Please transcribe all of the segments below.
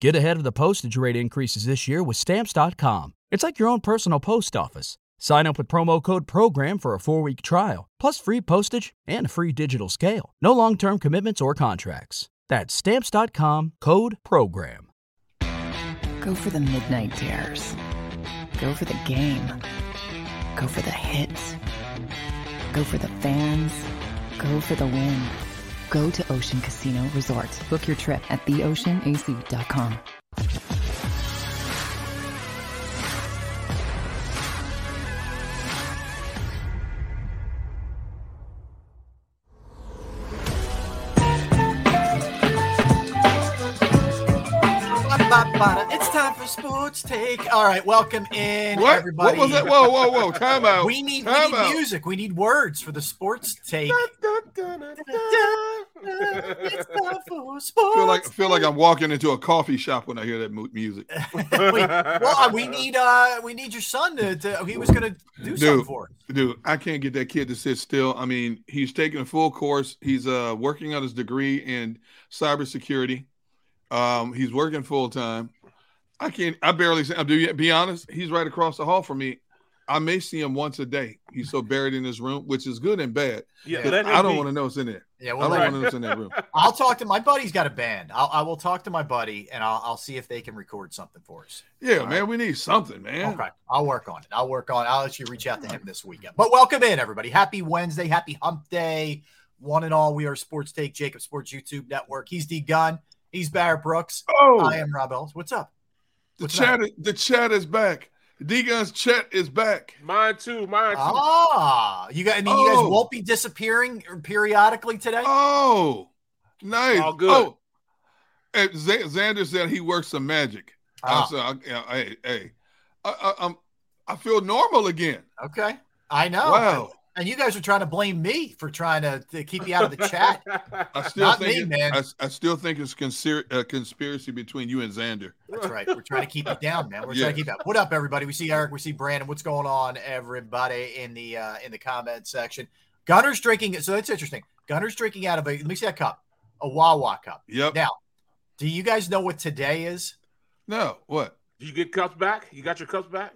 Get ahead of the postage rate increases this year with stamps.com. It's like your own personal post office. Sign up with promo code PROGRAM for a four week trial, plus free postage and a free digital scale. No long term commitments or contracts. That's stamps.com code PROGRAM. Go for the midnight dares. Go for the game. Go for the hits. Go for the fans. Go for the win. Go to Ocean Casino Resort. Book your trip at theoceanac.com. It's time for sports take. All right, welcome in What? everybody. What was that? Whoa, whoa, whoa! Time out. We need, we need out. music. We need words for the sports take. It's time for sports. feel like feel like I'm walking into a coffee shop when I hear that mu- music. Wait, well, uh, we need uh, we need your son to. to he was gonna do something for us. dude, I can't get that kid to sit still. I mean, he's taking a full course. He's uh working on his degree in cybersecurity. Um, he's working full time. I can't. I barely. see- I'm do be honest. He's right across the hall from me. I may see him once a day. He's so buried in his room, which is good and bad. Yeah, 'Cause let him I don't want to know what's in there. Yeah, I well, don't let- want to know what's in that room. I'll talk to my buddy's got a band. I'll, I will talk to my buddy and I'll, I'll see if they can record something for us. Yeah, man, we need something, man. Okay, I'll work on it. I'll work on. it. I'll let you reach out to him this weekend. But welcome in, everybody. Happy Wednesday. Happy Hump Day. One and all, we are Sports Take, JAKIB Sports YouTube Network. He's D Gun. He's Barrett Brooks. Oh, I am Rob Ellis. What's up? the What's chat. Is, the chat is back. D Gun's chat is back. Mine too. Mine too. Ah, you got. I mean, you guys Oh. won't be disappearing periodically today. Oh, nice. All good. Oh, and Z- Xander said he works some magic. Ah. I said, I, yeah, hey, hey, I, I, I'm, I feel normal again. Okay, I know. Wow. And you guys are trying to blame me for trying to, to keep you out of the chat. I still Not think me, it- man. I, I still think it's conspir- a conspiracy between you and Xander. That's right. We're trying to keep you down, man. We're Yeah. trying to keep you. What up, everybody? We see Eric. We see Brandon. What's going on, everybody, in the uh, in the comment section? Gunner's drinking. So that's interesting. Gunner's drinking out of a. Let me see that cup. A Wawa cup. Yep. Now, do you guys know what today is? No, what? Did you get cups back? You got your cups back?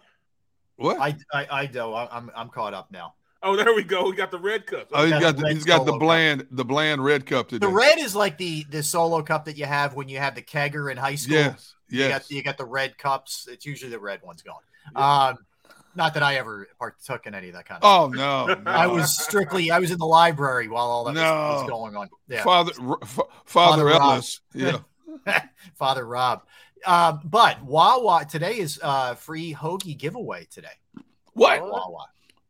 What? I I, I do. I'm I'm caught up now. Oh, there we go. We got the red cup. oh, he's got got the the, he's got the solo cup. bland the bland red cup today. The red is like the the solo cup that you have when you have the kegger in high school. Yes. You Yes. got you got the red cups. It's usually the red ones going. Um, not that I ever partook in any of that kind of. oh no, no. I was strictly I was in the library while all that was, was going on. Yeah, Father R- F- Father, Father Rob. Ellis. Yeah. Father Rob. Um, but Wawa today is uh free hoagie giveaway today. What? Wawa.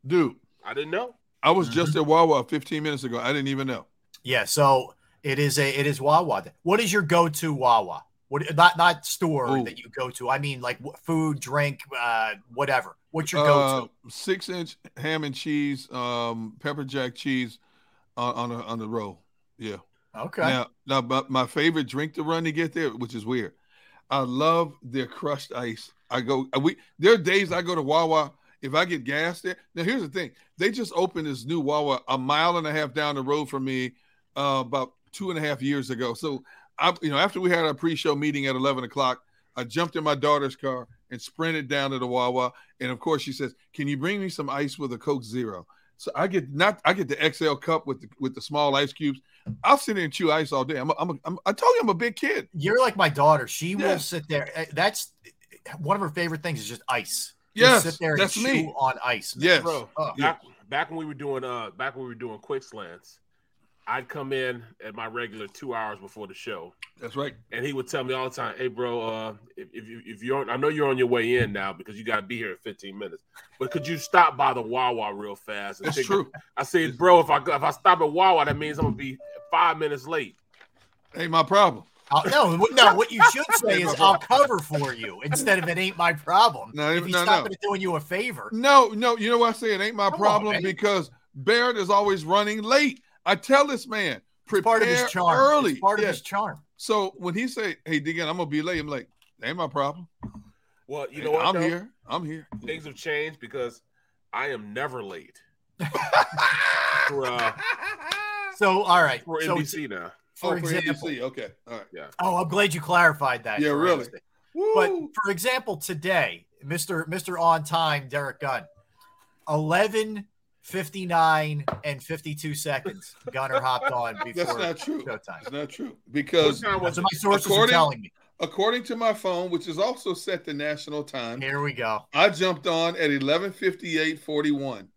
Dude, I didn't know. I was just at Wawa 15 minutes ago. I didn't even know. Yeah, so it is a it is Wawa. What is your go to Wawa? What not not store Ooh. that you go to? I mean, like wh- food, drink, uh, whatever. What's your go Uh, to? six inch ham and cheese, um, pepper jack cheese on on, a, on the roll. Yeah. okay. Now, now, but my favorite drink to run to get there, which is weird. I love their crushed ice. I go, we there are days I go to Wawa. If I get gas there, now here's the thing: they just opened this new Wawa a mile and a half down the road from me, uh, about two and a half years ago. So, I, you know, after we had our pre-show meeting at eleven o'clock, I jumped in my daughter's car and sprinted down to the Wawa. And of course, she says, "Can you bring me some ice with a Coke Zero?" So I get not I get the XL cup with the with the small ice cubes. I'll sit there and chew ice all day. I'm a, I'm, a, I'm I told you I'm a big kid. You're like my daughter. She will sit there. uh, That's one of her favorite things is just ice. Yes, Just sit there and that's chew me. on ice. man. Yes. Bro, Oh. back, back when we were doing uh back when we were doing quick slants, I'd come in at my regular two hours before the show, That's right. and he would tell me all the time, "Hey, bro, uh, if if, you, if you're on, I know you're on your way in now because you got to be here in 15 minutes, but could you stop by the Wawa real fast?" And It's take- true. I said, "Bro, if I if I stop at Wawa, that means I'm gonna be five minutes late." Ain't my problem. I'll, no, what- no. What you should say is I'll cover for you instead of it ain't my problem. No, if he's no, stopping no. it doing you a favor. No, no, you know what I say? It ain't my Come problem man. because Barrett is always running late. I tell this man, It's prepare part of his charm. early. It's part of his charm. So when he say, "Hey, Deacon, I'm gonna be late," I'm like, "Ain't my problem. Well, you know what? I'm though? here. I'm here." Things have changed because I am never late for uh, So, all right. for so, NBC now. Oh, for Oh, example, NBC. okay, all right. Yeah. Oh, I'm glad you clarified that. Yeah, really. instance. But for example, today, Mr. Mr. On Time, Derrick Gunn, 11, 59, and 52 seconds. Gunner hopped on before That's not true. showtime. That's not true because time was my sources are According- telling me. according to my phone, which is also set to national time, Here we go. I jumped on at 11:58:41.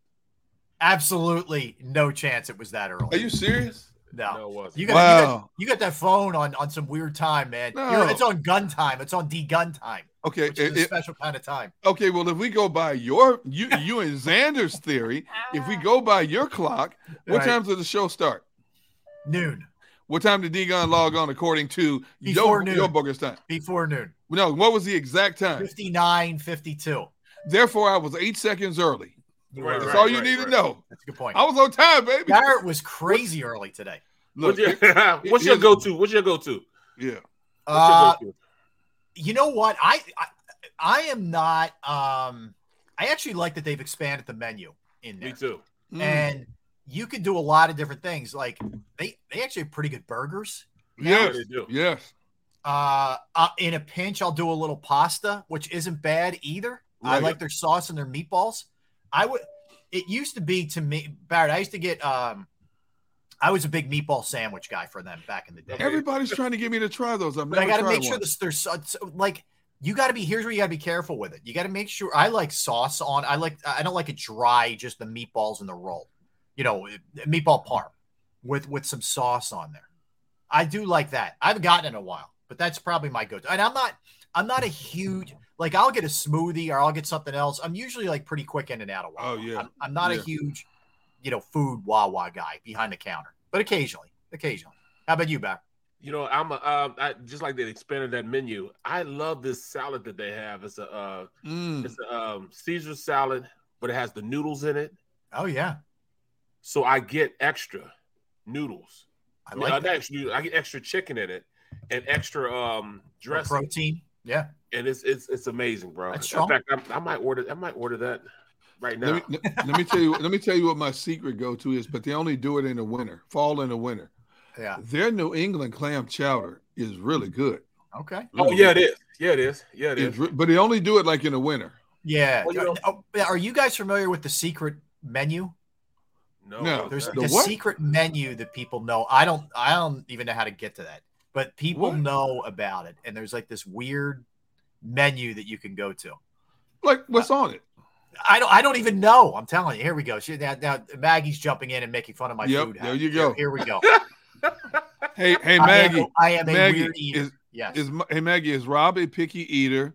Absolutely no chance it was that early. Are you serious? No. No, it wasn't. You got, you, got, you got that phone on on some weird time, man. No. It's on gun time. It's on D gun time, Okay, which is it- a it- special kind of time. okay. Well, if we go by your you you and Xander's theory, if we go by your clock, what Right. time does the show start? Noon What time did D-Gun log on according to Before your, noon. your booker's time? before noon. No, what was the exact time? 59, 52. Therefore, I was eight seconds early. Right, That's right, all you right, need right. to know. That's a good point. I was on time, baby. Barrett was crazy early today. Look, What's your, what's your go-to? What's your go-to? yeah. What's Uh, your go-to? you know what? I, I I am not. Um, I actually like that they've expanded the menu in there, Me too. Mm. and you can do a lot of different things. Like they they actually have pretty good burgers. Yeah, yes, they do. yes. Uh, uh, in a pinch, I'll do a little pasta, which isn't bad either. I like their sauce and their meatballs. I would. It used to be to me, Barrett. I used to get. Um, I was a big meatball sandwich guy for them back in the day. Everybody's trying to get me to try those. I've I got to make sure this there's so- so- like you got to be here's where you got to be careful with it. You got to make sure I like sauce on. I like I don't like it dry, just the meatballs in the roll. You know, meatball parm with with some sauce on there. I do like that. I haven't gotten it in a while, but that's probably my go-to. And I'm not I'm not a huge like I'll get a smoothie or I'll get something else. I'm usually like pretty quick in and out of Wawa. Oh, yeah. I'm, I'm not Yeah. a huge you know food Wawa guy behind the counter, but occasionally, occasionally. How about you, Back? You know, I'm a, um, I, just like they expanded that menu. I love this salad that they have. It's a uh, Mm. it's a um, Caesar salad, but it has the noodles in it. Oh yeah, So I get extra noodles. I Uh, like not that. extra. I get extra chicken in it and extra um For dressing, protein. Yeah. And it's it's it's amazing, bro. That's in fact, I, I might order I might order that right now. Let me let let me tell you let me tell you what my secret go to is, but they only do it in the winter, fall and the winter. Yeah. Their New England clam chowder is really good. Okay. oh yeah, good. it is. Yeah, it is. Yeah, it It's is. re- but they only do it like in the winter. Yeah. Well, you know- Oh, Are you guys familiar with the secret menu? No, No, There's that- The the secret menu that people know. I don't. I don't even know how to get to that, but people What? know about it. And there's like this weird menu that you can go to. Like what's on it? I don't. I don't even know. I'm telling you. Here we go. She, now, now Maggie's jumping in and making fun of my Yep, food. there habit. you go. Here, we go. Hey, hey I am- Maggie, I am, a weird eater. is yes. is hey Maggie is Rob a picky eater?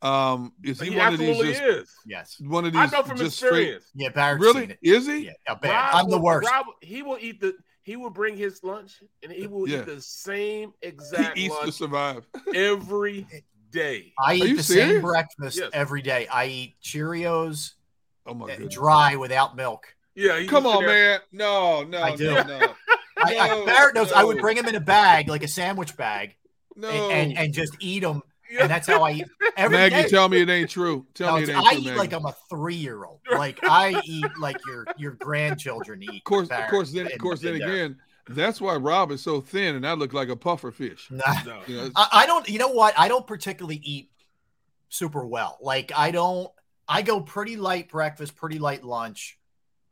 Um, is he, he one of these just is. yes. one of these. I these know from just straight? Yeah. Barrett's seen Really? it. Is he? Yeah. how bad. Rob I'm the worst. Rob, he will eat the he will bring his lunch and he will Yeah. eat the same exact He eats to survive. every day. I Are eat the serious? same breakfast Yes. every day. I eat Cheerios Oh my uh, goodness. dry without milk. Yeah, Come on, there- man. No, no, I do. no, no. I, I, Barrett knows I would bring them in a bag, like a sandwich bag, No. and, and and just eat them. Yeah. And that's how I eat every Maggie, day. tell me it ain't true. Tell No, me it it's- ain't I true, eat Maggie. like I'm a three year old. Like I eat like your your grandchildren eat. of course, of course, then, of course, then uh, again, that's why Rob is so thin, and I look like a puffer fish. Nah. No. You know, I, I don't. You know what? I don't particularly eat super well. Like I don't. I go pretty light breakfast, pretty light lunch,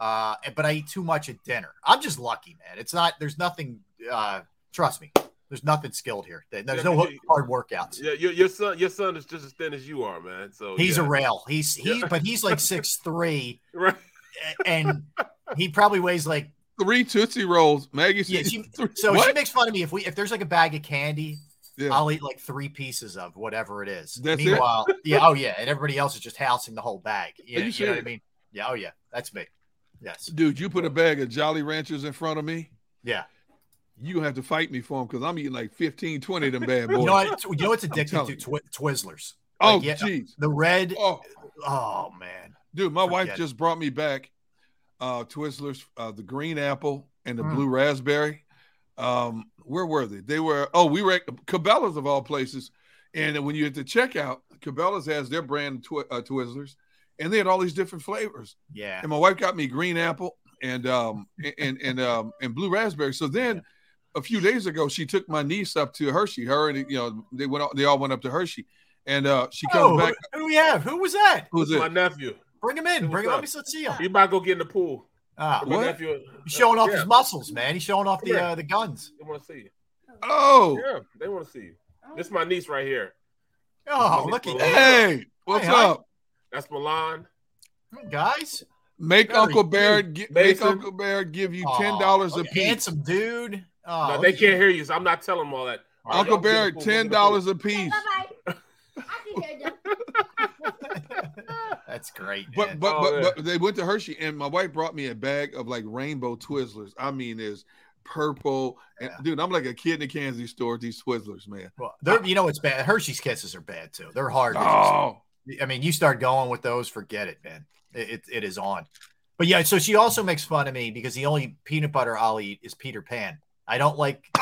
uh, but I eat too much at dinner. I'm just lucky, man. It's not. There's nothing. Uh, trust me. There's nothing skilled here. There's Yeah, no you- hard workouts. Yeah, your, your son, your son is just as thin as you are, man. So He's yeah. a rail. He's he, Yeah. but he's like six three, right. and he probably weighs like. Three Tootsie Rolls. Maggie Yeah, she- So she makes fun of me if we if there's like a bag of candy, Yeah. I'll eat like three pieces of whatever it is. That's it? Meanwhile, yeah, oh yeah, and everybody else is just housing the whole bag. Yeah, you you, know what I mean? Yeah, oh yeah, that's me. Yes, Dude, you put a bag of Jolly Ranchers in front of me. yeah. You have to fight me for them because I'm eating like 15, 20 of them bad boys. You know what? You know what's telling to. Twi- Twizzlers. oh, Like, yeah, jeez. the red. Oh, Oh man. dude, my wife Forget it. just brought me back uh Twizzlers, uh, the green apple and the Mm. blue raspberry. Um, where were they? They were oh, we were at Cabela's of all places. And when you're at the checkout, Cabela's has their brand twi- uh, Twizzlers, and they had all these different flavors. Yeah. and my wife got me green apple and um and and um and blue raspberry. So then a few days ago, she took my niece up to Hershey. Her and you know they went all, they all went up to Hershey, and uh she comes Oh, back. who, who do we have? Who was that? Who's My it? nephew. Bring him in. What's Bring him up? up. Let's see him. He might go get in the pool. Ah, What? nephew. he's showing off yeah, his muscles, man. He's showing off the Come here. uh, the guns. They want to see you. Oh, Yeah, they want to see you. This is my niece right here. Oh, Look look at at that. that, hey, what's Hey, hi. up? That's Milan. guys. Make Very Uncle cute. Barrett gi- make Uncle Barrett give you ten dollars a piece. Handsome dude. Oh, no, they can't you. hear you, so I'm not telling them all that. All right, Uncle y'all get in the Barrett, pool, go get ten in the pool. dollars a piece. That's great. But but Oh, but, yeah. but they went to Hershey, and my wife brought me a bag of like rainbow Twizzlers. I mean, there's purple, and Yeah. dude, I'm like a kid in the candy store with these Twizzlers, man. Well, they're, you know what's bad? Hershey's Kisses are bad too. They're hard. to just- Oh, I mean, you start going with those, forget it, man. It, it, it is on. But yeah, so she also makes fun of me because the only peanut butter I'll eat is Peter Pan. I don't like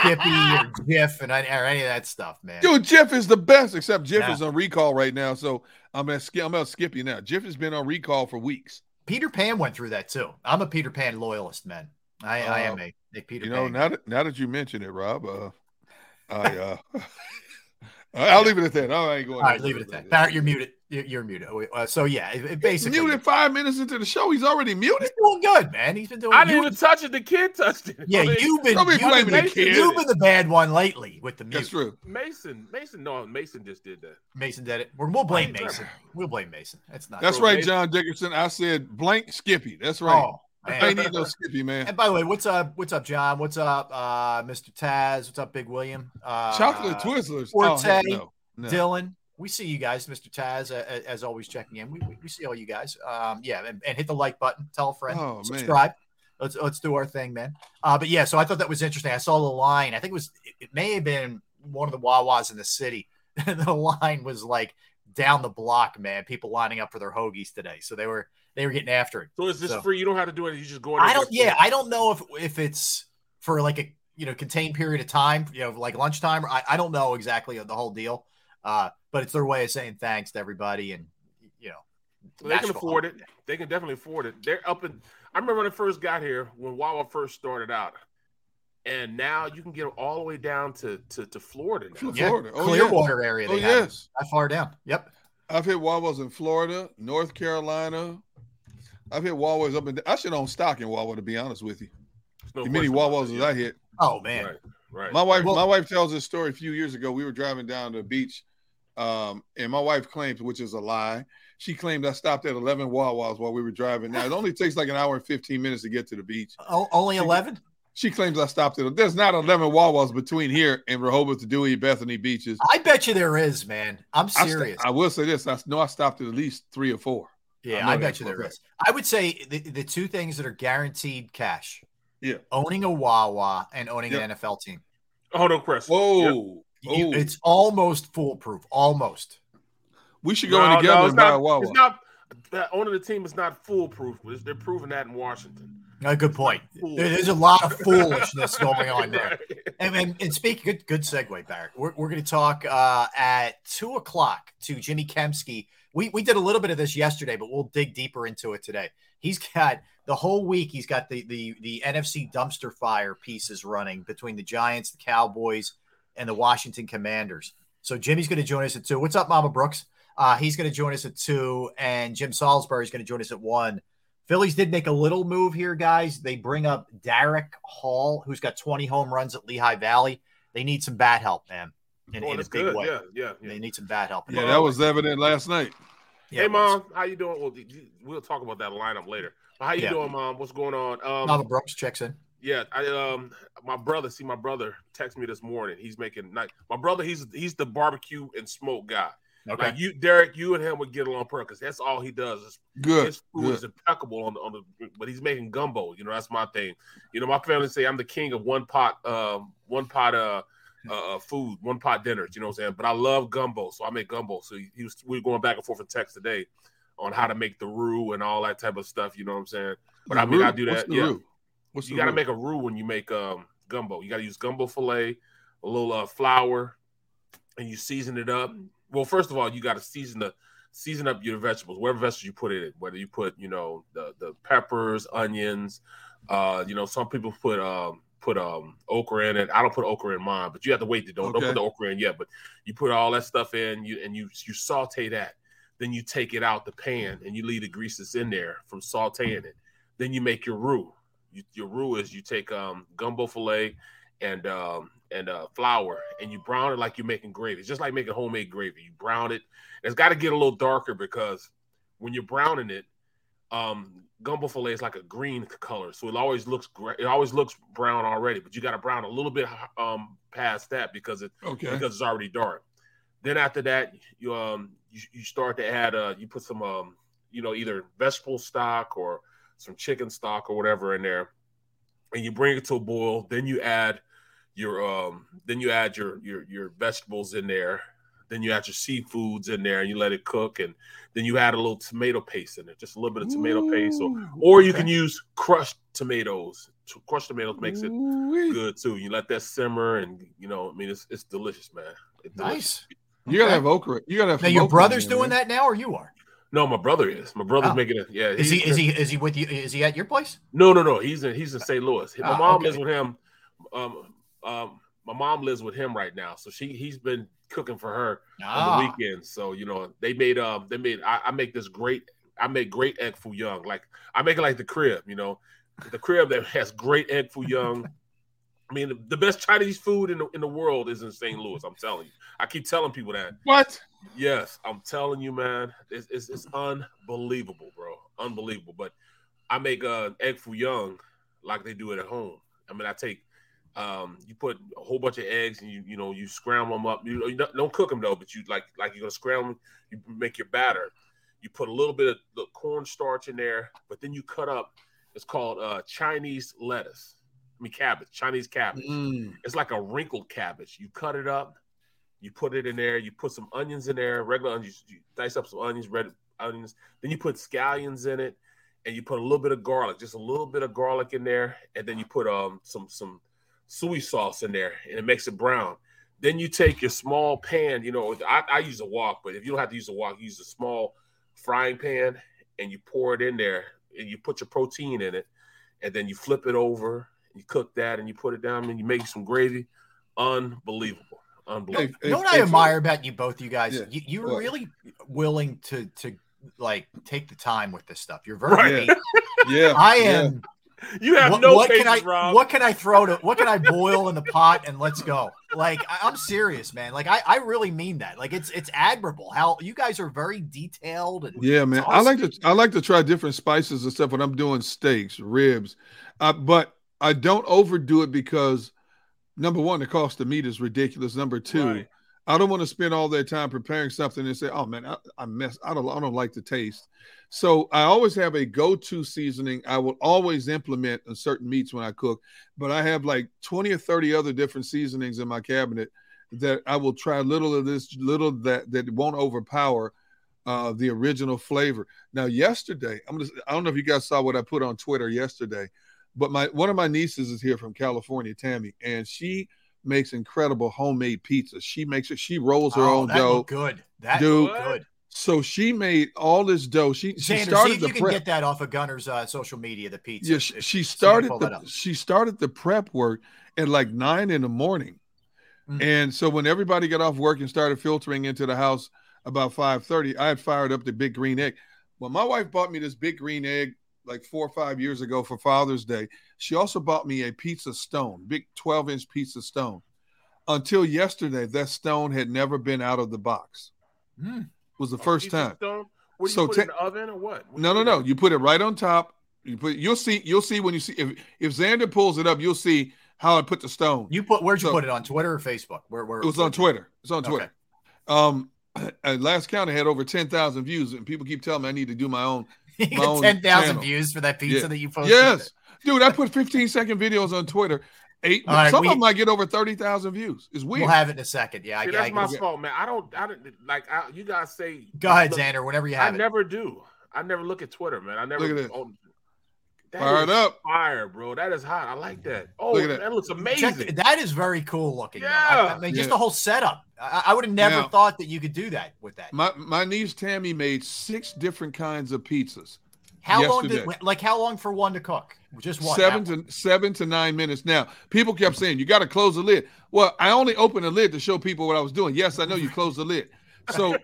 Skippy or Jif and I, or any of that stuff, man. dude, Jif is the best. Except Jif Yeah. is on recall right now, so I'm gonna skip. I'm gonna skip you now. Jif has been on recall for weeks. Peter Pan went through that too. I'm a Peter Pan loyalist, man. I, I am Uh, a, a Peter You know, Pan. now that now that you mention it, Rob, uh, I uh, I'll leave it at that. I ain't going. All right, leave it at that. Barrett, you're muted. You're, you're muted. Uh, so yeah, it, it basically muted five minutes into the show. He's already muted. He's doing good, man. He's been doing. I didn't even touch it. The kid touched it. yeah, I mean, you've been Don't you've been, the kid. you've been the bad one lately with the mute. That's true. Mason. Mason. No, Mason just did that. Mason did it. We're, we'll blame Mason. We'll blame Mason. That's not. That's Bro, right, Mason- John Dickerson. I said blank Skippy. That's right. Oh, man. I need no Skippy, man. And by the way, what's up? What's up, John? What's up, uh, Mr. Taz? What's up, Big William? Uh, Chocolate Twizzlers. Forte, oh, no. No. Dylan. We see you guys, Mr. Taz, as always, checking in. We, we, we see all you guys. Um, yeah, and, and hit the like button. Tell a friend. Oh, man. subscribe. Let's let's do our thing, man. Uh, but yeah, so I thought that was interesting. I saw the line. I think it was it, it may have been one of the Wawas in the city. the line was like down the block, man. People lining up for their hoagies today. So they were they were getting after it. So is this So- free? You don't have to do it. You just go I don't. Yeah. I don't know if if it's for like a you know contained period of time, you know, like lunchtime. I, I don't know exactly the whole deal. Uh, but it's their way of saying thanks to everybody, and you know, Well, they can Nashville afford it. They can definitely afford it. They're up in. I remember when I first got here, when Wawa first started out, and now you can get all the way down to to, to Florida now. Fl- Yeah, Florida. Oh, Clearwater area. Oh, They have yes. that far down. Yep. I've hit Wawa's in Florida, North Carolina. I've hit Wawa's up in. I should own stock in Wawa to be honest with you. There's no the many Wawas that, as. I hit. Oh man. Right, right. My wife, Well- my wife tells this story a few years ago. We were driving down to the beach, um, and my wife claims, which is a lie. She claimed I stopped at eleven Wawas while we were driving. Now it only takes like an hour and fifteen minutes to get to the beach. O- only eleven. She claims I stopped at. There's not eleven Wawas between here and Rehoboth, to Dewey, Bethany beaches. I bet you there is, man. I'm I, sta- serious. I will say this: I know I stopped at at least three or four. Yeah, know I, bet you for a there fact. is. I would say the, the two things that are guaranteed cash: Yeah. owning a Wawa and owning Yep. an NFL team. Hold on, Chris. Whoa, You- oh, It's almost foolproof. Almost. we should go No, in no, together it's and buy a not, Wawa. it's not. That owning the team is not foolproof. It's- They're proving that in Washington. A good point. There's a lot of foolishness going on there. And, and, and speak good good segue, Barrett. We're, we're going to talk uh, at two o'clock to Jimmy Kempski. We we did a little bit of this yesterday, but we'll dig deeper into it today. He's got the whole week. He's got the the the NFC dumpster fire pieces running between the Giants, the Cowboys, and the Washington Commanders. So Jimmy's going to join us at two. What's up, Mama Brooks? Uh, he's going to join us at two, and Jim Salisbury is going to join us at one. Phillies did make a little move here, guys. They bring up Darick Hall, who's got 20 home runs at Lehigh Valley. They need some bat help, man, in, Oh, in a that's big good. way. Yeah, yeah. yeah. They need some bat help. yeah, that was evident last night. Yeah, hey, mom, how you doing? Well, we'll talk about that lineup later. How you Yeah. doing, mom? What's going on? Um, Mama Brooks checks in. Yeah, I um my brother, see my brother text me this morning. He's making night. My brother, he's he's the barbecue and smoke guy. Okay. Like you, Derek, you and him would get along perfect because that's all he does. Is Good. his food good. is impeccable on the, on the, but he's making gumbo. You know, that's my thing. You know, my family say I'm the king of one pot, um, one pot, uh, uh, food, one pot dinners. You know what I'm saying? But I love gumbo, so I make gumbo. So he, was, we were going back and forth in text today on how to make the roux and all that type of stuff. You know what I'm saying? But I mean, I do What's that. the Yeah, roux? What's you got to make a roux when you make um gumbo. You got to use gumbo filé, a little uh, flour, and you season it up. Well, first of all, you got to season the season up your vegetables, whatever vegetables you put in it. Whether you put, you know, the the peppers, onions. Uh, you know, some people put um put um okra in it. I don't put okra in mine, but you have to wait to don't don't put the okra in yet. But you put all that stuff in, you and you you saute that. Then you take it out the pan and you leave the greases in there from sauteing it. Then you make your roux. You, your roux is you take um gumbo filé and um and uh flour and you brown it like you're making gravy. It's just like making homemade gravy. You brown it. It's got to get a little darker because when you're browning it, um gumbo filé is like a green color, so it always looks great. It always looks brown already, but you got to brown a little bit um past that because it Okay. because it's already dark. Then after that, you um you, you start to add uh you put some um you know either vegetable stock or some chicken stock or whatever in there, and you bring it to a boil. Then you add your um then you add your your your vegetables in there. Then you add your seafoods in there and you let it cook, and then you add a little tomato paste in it, just a little bit of tomato paste, or Ooh, or you okay. can use crushed tomatoes. Crushed tomatoes makes it Ooh-wee. good too. You let that simmer, and you know, I mean, it's it's delicious, man. It's delicious. Nice. You gotta have okra. You gotta have Now your brother's in there, doing man. that now, or you are? No, my brother is. My brother's Oh. making it. Yeah, Is he? Is he? Is he with you? Is he at your place? No, no, no. He's in. He's in St. Louis. My Ah, mom okay. lives with him. Um, um, my mom lives with him right now, so she he's been cooking for her on Ah, the weekends. So you know, they made um, they made. I, I make this great. I make great egg foo young. Like I make it like the crib. You know, the crib that has great egg foo young. I mean, the, best Chinese food in the in the world is in St. Louis. I'm telling you. I keep telling people that. What? Yes, I'm telling you, man, it's, it's, it's unbelievable, bro, unbelievable. But I make uh, egg foo young like they do it at home. I mean, I take um, you put a whole bunch of eggs and you you know you scramble them up. You, you don't, don't cook them though, but you like like you're gonna scramble. You make your batter. You put a little bit of the cornstarch in there, but then you cut up. It's called uh, Chinese lettuce. I mean cabbage, Chinese cabbage. Mm. It's like a wrinkled cabbage. You cut it up, you put it in there, you put some onions in there, regular onions, you dice up some onions, red onions, then you put scallions in it, and you put a little bit of garlic, just a little bit of garlic in there, and then you put um some some soy sauce in there, and it makes it brown. Then you take your small pan, you know, I, I use a wok, but if you don't have to use a wok, use a small frying pan, and you pour it in there, and you put your protein in it, and then you flip it over, you cook that, and you put it down, and you make some gravy. Unbelievable, unbelievable. Hey, you know what I admire about you both, you guys? Yeah. You, you're What? really willing to to like take the time with this stuff. You're very. Right. Yeah. I yeah. am. You have what, no what patience, can I? Rob. What can I throw to? What can I boil in the pot and let's go? Like I, I'm serious, man. Like I, I really mean that. Like it's it's admirable how you guys are very detailed and Yeah, man. It's I like to. I like to try different spices and stuff when I'm doing steaks, ribs, uh, but I don't overdo it because number one, the cost of meat is ridiculous. Number two, Right. I don't want to spend all that time preparing something and say, "Oh man, I, I mess. I don't. I don't like the taste." So I always have a go-to seasoning. I will always implement in certain meats when I cook, but I have like twenty or thirty other different seasonings in my cabinet that I will try little of this, little that that won't overpower uh, the original flavor. Now, yesterday, I'm just, I don't know if you guys saw what I put on Twitter yesterday, but my one of my nieces is here from California, Tammy, and she makes incredible homemade pizza. She makes it. She rolls her oh, own that dough. good. That Dude. good. So she made all this dough. She she started if the you can get that off of Gunner's uh, social media. The pizza. Yeah, she, she see if you started the she started the prep work at like nine in the morning, Mm. and so when everybody got off work and started filtering into the house about five thirty, I had fired up the big green egg. Well, my wife bought me this big green egg like four or five years ago for Father's Day. She also bought me a pizza stone, big twelve inch pizza stone. Until yesterday, that stone had never been out of the box. Mm. It was the A first time. stone? What do you So put ta- in the oven or what? What No, no, no. You put it right on top. You put. You'll see. You'll see when you see if if Xander pulls it up. You'll see how I put the stone. You put where'd you So- put it on Twitter or Facebook? Where where it was on Twitter. It's on Twitter. Okay. Um, last count, I had over ten thousand views, and people keep telling me I need to do my own. You My get own ten thousand views for that pizza Yeah. that you posted. Yes, dude, I put 15 second videos on Twitter. Eight, All right, some we- of them might get over thirty thousand views. It's weird. We'll have it in a second. Yeah, I, See, I, that's my I, fault, man. I don't. I don't like. I, you guys say. Go ahead, look, Xander. Whenever you I have it. never do. I never look at Twitter, man. I never. Look at this. oh, that Fire it is up. Fire, bro. That is hot. I like that. Oh, Look at that. that. looks amazing. the- that is very cool looking. though. I, I Yeah. mean, just Yeah. the whole setup. I, I would have never Now- thought that you could do that with that. My my niece Tammy made six different kinds of pizzas. How long did yesterday. like how long for one to cook? Just one. seven that one. to seven to nine minutes. Now, people kept saying you got to close the lid. Well, I only opened the lid to show people what I was doing. Yes, I know you closed the lid. So,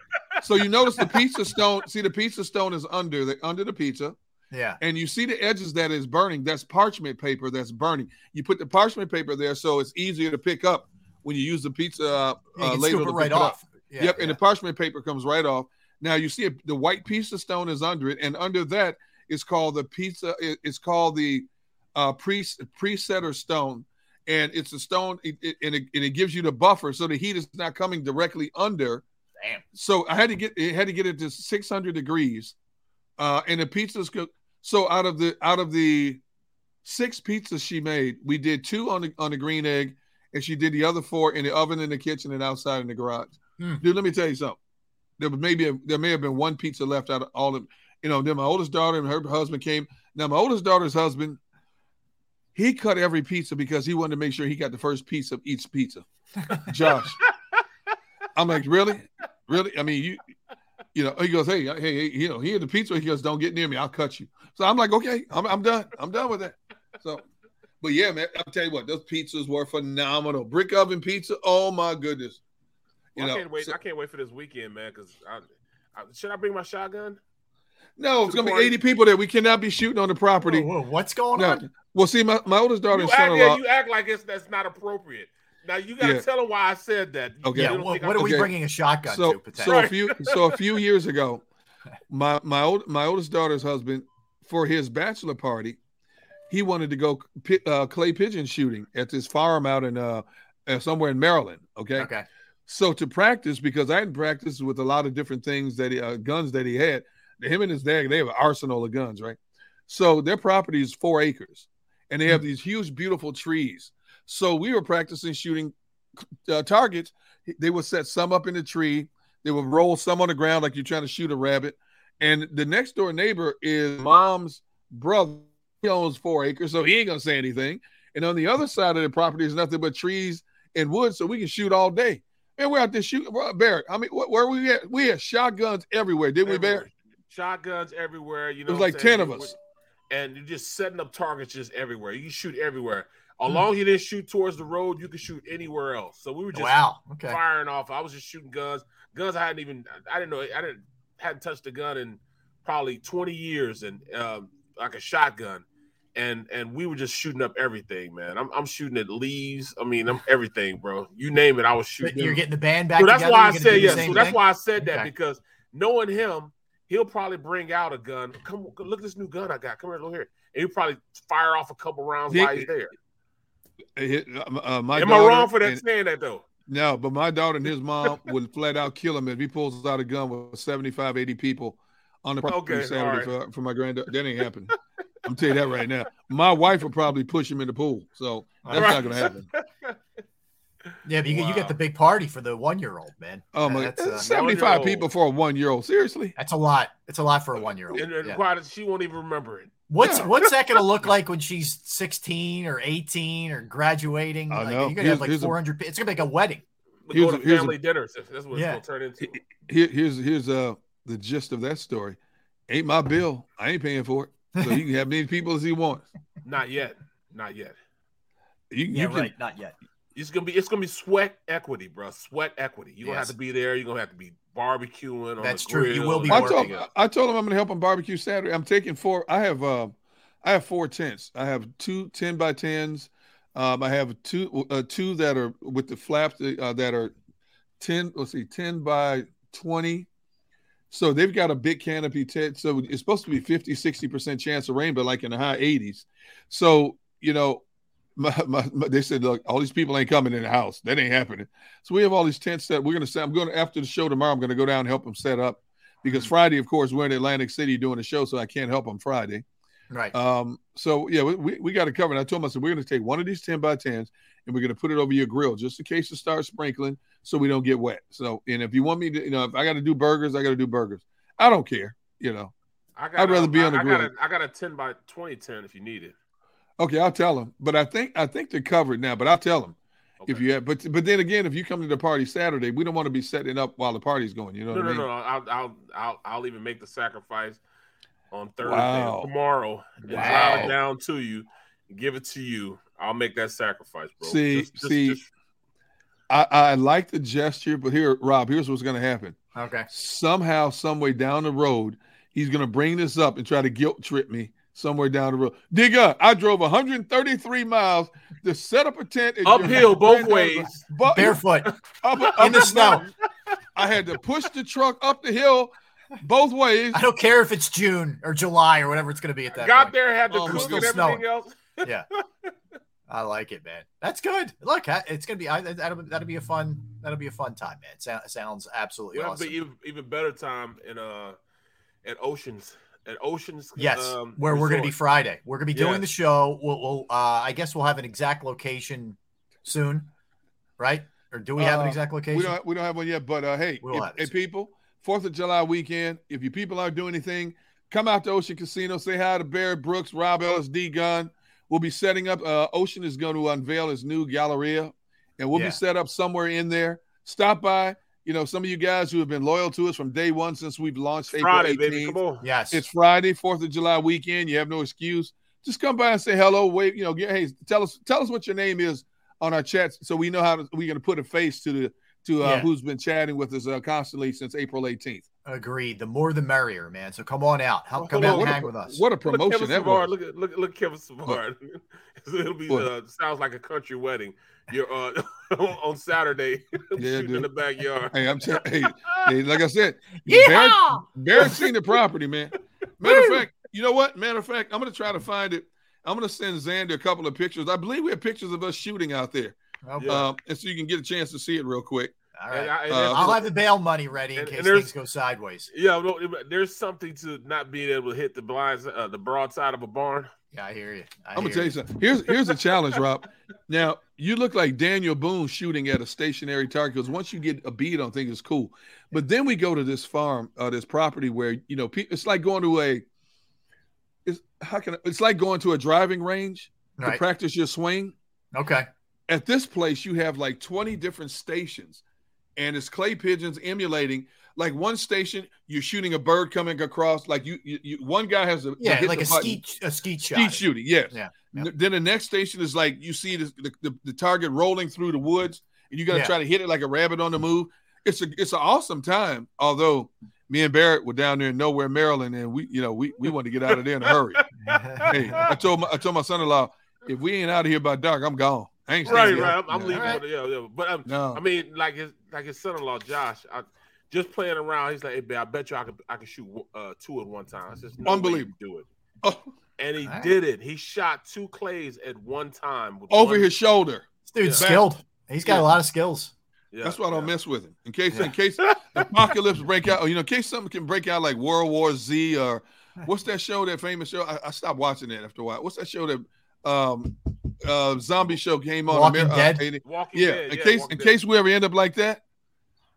so you notice the pizza stone. See, the pizza stone is under the under the pizza, Yeah. and you see the edges that is burning. That's parchment paper that's burning. You put the parchment paper there, so it's easier to pick up when you use the pizza uh, You uh, can ladle scoop to it right off. Yeah, yep, yeah. and the parchment paper comes right off. Now you see it, the white piece of stone is under it, and under that is called the pizza. it- It's called the uh, pre presetter stone, and it's a stone, it, it- and, it, and it gives you the buffer so the heat is not coming directly under. Damn. So I had to get it had to get it to 600 degrees, uh, and the pizzas cooked. So out of the out of the six pizzas she made, we did two on the on the green egg, and she did the other four in the oven in the kitchen and outside in the garage. Hmm. Dude, let me tell you something. There was maybe a, there may have been one pizza left out of all of you know. Then my oldest daughter and her husband came. Now my oldest daughter's husband, he cut every pizza because he wanted to make sure he got the first piece of each pizza. Josh, I'm like, really, really? I mean, you, you know, he goes, hey, uh, hey, hey, you know, he here the pizza. He goes, don't get near me, I'll cut you. So I'm like, okay, I'm, I'm done. I'm done with that. So, but yeah, man, I'll tell you what, those pizzas were phenomenal. Brick oven pizza, oh my goodness. You Well, I can't wait. so- I can't wait for this weekend, man. Because I, I, should I bring my shotgun? no, it's gonna be party. 80 people there. We cannot be shooting on the property. Whoa, whoa, what's going No. on? Well, see, my, my oldest daughter You and son-in-law. yeah, you act like it's that's not appropriate. Now you gotta Yeah. tell them why I said that. Okay. Yeah. Well, what I'm- are we Okay. bringing a shotgun so, to so a few so a few years ago, my my old my oldest daughter's husband for his bachelor party, he wanted to go pi- uh, clay pigeon shooting at this farm out in uh, uh somewhere in Maryland. Okay. okay. So to practice, because I hadn't practiced with a lot of different things that he, uh, guns that he had, him and his dad, they have an arsenal of guns, right? So their property is four acres, and they have these huge, beautiful trees. So we were practicing shooting uh, targets. They would set some up in the tree. They would roll some on the ground like you're trying to shoot a rabbit. And the next door neighbor is mom's brother. He owns four acres, so he ain't gonna say anything. And on the other side of the property is nothing but trees and wood, so we can shoot all day. And we're out there shooting. Barrett, I mean, wh- where we at? We had shotguns everywhere, didn't we, everywhere. Barrett? Shotguns everywhere. You know, It was like? 10 of us. and you're just setting up targets just everywhere. You shoot everywhere. As long as you didn't shoot towards the road, you could shoot anywhere else. So we were just Wow. Okay. firing off. I was just shooting guns. Guns I hadn't even I didn't know I didn't hadn't touched a gun in probably 20 years and um, like a shotgun. And and we were just shooting up everything, man. I'm, I'm shooting at leaves. I mean, I'm everything, bro. You name it, I was But shooting. You're getting the band back. So that's together? why I said yes. So that's thing? why I said that Okay. because knowing him, he'll probably bring out a gun. Come look at this new gun I got. Come here, look here. And he'll probably fire off a couple rounds while he's there. It uh, uh, my Am I wrong for that and- saying that though? No, but my daughter and his mom would flat out kill him if he pulls out a gun with 75, 80 people on the property Okay, Saturday all for, for my granddaughter. That ain't happening. I'm telling you that right now. My wife would probably push him in the pool. So that's Right. not going to happen. Yeah, but you, get- you get the big party for the one year old, man. Oh my that's, God. uh, 75 one-year-old. people for a one year old. Seriously? that's a lot. It's a lot for a one year old. And, and Yeah. she won't even remember it. What's Yeah. what's that going to look like when she's 16 or 18 or graduating? I Like, know. You're going to have like here's a- 400. pe- it's going to be like a wedding. We Here's go a- to here's a- family dinners. If that's what it's gonna turn into. Here, here's here's uh the gist of that story. Ain't my bill. I ain't paying for it. So you can have many people as he wants. Not yet. Not yet. You, Yeah, you can, right. Not yet. It's gonna be it's gonna be sweat equity, bro. Sweat equity. You're gonna have to be there. You're gonna have to be barbecuing. On That's the true. You will be I working told everything. I told him I'm gonna help him barbecue Saturday. I'm taking four. I have um I have four tents. I have two 10 by 10s. Um, I have two uh, two that are with the flaps uh, that are 10, let's see, 10 by 20. So they've got a big canopy tent. So it's supposed to be 50, 60% chance of rain, but like in the high 80s. So, you know, my, my, my, they said, look, all these people ain't coming in the house. That ain't happening. So we have all these tents that we're going to set. I'm going to, after the show tomorrow, I'm going to go down and help them set up because Friday, of course, we're in Atlantic City doing a show, so I can't help them Friday. Right. Um, so yeah, we, we, got to cover it. I told myself we're going to take one of these 10 by 10s and we're going to put it over your grill just in case it starts sprinkling so we don't get wet. So, and if you want me to, you know, if I got to do burgers, I got to do burgers. I don't care, you know. I got, I'd rather be on the I grill. Got a, I got a 10 by 20 10 if you need it. Okay, I'll tell them. But I think I think they're covered now. But I'll tell them Okay. if you have. But but then again, if you come to the party Saturday, we don't want to be setting up while the party's going. You know no, what no, I mean? no, I'll, I'll, I'll, I'll even make the sacrifice on Thursday Wow. tomorrow and Wow. drive it down to you, give it to you. I'll make that sacrifice, bro. See- Just- just- see- just- I, I like the gesture, but here, Rob, here's what's going to happen. Okay. Somehow, some way down the road, he's going to bring this up and try to guilt trip me somewhere down the road. Dig up. I drove 133 miles to set up a tent at uphill both ways. But, Barefoot. up, up in the snow. I had to push the truck up the hill both ways. I don't care if it's June or July or whatever it's going to be at that time. Got point. there, had to Oh, cook it's and everything snowing. else. Yeah. I like it, man. That's good. Look, I- it's gonna be. I, that'll, that'll be a fun. That'll be a fun time, man. It sounds, sounds absolutely We'll awesome. be even, even better time in uh at Oceans at Oceans. Yes, um, where we're going to be Friday. We're going to be doing Yes. the show. We'll, we'll uh, I guess we'll have an exact location soon, right? Or do we have an Uh, exact location? We don't we don't have one yet, but uh, hey, We'll if- have hey soon. people, Fourth of July weekend. If you people aren't doing anything, come out to Ocean Casino. Say hi to Barrett Brooks, Rob Ellis, D Gun. We'll be setting up. Uh, Ocean is going to unveil his new Galleria, and we'll Yeah. be set up somewhere in there. Stop by. You know, some of you guys who have been loyal to us from day one since we've launched Friday, April 18th. baby. Come on. yes. It's Friday, Fourth of July weekend. You have no excuse. Just come by and say hello. Wait, you know, get, hey, tell us tell us what your name is on our chat, so we know how to, we're going to put a face to the to uh, Yeah. who's been chatting with us uh, constantly since April 18th. Agreed. The more the merrier, man. So come on out. Help, come Hold out on, and what, hang a, with us. what a Look, promotion Kevin that Savard, was. look at look, look Kevin Savard. It'll be What? uh, sounds like a country wedding. You're uh, on Saturday Yeah, shooting in the backyard. Hey, I'm telling hey, hey, like I said, Barrett, Barrett seen the property, man. Matter of fact, you know what? Matter of fact, I'm going to try to find it. I'm going to send Xander a couple of pictures. I believe we have pictures of us shooting out there, Okay. Yeah. um, and so you can get a chance to see it real quick. All And. I, and uh, I'll have the bail money ready in and- case things go sideways. yeah, no, there's something to not being able to hit the blinds, uh, the broadside of a barn. Yeah, I hear you. I I'm gonna tell you something. Here's here's the challenge, Rob. Now you look like Daniel Boone shooting at a stationary target because once you get a bead on things, it's cool. But then we go to this farm, uh, this property where you know pe- it's like going to a. It's how can I, it's like going to a driving range to practice your swing. Okay. At this place, you have like 20 different stations, and it's clay pigeons emulating. Like one station, you're shooting a bird coming across. Like you, you, you one guy has a Yeah, like a button. skeet a skeet shot. Skeet shooting, yes. Yeah, yeah. Then the next station is like you see the, the, the, the target rolling through the woods, and you got to Yeah. try to hit it like a rabbit on the move. It's a it's an awesome time. Although me and Barrett were down there in nowhere, Maryland, and we you know we we want to get out of there in a hurry. hey, I told my I told my son-in-law if we ain't out of here by dark, I'm gone. I ain't Right, right. I'm, I'm Yeah. leaving. Alright. on the- Yeah, yeah. But um, No, I mean, like his like his son-in-law Josh, I, just playing around. He's like, "Hey, babe, I bet you I could I could shoot uh, two at one time." I said, no Unbelievable. can do it." Oh, And he Alright. did it. He shot two clays at one time. With over one- his shoulder. This dude's Yeah. skilled. He's got Yeah. a lot of skills. Yeah, That's why I don't yeah. mess with him. In case in case apocalypse break out, or you know, in case something can break out like World War Z or what's that show? That famous show? I, I stopped watching that after a while. What's that show that um uh zombie show came on? Walking Amer- uh, Dead? 80 Walking yeah. Dead, in yeah, case Walking in Dead. case we ever end up like that,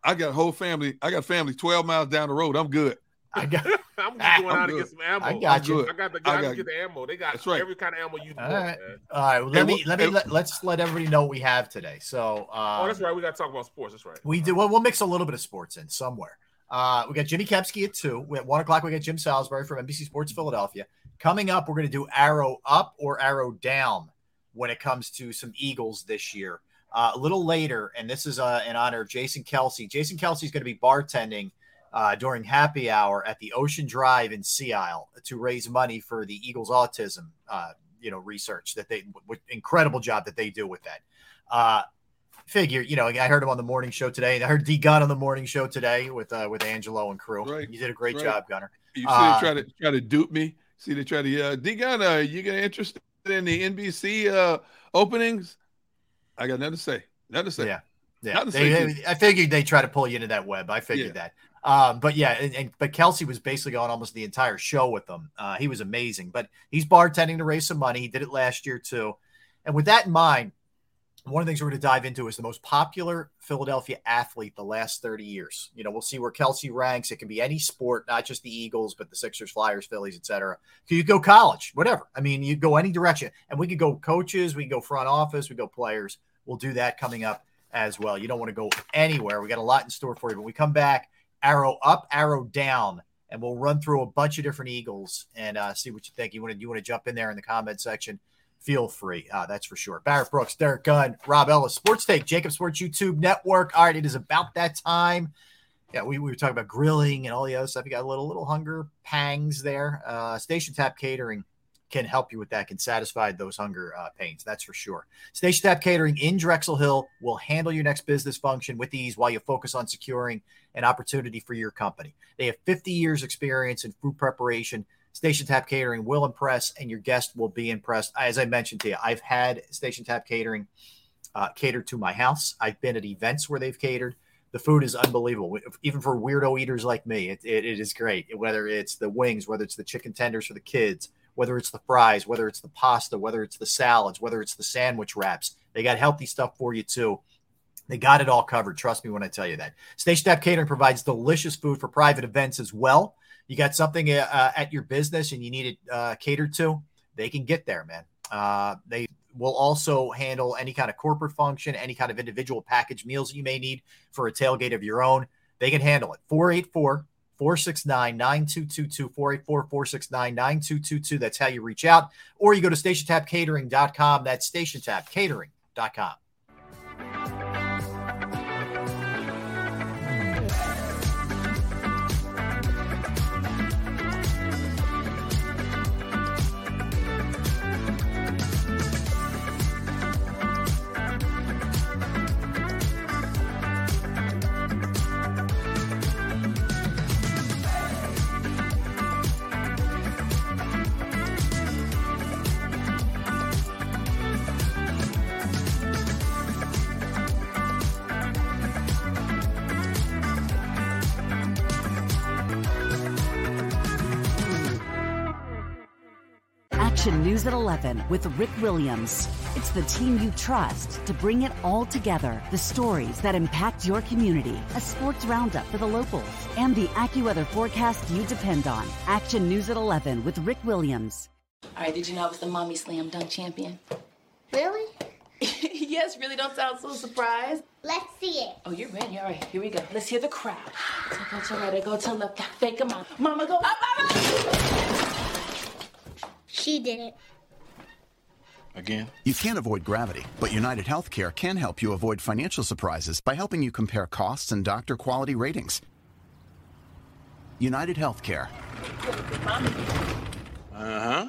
I got a whole family. I got family twelve miles down the road. I'm good. I got I'm just going I'm out to get some ammo. I got I'm you. good. I got the I I got get the ammo. They got That's right. every kind of ammo you All want, right. man. all right. Let Hey, me wh- let me hey- let, let's let everybody know what we have today. So uh, Oh, that's right. We got to talk about sports. That's right. We do. Well, we'll mix a little bit of sports in somewhere. Uh, we got Jimmy Kempski at two. We at one o'clock, we got Jim Salisbury from NBC Sports Philadelphia. Coming up, we're going to do arrow up or arrow down when it comes to some Eagles this year. Uh, a little later, and this is uh, in honor of Jason Kelce. Jason Kelce is going to be bartending uh, during happy hour at the Ocean Drive in Sea Isle to raise money for the Eagles autism, uh, you know, research that they, w- incredible job that they do with that. Uh, figure, you know, I heard him on the morning show today. I heard D Gun on the morning show today with uh, with Angelo and crew. Right, You did a great right. job, Gunner. You they try to try to dupe me. See, they try to uh, D gun. Uh, you get interested? in the NBC uh, openings. I got nothing to say. Nothing to say. Yeah. Yeah, Nothing to they, say, I figured they try to pull you into that web. I figured that. Um, but yeah, and, and but Kelce was basically on almost the entire show with them. Uh, he was amazing. But he's bartending to raise some money. He did it last year too. And with that in mind, one of the things we're going to dive into is the most popular Philadelphia athlete the last 30 years. You know, we'll see where Kelce ranks. It can be any sport, not just the Eagles, but the Sixers, Flyers, Phillies, etc. You go college, whatever. I mean, you go any direction. And we could go coaches, we go front office, we go players. We'll do that coming up as well. You don't want to go anywhere. We got a lot in store for you. When we come back, arrow up, arrow down, and we'll run through a bunch of different Eagles and uh, see what you think. You want to you want to jump in there in the comment section? Feel free. Uh, that's for sure. Barrett Brooks, Derrick Gunn, Rob Ellis, Sports Take, JAKIB Sports YouTube Network. All right, it is about that time. Yeah, we, we were talking about grilling and all the other stuff. You got a little little hunger pangs there. Uh, Station Tap Catering can help you with that, can satisfy those hunger uh, pains. That's for sure. Station Tap Catering in Drexel Hill will handle your next business function with ease while you focus on securing an opportunity for your company. They have 50 years experience in food preparation. Station Tap Catering will impress, and your guest will be impressed. As I mentioned to you, I've had Station Tap Catering uh, to my house. I've been at events where they've catered. The food is unbelievable, even for weirdo eaters like me. It, it, it is great. Whether it's the wings, whether it's the chicken tenders for the kids, whether it's the fries, whether it's the pasta, whether it's the salads, whether it's the sandwich wraps, they got healthy stuff for you too. They got it all covered. Trust me when I tell you that. Station Tap Catering provides delicious food for private events as well. You got something uh, at your business and you need it uh, catered to, they can get there, man. Uh, they will also handle any kind of corporate function, any kind of individual package meals you may need for a tailgate of your own. They can handle it. 484 469 9222. 484 469 9222. That's how you reach out. Or you go to stationtapcatering.com. That's stationtapcatering.com. 11 with Rick Williams. It's the team you trust to bring it all together. The stories that impact your community, a sports roundup for the locals, and the AccuWeather forecast you depend on. Action News at 11 with Rick Williams. All right, did you know I was the mommy slam dunk champion? Really? yes, really don't sound so surprised. Let's see it. Oh, you're ready. All right, here we go. Let's hear the crowd. So go to right, go to left, fake a mom. Mama go up, mama! She did it. Again? You can't avoid gravity, but United Healthcare can help you avoid financial surprises by helping you compare costs and doctor quality ratings. United Healthcare. Uh huh.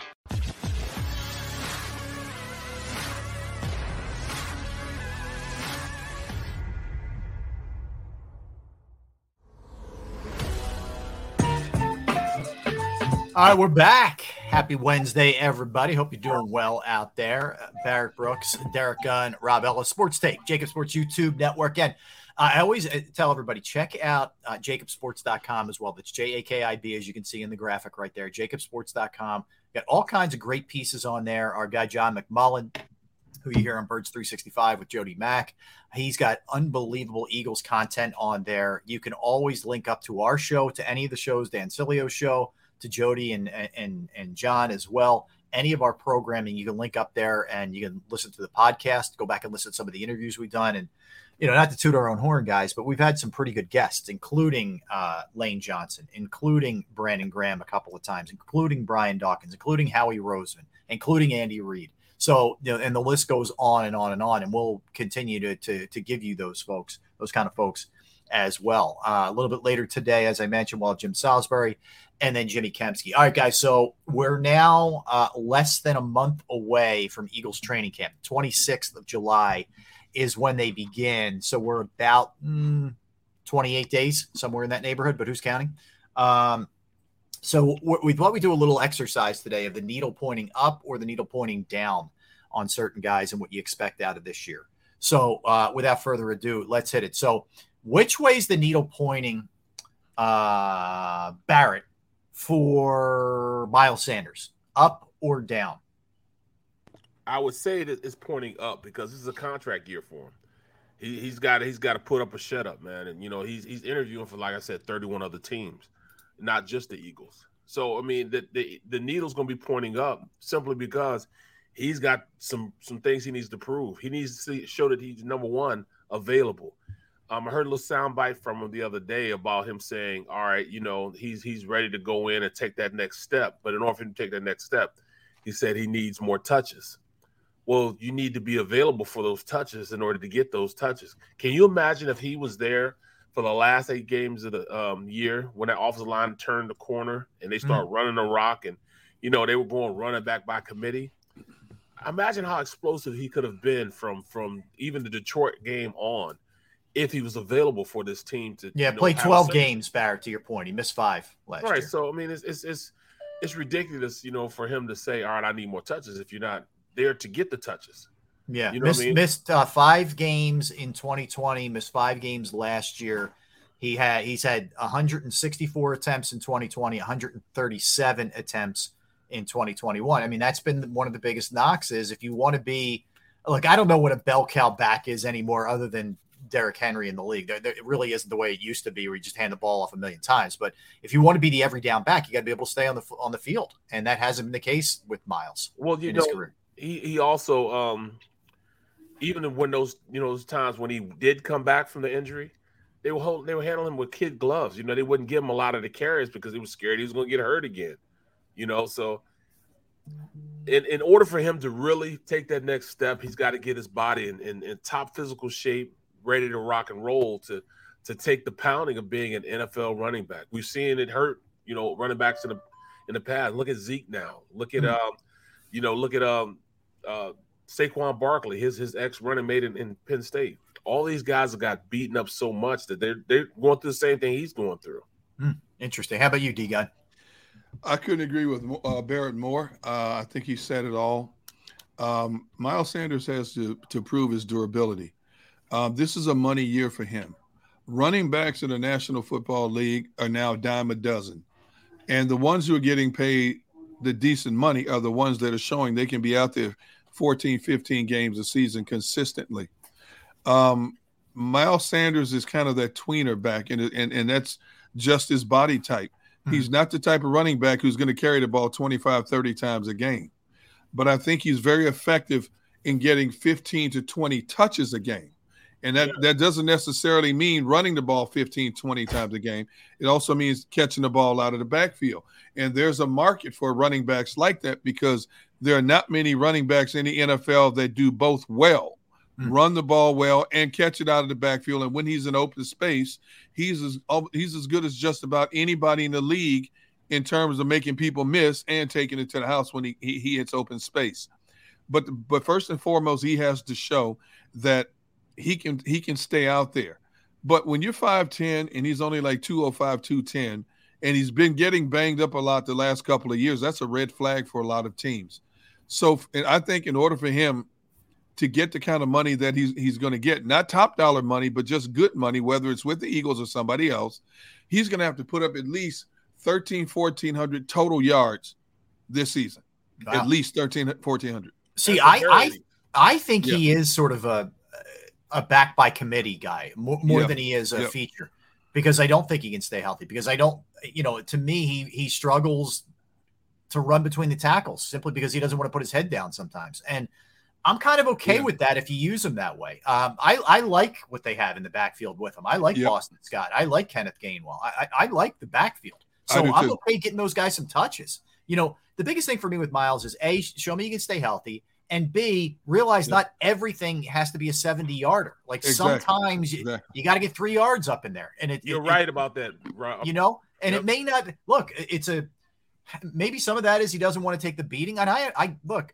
All right, we're back. Happy Wednesday, everybody. Hope you're doing well out there. Uh, Barrett Brooks, Derrick Gunn, Rob Ellis, Sports Take, JAKIB Sports YouTube Network. And I always uh, tell everybody check out uh, jakibsports.com as well. That's J A K I B, as you can see in the graphic right there. Jakibsports.com. Got all kinds of great pieces on there. Our guy, John McMullen, who you hear on Birds 365 with Jody Mack. He's got unbelievable Eagles content on there. You can always link up to our show, to any of the shows, Dan Sileo's show to Jody and and and John as well. Any of our programming, you can link up there and you can listen to the podcast. Go back and listen to some of the interviews we've done, and you know, not to toot our own horn, guys, but we've had some pretty good guests, including uh, Lane Johnson, including Brandon Graham a couple of times, including Brian Dawkins, including Howie Roseman, including Andy Reid. So, you know, and the list goes on and on and on, and we'll continue to to, to give you those folks, those kind of folks as well. Uh, a little bit later today, as I mentioned, we'll Jim Salisbury and then Jimmy Kempski. All right, guys. So we're now uh, less than a month away from Eagles training camp. 26th of July is when they begin. So we're about mm, 28 days, somewhere in that neighborhood, but who's counting? Um, so we thought we'd do a little exercise today of the needle pointing up or the needle pointing down on certain guys and what you expect out of this year. So uh, without further ado, let's hit it. So which way is the needle pointing, uh, Barrett, for Miles Sanders, up or down? I would say that it's pointing up because this is a contract year for him. He, he's got he's got to put up a shut up, man. And you know he's he's interviewing for like I said, 31 other teams, not just the Eagles. So I mean the the, the needle's going to be pointing up simply because he's got some some things he needs to prove. He needs to see, show that he's number one available. Um, I heard a little soundbite from him the other day about him saying, "All right, you know, he's he's ready to go in and take that next step, but in order for him to take that next step, he said he needs more touches." Well, you need to be available for those touches in order to get those touches. Can you imagine if he was there for the last eight games of the um, year when that offensive line turned the corner and they start mm-hmm. running the rock and you know they were going running back by committee? Imagine how explosive he could have been from from even the Detroit game on if he was available for this team to yeah you know, play 12 games barrett to your point. He missed five last right year. so i mean it's, it's it's it's ridiculous you know for him to say all right i need more touches if you're not there to get the touches. Yeah you know missed, I mean? missed uh, five games in 2020 missed five games last year. He had he's had 164 attempts in 2020 137 attempts in 2021 i mean that's been one of the biggest knocks is if you want to be like i don't know what a bell cow back is anymore other than Derrick Henry in the league. There, there, it really isn't the way it used to be, where you just hand the ball off a million times. But if you want to be the every down back, you got to be able to stay on the on the field, and that hasn't been the case with Miles. Well, you know, he he also um, even when those you know those times when he did come back from the injury, they were hold, they were handling him with kid gloves. You know, they wouldn't give him a lot of the carries because he was scared he was going to get hurt again. You know, so in, in order for him to really take that next step, he's got to get his body in, in, in top physical shape ready to rock and roll to to take the pounding of being an NFL running back. We've seen it hurt, you know, running backs in the in the past. Look at Zeke now. Look at mm-hmm. um, you know, look at um uh Saquon Barkley, his his ex running mate in, in Penn State. All these guys have got beaten up so much that they're they're going through the same thing he's going through. Hmm. Interesting. How about you, D guy? I couldn't agree with uh, Barrett more. Uh, I think he said it all. Um, Miles Sanders has to to prove his durability. Um, this is a money year for him. Running backs in the National Football League are now dime a dozen. And the ones who are getting paid the decent money are the ones that are showing they can be out there 14, 15 games a season consistently. Um, Miles Sanders is kind of that tweener back, and, and, and that's just his body type. Mm-hmm. He's not the type of running back who's going to carry the ball 25, 30 times a game. But I think he's very effective in getting 15 to 20 touches a game. And that, yeah. that doesn't necessarily mean running the ball 15, 20 times a game. It also means catching the ball out of the backfield. And there's a market for running backs like that because there are not many running backs in the NFL that do both well mm-hmm. run the ball well and catch it out of the backfield. And when he's in open space, he's as, he's as good as just about anybody in the league in terms of making people miss and taking it to the house when he, he, he hits open space. But, but first and foremost, he has to show that he can he can stay out there. But when you're 5'10 and he's only like 205, 210, and he's been getting banged up a lot the last couple of years. That's a red flag for a lot of teams. So and I think in order for him to get the kind of money that he's he's going to get, not top dollar money, but just good money, whether it's with the Eagles or somebody else, he's going to have to put up at least 13, 1400 total yards this season. Wow. At least 13, 1400. See, That's I, a I very- I think he is sort of a a back by committee guy more, more Yeah. than he is a Yeah. feature because I don't think he can stay healthy because I don't you know to me he he struggles to run between the tackles simply because he doesn't want to put his head down sometimes and I'm kind of okay Yeah. with that if you use him that way. Um, I I like what they have in the backfield with him. I like Yep. Boston Scott. I like Kenneth Gainwell. I I, I like the backfield. So I'm too. okay getting those guys some touches. You know, the biggest thing for me with Miles is A, show me you can stay healthy, and B, realize Yeah. not everything has to be a 70 yarder. Like Exactly. sometimes you, Exactly. you got to get three yards up in there. And it, You're it- right about that, Rob. you know, and Yep. it may not look, it's a maybe some of that is he doesn't want to take the beating. And I, I look,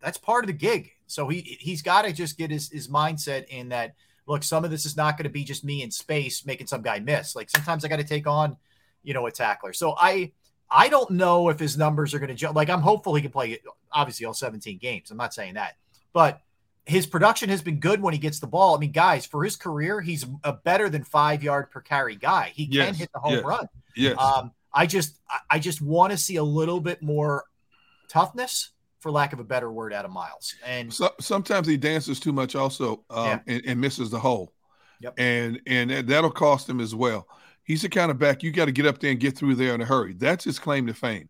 that's part of the gig. So he he's got to just get his, his mindset in that look, some of this is not going to be just me in space making some guy miss. Like sometimes I got to take on, you know, a tackler. So I I don't know if his numbers are going to jump. Like I'm hopeful he can play obviously all 17 games. I'm not saying that, but his production has been good when he gets the ball. I mean, guys, for his career, he's a better than five yard per carry guy. He can hit the home yes, run. Yes. Um, I just I- I just want to see a little bit more toughness, for lack of a better word, out of Miles. And So, sometimes he dances too much also um, Yeah. and, and misses the hole. Yep. And and that'll cost him as well. He's the kind of back you got to get up there and get through there in a hurry. That's his claim to fame.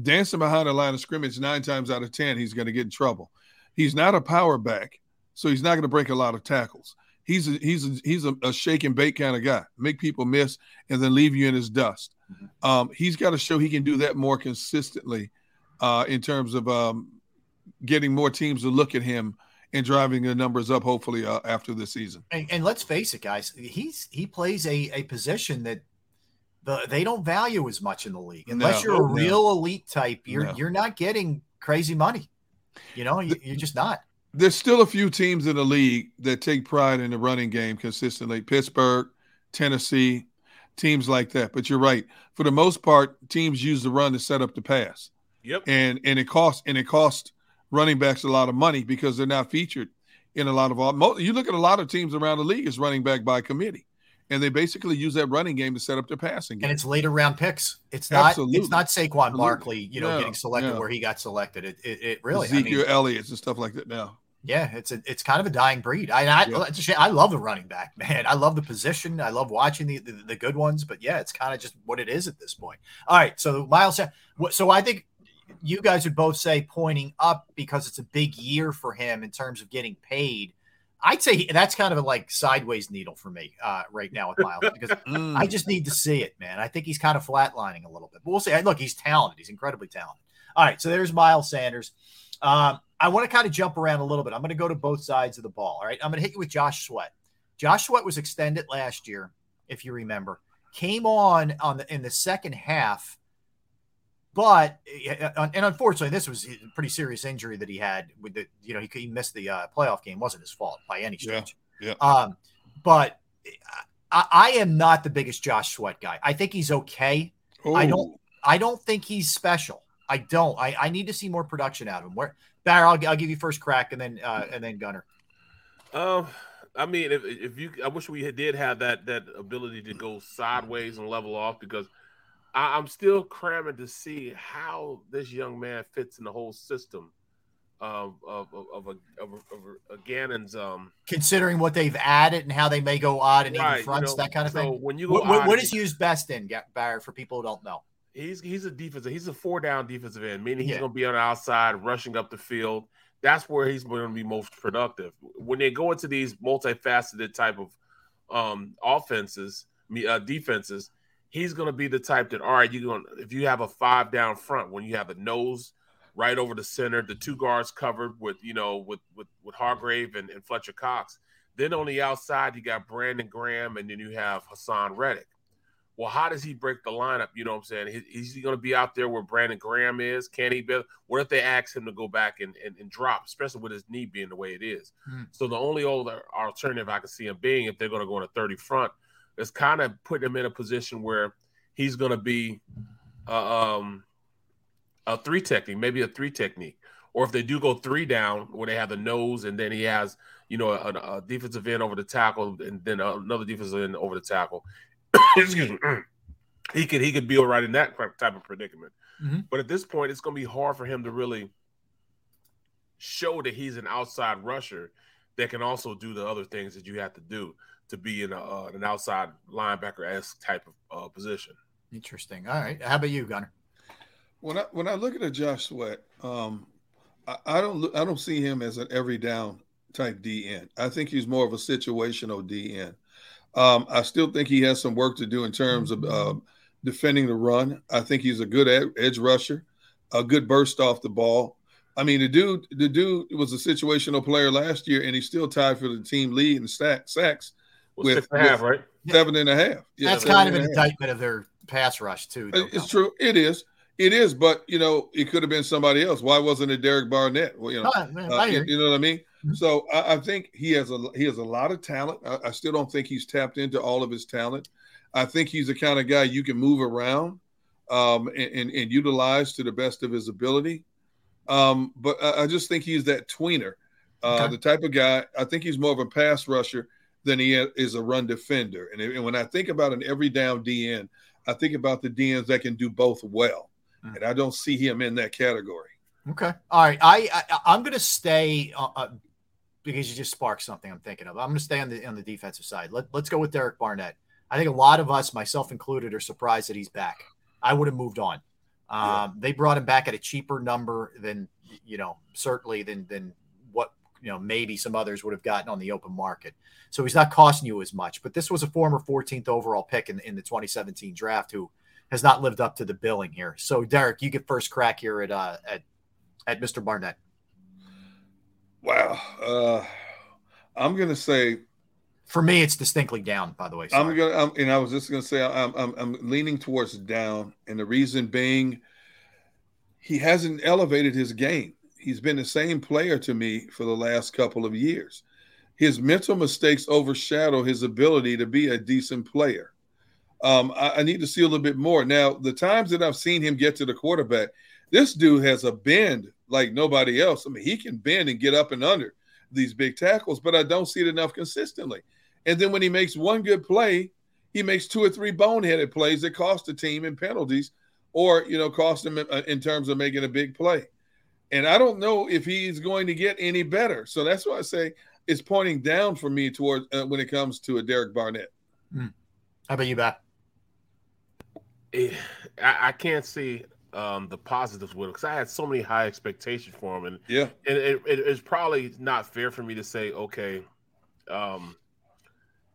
Dancing behind the line of scrimmage nine times out of ten, he's going to get in trouble. He's not a power back, so he's not going to break a lot of tackles. He's a, he's a, he's a, a shake and bake kind of guy. Make people miss and then leave you in his dust. Um, he's got to show he can do that more consistently uh, in terms of um, getting more teams to look at him and driving the numbers up. Hopefully uh, after the season. and, and let's face it, guys, he's he plays a, a position that the they don't value as much in the league. Unless No, you're a no. real elite type, you're No. you're not getting crazy money. You know, you, you're just not. There's still a few teams in the league that take pride in the running game consistently. Pittsburgh, Tennessee, teams like that. But you're right. For the most part, teams use the run to set up the pass. Yep. and and it costs and it costs running backs a lot of money because they're not featured in a lot of all. You look at a lot of teams around the league is running back by committee, and they basically use that running game to set up their passing game. And it's later round picks. It's not Absolutely. it's not Saquon Absolutely. Barkley, you know, No, getting selected where he got selected. It it, it really I Ezekiel mean, Elliott's and stuff like that. Now, Yeah, it's a, it's kind of a dying breed. I I, Yeah. it's a shame. I love the running back, man. I love the position. I love watching the, the, the good ones. But yeah, it's kind of just what it is at this point. All right, so Miles, so I think you guys would both say pointing up because it's a big year for him in terms of getting paid. I'd say that's kind of a like sideways needle for me uh, right now with Miles because Mm. I just need to see it, man. I think he's kind of flatlining a little bit, but we'll see. Look, he's talented. He's incredibly talented. All right, so there's Miles Sanders. Um, I want to kind of jump around a little bit. I'm going to go to both sides of the ball. All right, I'm going to hit you with Josh Sweat. Josh Sweat was extended last year, if you remember. Came on on the in the second half, but uh, and unfortunately, this was a pretty serious injury that he had. With the you know he, he missed the uh, playoff game. wasn't his fault by any stretch. yeah. yeah. Um, but I, I am not the biggest Josh Sweat guy. I think he's okay. I don't. I don't think he's special. I don't. I, I need to see more production out of him. Where Barry, I'll, I'll give you first crack and then uh, and then Gunner. Um, I mean, if if you, I wish we did have that that ability to go sideways and level off because I, I'm still cramming to see how this young man fits in the whole system of of of, of, a, of, a, of a Gannon's um Considering what they've added and how they may go odd and Right, even you fronts, know, that kind of so thing. when you go what, odd, what is he used best in, Barrett, for people who don't know? he's he's a defensive he's a four down defensive end meaning he's Yeah. going to be on the outside rushing up the field that's where he's going to be most productive when they go into these multifaceted type of um offenses uh defenses he's going to be the type that all right you're going to if you have a five down front when you have the nose right over the center the two guards covered with you know with with with hargrave and, and fletcher cox then on the outside you got brandon graham and then you have haason reddick well, how does he break the lineup? You know what I'm saying? Is- he going to be out there where Brandon Graham is? Can he be? What if they ask him to go back and, and, and drop, especially with his knee being the way it is? Hmm. So the only other alternative I can see him being, if they're going to go on a 30 front, is kind of putting him in a position where he's going to be uh, um, a three technique, maybe a three technique. Or if they do go three down, where they have the nose and then he has, you know, a, a defensive end over the tackle and then another defensive end over the tackle. Excuse me. he could he could be all right in that type of predicament. Mm-hmm. But at this point, it's going to be hard for him to really show that he's an outside rusher that can also do the other things that you have to do to be in a, uh, an outside linebacker s type of uh, position. Interesting. All right. How about you, Gunner? When I when I look at a Josh Sweat, um, I, I don't look, I don't see him as an every down type DN. I think he's more of a situational DN. Um, I still think he has some work to do in terms of uh, defending the run. I think he's a good ed- edge rusher, a good burst off the ball. I mean, the dude, the dude was a situational player last year, and he's still tied for the team lead in sack, sacks well, with, six and a half, right? Seven and a half. Yeah, That's kind of an indictment of their pass rush too. Though, it's true. It is. It is. But you know, it could have been somebody else. Why wasn't it Derek Barnett? Well, you know, oh, man, uh, you, you, know what I mean. Mm-hmm. So I, I, think he has a he has a lot of talent. I, I, still don't think he's tapped into all of his talent. I think he's the kind of guy you can move around um, and, and, and utilize to the best of his ability. Um, but I, I, just think he's that tweener, uh, okay. the type of guy. I think he's more of a pass rusher than he is a run defender. And, and, when I think about an every down DN, I think about the DNs that can do both well, mm. and I don't see him in that category. Okay, all right. I, I am going to stay uh, uh, because you just sparked something I'm thinking of. I'm going to stay on the on the defensive side. Let, let's go with Derek Barnett. I think a lot of us, myself included, are surprised that he's back. I would have moved on. Um, yeah. They brought him back at a cheaper number than you know, certainly than than you know maybe some others would have gotten on the open market. So he's not costing you as much. But this was a former 14th overall pick in, in the 2017 draft who has not lived up to the billing here. So Derek, you get first crack here at uh, at at Mr. Barnett. Wow, uh, I'm gonna say for me, it's distinctly down. By the way, Sorry. I'm gonna, I'm, and I was just gonna say I'm, I'm, I'm leaning towards down, and the reason being, he hasn't elevated his game. He's been the same player to me for the last couple of years. His mental mistakes overshadow his ability to be a decent player. Um, I, I need to see a little bit more. Now, the times that I've seen him get to the quarterback, this dude has a bend like nobody else. I mean, he can bend and get up and under these big tackles, but I don't see it enough consistently. And then when he makes one good play, he makes two or three boneheaded plays that cost the team in penalties or, you know, cost him uh, in terms of making a big play. And I don't know if he's going to get any better. So that's why I say it's pointing down for me toward uh, when it comes to a Derek Barnett. Mm. How about you, Bat? Eh, I, I can't see um, the positives with him because I had so many high expectations for him, and yeah, and it, it, it's probably not fair for me to say, okay, um,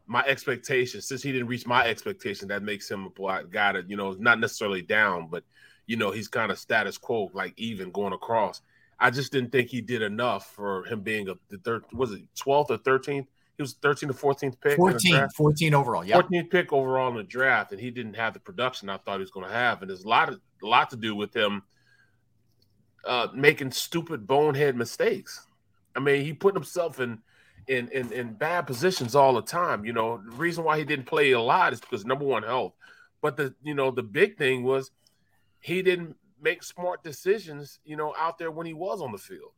my expectations since he didn't reach my expectation, that makes him a guy that you know not necessarily down, but you know he's kind of status quo, like even going across. I just didn't think he did enough for him being a the third was it 12th or 13th? He was 13 to 14th pick. 14, 14 overall. Yeah. 14th pick overall in the draft, and he didn't have the production I thought he was going to have. And there's a lot of a lot to do with him uh, making stupid bonehead mistakes. I mean, he put himself in, in in in bad positions all the time. You know, the reason why he didn't play a lot is because number one, health. But the you know the big thing was he didn't make smart decisions. You know, out there when he was on the field.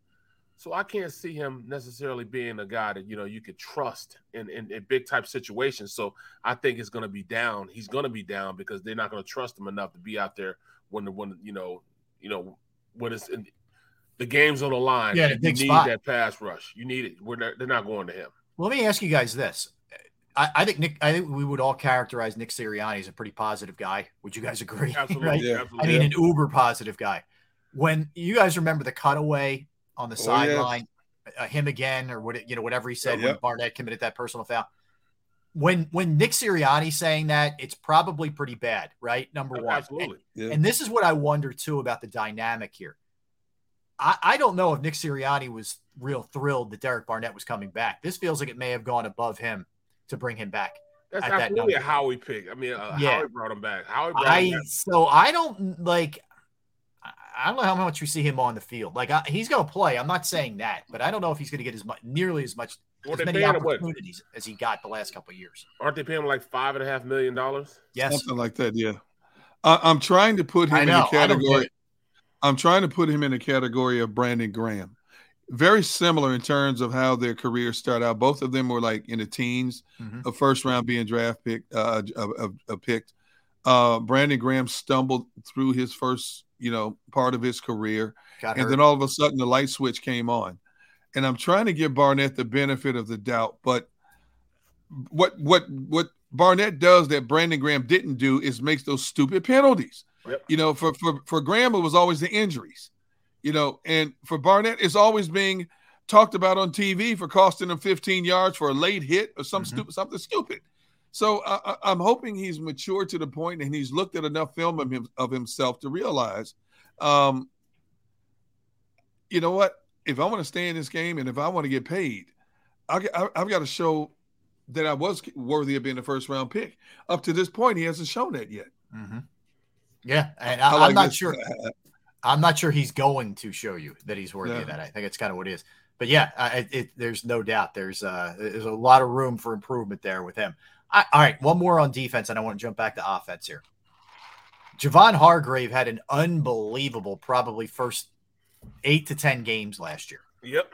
So I can't see him necessarily being a guy that you know you could trust in, in, in big type situations. So I think it's going to be down. He's going to be down because they're not going to trust him enough to be out there when the when you know you know when it's in, the game's on the line. Yeah, you need spot. that pass rush. You need it. We're not, they're not going to him. Well, let me ask you guys this. I, I, think Nick. I think we would all characterize Nick Sirianni as a pretty positive guy. Would you guys agree? Absolutely. right? Yeah, I mean, an uber positive guy. When you guys remember the cutaway on the Oh, sideline, uh, him again, or what you know, whatever he said when Yep. Barnett committed that personal foul. When when Nick Sirianni saying that, it's probably pretty bad, right? Number one, Absolutely. Yeah. and this is what I wonder too about the dynamic here. I, I don't know if Nick Sirianni was real thrilled that Derek Barnett was coming back. This feels like it may have gone above him to bring him back. That's at that absolutely a. Howie pick. I mean, uh, Yeah. Howie brought him back. Howie brought I him back. so I don't like. I- I don't know how much we see him on the field. Like I, he's going to play. I'm not saying that, but I don't know if he's going to get as much, nearly as much, What as many paying him what? opportunities as he got the last couple of years. Aren't they paying him like five and a half million dollars? Yes, Something like that. Yeah. I, I'm trying to put him I in know, the I category. I'm trying to put him in the category of Brandon Graham. Very similar in terms of how their careers start out. Both of them were like in the teens, Mhm. a first round being draft pick, uh, uh, uh, uh, picked. Uh, Brandon Graham stumbled through his first, you know, part of his career, Got and hurt. then all of a sudden the light switch came on. And I'm trying to give Barnett the benefit of the doubt, but what what what Barnett does that Brandon Graham didn't do is makes those stupid penalties. Yep. You know, for for for Graham it was always the injuries. You know, and for Barnett it's always being talked about on TV for costing him 15 yards for a late hit or some stupid something stupid. So I'm hoping he's matured to the point and he's looked at enough film of, him, of himself to realize, um, you know what? If I want to stay in this game and if I want to get paid, I, I've got to show that I was worthy of being a first round pick. Up to this point, he hasn't shown that yet. Mhm. Yeah, and I I, like am not this- sure. I'm not sure he's going to show you that he's worthy Yeah. of that. I think it's kind of what it is. But yeah, I, it, it, there's no doubt there's uh, there's a lot of room for improvement there with him. I, all right, one more on defense, and I want to jump back to offense here. Javon Hargrave had an unbelievable, probably first eight to ten games last year Yep.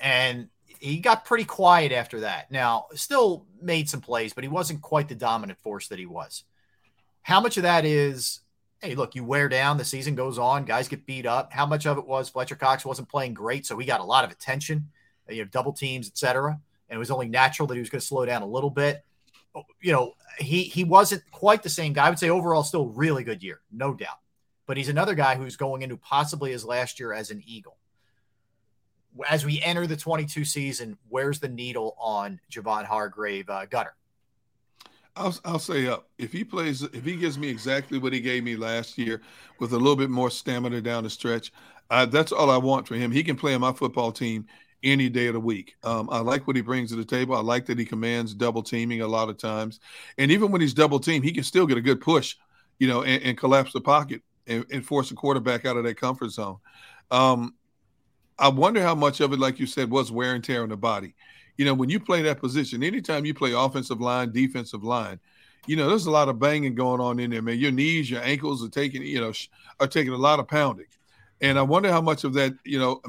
and he got pretty quiet after that. Now, still made some plays, but he wasn't quite the dominant force that he was. How much of that is, hey, look, you wear down, the season goes on, guys get beat up. How much of it was Fletcher Cox wasn't playing great, so he got a lot of attention, uh, you know, double teams, etc. And it was only natural that he was going to slow down a little bit. Oh, You know, he he wasn't quite the same guy. I would say overall, still really good year, no doubt. But he's another guy who's going into possibly his last year as an Eagle as we enter the 22 season, where's the needle on Javon Hargrave uh? I'll, I'll say up. If he plays, if he gives me exactly what he gave me last year with a little bit more stamina down the stretch, that's all I want for him. He can play on my football team any day of the week. Um, I like what he brings to the table. I like that he commands double teaming a lot of times. And even when he's double teamed, he can still get a good push, you know, and, and collapse the pocket and, and force a quarterback out of that comfort zone. Um, I wonder how much of it, like you said, was wear and tear on the body. You know, when you play that position, anytime you play offensive line, defensive line, you know, there's a lot of banging going on in there, man. Your knees, your ankles are taking, you know, are taking a lot of pounding. And I wonder how much of that, you know,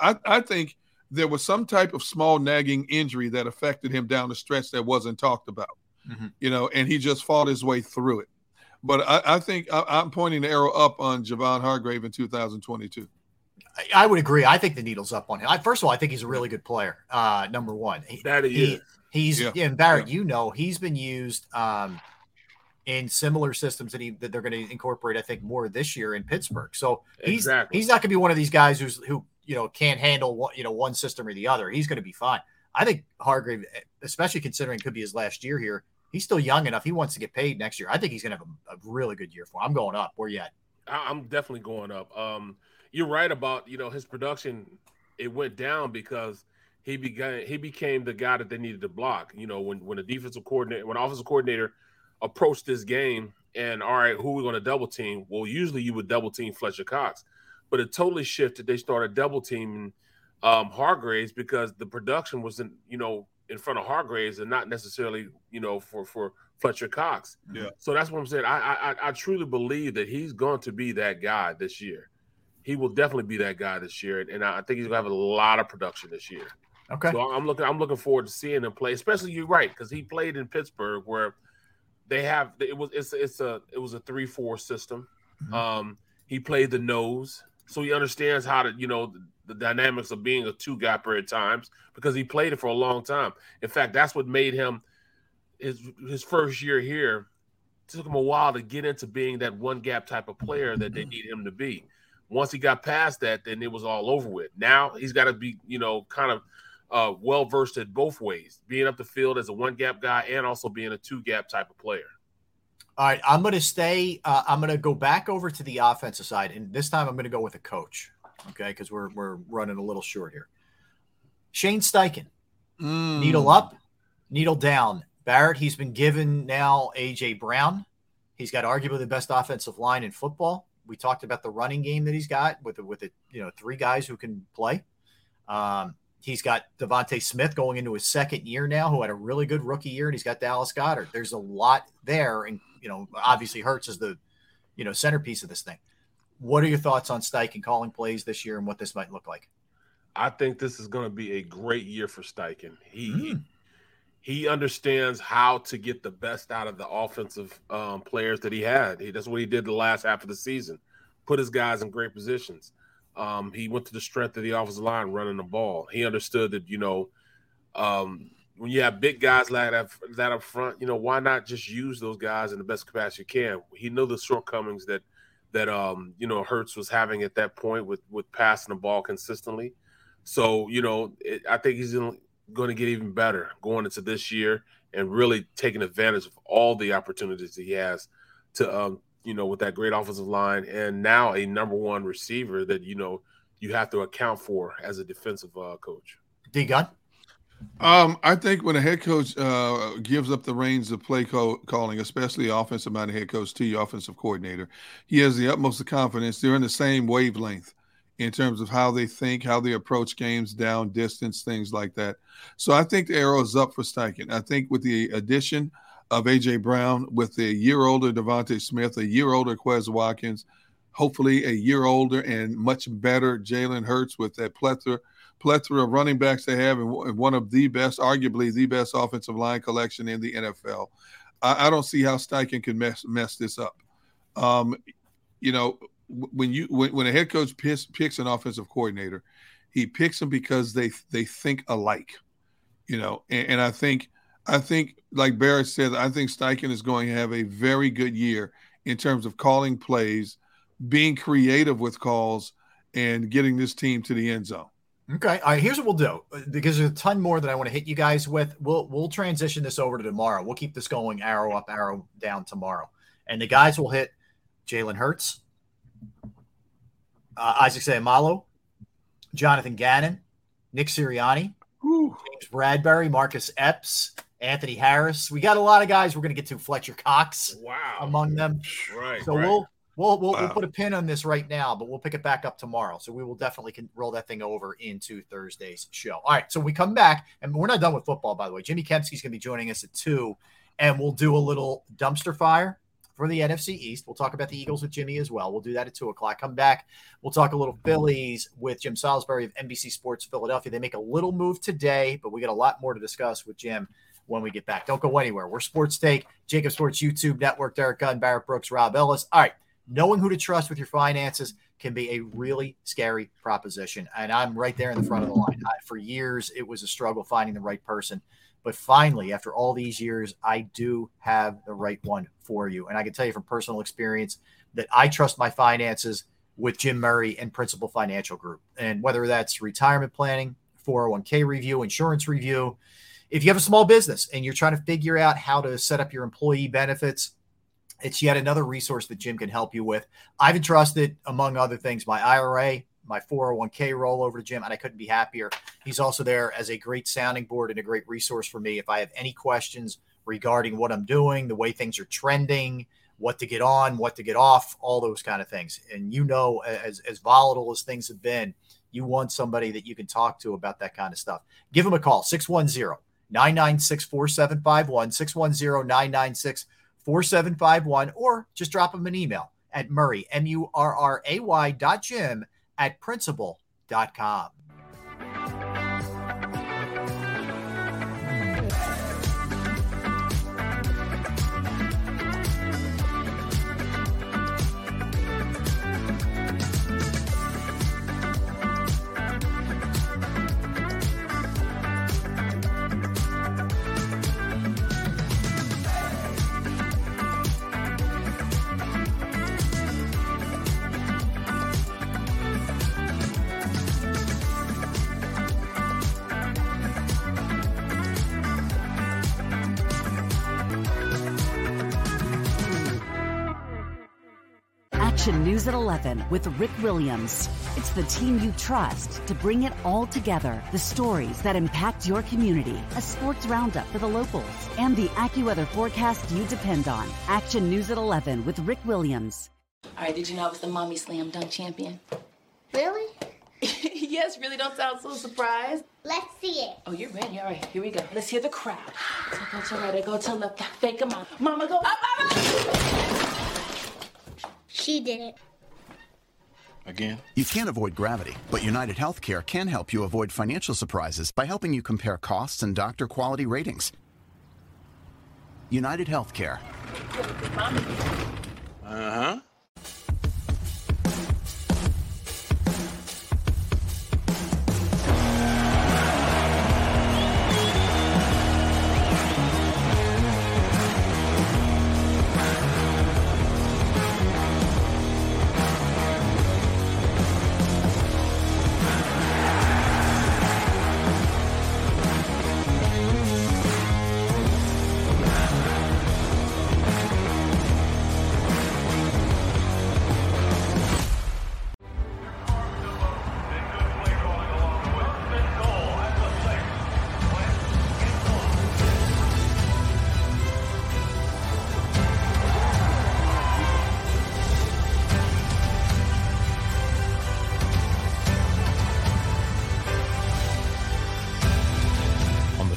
I, I think there was some type of small nagging injury that affected him down the stretch that wasn't talked about, Mhm. you know, and he just fought his way through it. But I, I think I, I'm pointing the arrow up on Javon Hargrave in 2022. I, I would agree. I think the needle's up on him. I, first of all, I think he's a really good player. Uh, number one, he, That he is. He's Yeah. yeah. and Barrett, you know, he's been used um, in similar systems that he that they're going to incorporate. I think more this year in Pittsburgh. So he's Exactly. he's not going to be one of these guys who's who you know can't handle one you know one system or the other. He's going to be fine. I think Hargrave, especially considering it could be his last year here, he's still young enough. He wants to get paid next year. I think he's going to have a, a really good year for. Him. I'm going up. Where you at? I- I'm definitely going up. Um, you're right about you know his production. It went down because he began he became the guy that they needed to block. You know when when the defensive coordinator when offensive coordinator approached this game and all right, who are we going to double team? Well, usually you would double team Fletcher Cox, but it totally shifted. They started double teaming um, Hargraves because the production was in you know in front of Hargraves and not necessarily you know for for Fletcher Cox. Yeah. So that's what I'm saying. I, I I truly believe that he's going to be that guy this year. He will definitely be that guy this year, and I think he's going to have a lot of production this year. Okay. So I'm looking. I'm looking forward to seeing him play. Especially you're right because he played in Pittsburgh where they have it was it's it's a it was a three four system. Um, he played the nose, so he understands how to you know the, the dynamics of being a two gapper at times because he played it for a long time. In fact, that's what made him his his first year here. Took him a while to get into being that one gap type of player that they need him to be. Once he got past that, then it was all over with. Now he's got to be, you know, kind of uh, well versed at both ways, being up the field as a one gap guy and also being a two gap type of player. All right, I'm going to stay. Uh, I'm going to go back over to the offensive side, and this time I'm going to go with a coach. Okay, because we're we're running a little short here. Shane Steichen, Mm. needle up, needle down. Barrett, he's been given now AJ Brown. He's got arguably the best offensive line in football. We talked about the running game that he's got with with it, you know, three guys who can play. Um, he's got DeVonta Smith going into his second year now, who had a really good rookie year, and he's got Dallas Goedert. There's a lot there, and you know, obviously Hurts is the you know, centerpiece of this thing. What are your thoughts on Steichen calling plays this year and what this might look like? I think this is going to be a great year for Steichen. He mm. He understands how to get the best out of the offensive um, players that he had. He, that's what he did the last half of the season. Put his guys in great positions. Um, he went to the strength of the offensive line running the ball. He understood that you know um, when you have big guys like that, that up front, you know why not just use those guys in the best capacity you can. He knew the shortcomings that that um, you know Hurts was having at that point with with passing the ball consistently. So you know it, I think he's going to get even better going into this year and really taking advantage of all the opportunities he has to um, you know, with that great offensive line and now a number one receiver that, you know, you have to account for as a defensive uh, coach. D Gun? Um, I think when a head coach uh, gives up the reins of play co- calling, especially offensive minded head coach to your offensive coordinator, he has the utmost of confidence. They're in the same wavelength in terms of how they think, how they approach games, down distance, things like that. So I think the arrow is up for Steichen. I think with the addition – of AJ Brown with a year older DeVonta Smith, a year older Quez Watkins, hopefully a year older and much better Jalen Hurts with that plethora plethora of running backs they have and one of the best, arguably the best offensive line collection in the NFL. I, I don't see how Steichen can mess mess this up. Um, you know, when you when, when a head coach picks, picks an offensive coordinator, he picks them because they they think alike. You know, and, and I think I think, like Barrett said, I think Steichen is going to have a very good year in terms of calling plays, being creative with calls, and getting this team to the end zone. Okay. Here's what we'll do uh, because there's a ton more that I want to hit you guys with. We'll we'll transition this over to tomorrow. We'll keep this going arrow up, arrow down tomorrow, and the guys will hit Jalen Hurts, uh, Isaac Seumalo, Jonathan Gannon, Nick Sirianni, Ooh. James Bradberry, Marcus Epps, Anthony Harris. We got a lot of guys we're going to get to Fletcher Cox. Wow. Among them. Right. So right. we'll we'll we'll, wow. we'll, put a pin on this right now, but we'll pick it back up tomorrow. So we will definitely can roll that thing over into Thursday's show. All right. So we come back, and we're not done with football, by the way. Jimmy Kempski's going to be joining us at two, and we'll do a little dumpster fire for the NFC East. We'll talk about the Eagles with Jimmy as well. We'll do that at two o'clock. Come back. We'll talk a little Phillies with Jim Salisbury of NBC Sports Philadelphia. They make a little move today, but we got a lot more to discuss with Jim when we get back. Don't go anywhere. We're Sports Take, JAKIB Sports YouTube Network, Derrick Gunn, Barrett Brooks, Rob Ellis. All right. Knowing who to trust with your finances can be a really scary proposition. And I'm right there in the front of the line. I, for years, it was a struggle finding the right person. But finally, after all these years, I do have the right one for you. And I can tell you from personal experience that I trust my finances with Jim Murray and Principal Financial Group. And whether that's retirement planning, 401k review, insurance review, if you have a small business and you're trying to figure out how to set up your employee benefits, it's yet another resource that Jim can help you with. I've entrusted, among other things, my IRA, my 401k rollover to Jim, and I couldn't be happier. He's also there as a great sounding board and a great resource for me if I have any questions regarding what I'm doing, the way things are trending, what to get on, what to get off, all those kind of things. And you know, as, as volatile as things have been, you want somebody that you can talk to about that kind of stuff. Give him a call, 610 996 4751, 610 996 4751, or just drop him an email at Murray, M U R R A Y dot Jim at principal.com. News at 11 with Rick Williams. It's the team you trust to bring it all together. The stories that impact your community, a sports roundup for the locals, and the AccuWeather forecast you depend on. Action News at 11 with Rick Williams. All right, did you know I was the mommy slam dunk champion? Really? yes, really don't sound so surprised. Let's see it. Oh, you're ready. All right, here we go. Let's hear the crowd. So go to right, I go to left, fake a mom. Mama go up, up, up. She did it. Again? You can't avoid gravity, but United Healthcare can help you avoid financial surprises by helping you compare costs and doctor quality ratings. United Healthcare. Uh huh.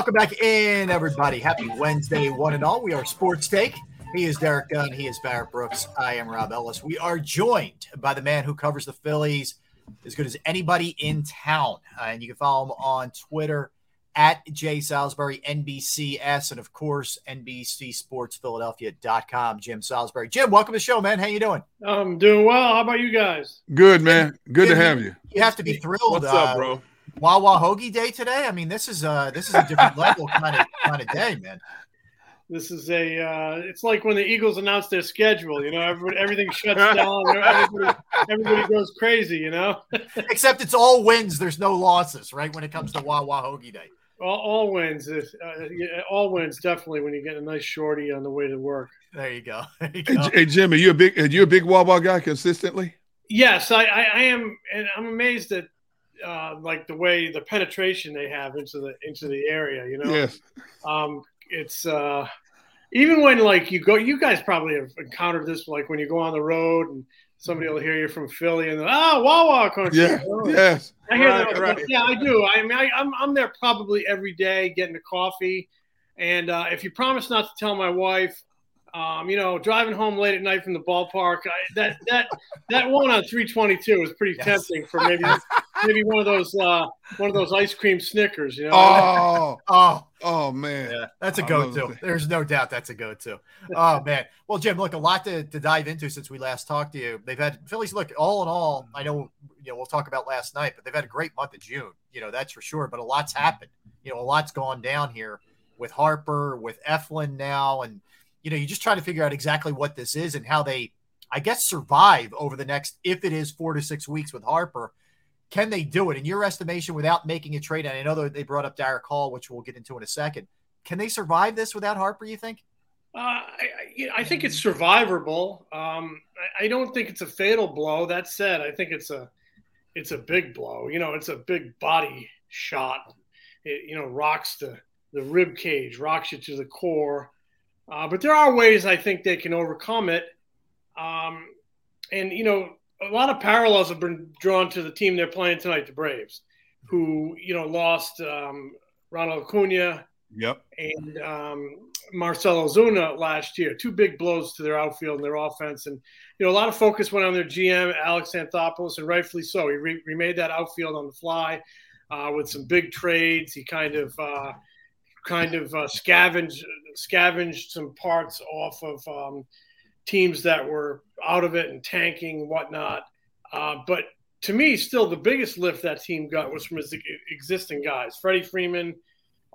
Welcome back in, everybody. Happy Wednesday, one and all. We are Sports Take. He is Derrick Gunn. He is Barrett Brooks. I am Rob Ellis. We are joined by the man who covers the Phillies as good as anybody in town. Uh, and you can follow him on Twitter at Jay Salisbury, NBCS, and of course, NBCSportsPhiladelphia.com. Jim Salisbury. Jim, welcome to the show, man. How you doing? I'm doing well. How about you guys? Good, man. Good to have you. You have to be thrilled. What's up, uh, bro? Wawa Hoagie Day today. I mean, this is uh this is a different level kind of kind of day, man. This is a. Uh, it's like when the Eagles announce their schedule. You know, everybody, everything shuts down. Everybody, everybody goes crazy. You know, Except it's all wins. There's no losses, right? When it comes to Wawa Hoagie Day. all, all wins. If, Uh, yeah, all wins definitely when you get a nice shorty on the way to work. There you go. There you Hey, go. J- hey, Jim, are you a big are you a big Wawa guy consistently? Yes, I, I, I am, and I'm amazed at uh, like the way the penetration they have into the into the area. You know, Yes. um, it's uh, even when like you go, you guys probably have encountered this, like when you go on the road and somebody will hear you from Philly and ah Wawa country. Yeah. you know? Yes. I hear Right, that. right. Yeah, I do. I mean, I, I'm I'm there probably every day getting a coffee, and uh, if you promise not to tell my wife, um, you know, driving home late at night from the ballpark, I, that that that one on 322 was pretty Yes. tempting for maybe maybe one of those uh, one of those ice cream Snickers. You know, Oh, Oh, oh man. yeah, that's a go-to. There's no doubt that's a go-to. Oh man. Well, Jim, look, a lot to, to dive into since we last talked to you. They've had Phillies. Look, all in all, I know you know we'll talk about last night, but they've had a great month of June. You know that's for sure. But a lot's happened. You know, a lot's gone down here with Harper, with Eflin now, and you know you just try to figure out exactly what this is and how they, I guess, survive over the next if it is four to six weeks with Harper. Can they do it in your estimation without making a trade? And I know they brought up Darick Hall, which we'll get into in a second. Can they survive this without Harper? You think? Uh, I, I- I think it's survivable. Um, I, I don't think it's a fatal blow. That said, I think it's a it's a big blow. You know, it's a big body shot. It, you know, rocks the the rib cage, rocks you to the core. Uh, but there are ways I think they can overcome it. Um, and you know, a lot of parallels have been drawn to the team they're playing tonight, the Braves, who you know lost um, Ronald Acuna Yep. and um, Marcell Ozuna last year. Two big blows to their outfield and their offense. And, you know, a lot of focus went on their GM, Alex Anthopoulos, and rightfully so. He re- remade that outfield on the fly uh, with some big trades. He kind of uh, kind of uh, scavenged, scavenged some parts off of um, teams that were out of it and tanking and whatnot. Uh, but to me, still the biggest lift that team got was from his existing guys, Freddie Freeman –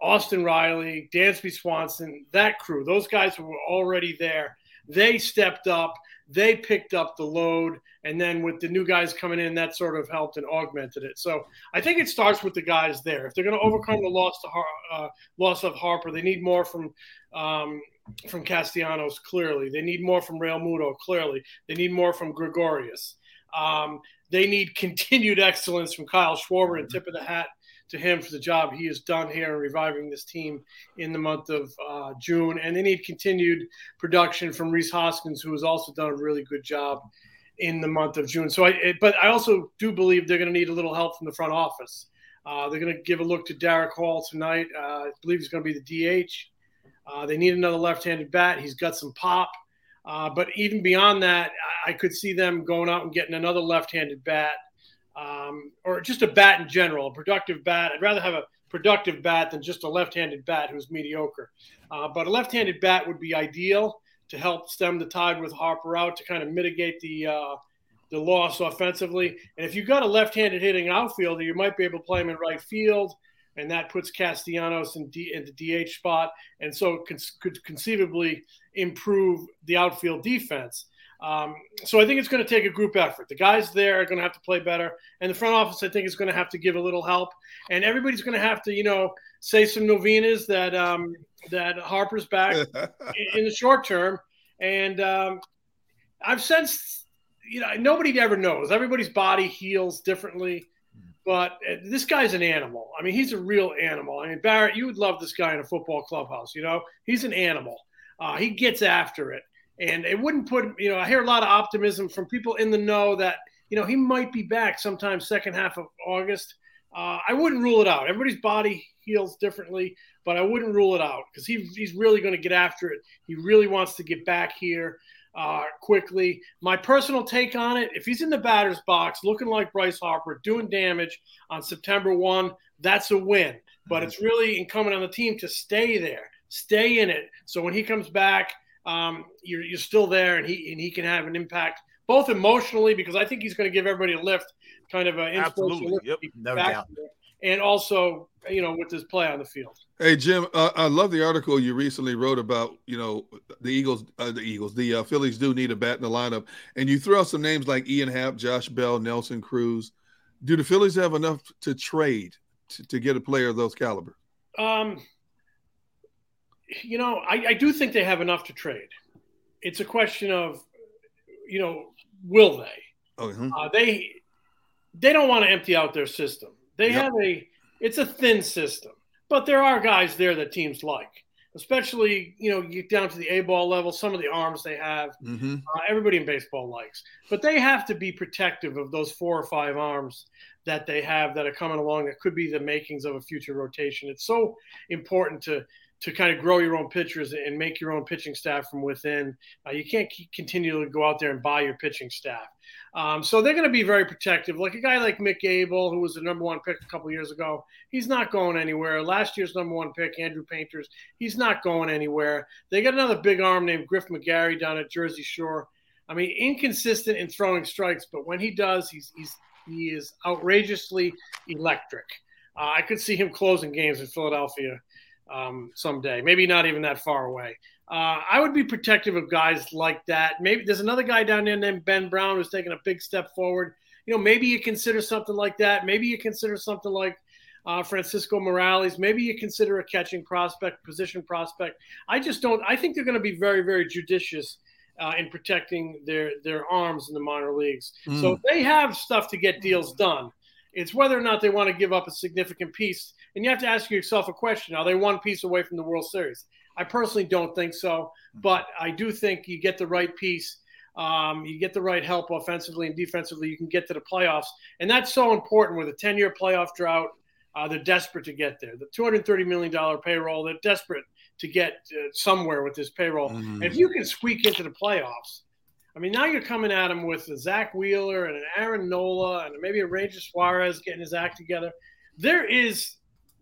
Austin Riley, Dansby Swanson, that crew, those guys who were already there, they stepped up. They picked up the load. And then with the new guys coming in, that sort of helped and augmented it. So I think it starts with the guys there. If they're going to overcome the loss to Har- uh, loss of Harper, they need more from um, from Castellanos. Clearly, they need more from Realmuto. Clearly, they need more from Gregorius. Um, they need continued excellence from Kyle Schwarber and tip of the hat to him for the job he has done here in reviving this team in the month of uh, June. And they need continued production from Rhys Hoskins, who has also done a really good job in the month of June. So, I, it, but I also do believe they're going to need a little help from the front office. Uh, they're going to give a look to Darick Hall tonight. Uh, I believe he's going to be the DH. Uh, they need another left-handed bat. He's got some pop. Uh, but even beyond that, I could see them going out and getting another left-handed bat, um, or just a bat in general, a productive bat. I'd rather have a productive bat than just a left-handed bat who's mediocre. Uh, but a left-handed bat would be ideal to help stem the tide with Harper out to kind of mitigate the uh, the loss offensively. And if you've got a left-handed hitting outfielder, you might be able to play him in right field and that puts Castellanos in, D, in the DH spot, and so could conceivably improve the outfield defense. Um, so I think it's going to take a group effort. The guys there are going to have to play better, and the front office I think is going to have to give a little help, and everybody's going to have to, you know, say some novenas that um, that Harper's back in, in, the short term, and um, I've sensed, you know, nobody ever knows. Everybody's body heals differently. But uh, this guy's an animal. I mean, he's a real animal. I mean, Barrett, you would love this guy in a football clubhouse. You know, he's an animal. Uh, he gets after it, and it wouldn't put. You know, I hear a lot of optimism from people in the know that you know he might be back sometime second half of August. Uh, I wouldn't rule it out. Everybody's body heals differently, but I wouldn't rule it out because he, he's really going to get after it. He really wants to get back here uh, quickly. My personal take on it if he's in the batter's box looking like Bryce Harper, doing damage on September 1, that's a win. But it's really incumbent on the team to stay there, stay in it. So when he comes back, um, you're, you're still there and he, and he can have an impact both emotionally because I think he's going to give everybody a lift, kind of an Absolutely. Yep. No doubt. And also, you know, with his play on the field. Hey Jim, uh, I love the article you recently wrote about you know the Eagles, uh, the Eagles, the uh, Phillies do need a bat in the lineup, and you threw out some names like Ian Happ, Josh Bell, Nelson Cruz. Do the Phillies have enough to trade to, to get a player of those caliber? Um, you know, I, I do think they have enough to trade. It's a question of, you know, will they? Uh, they they don't want to empty out their system. They yep. have a it's a thin system, but there are guys there that teams like, especially you know you get down to the A ball level. Some of the arms they have, mm-hmm. uh, everybody in baseball likes, but they have to be protective of those four or five arms that they have that are coming along that could be the makings of a future rotation. It's so important to to kind of grow your own pitchers and make your own pitching staff from within. Uh, you can't continue to go out there and buy your pitching staff. Um, so they're going to be very protective. Like a guy like Mick Abel, who was the number one pick a couple years ago, he's not going anywhere. Last year's number one pick, Andrew Painters, he's not going anywhere. They got another big arm named Griff McGarry down at Jersey Shore. I mean, inconsistent in throwing strikes, but when he does, he's he's he is outrageously electric. Uh, I could see him closing games in Philadelphia um, someday. Maybe not even that far away. Uh, I would be protective of guys like that. Maybe there's another guy down there named Ben Brown who's taking a big step forward. You know, maybe you consider something like that. Maybe you consider something like uh, Francisco Morales. Maybe you consider a catching prospect, position prospect. I just don't. I think they're going to be very, very judicious uh, in protecting their their arms in the minor leagues. Mm. So they have stuff to get deals done. It's whether or not they want to give up a significant piece. And you have to ask yourself a question: Are they one piece away from the World Series? I personally don't think so, but I do think you get the right piece. Um, you get the right help offensively and defensively. You can get to the playoffs, and that's so important with a 10-year playoff drought. Uh, they're desperate to get there. The 230 million dollar payroll. They're desperate to get uh, somewhere with this payroll. Mm-hmm. If you can squeak into the playoffs, I mean, now you're coming at them with a Zack Wheeler and an Aaron Nola and maybe a Ranger Suarez getting his act together. There is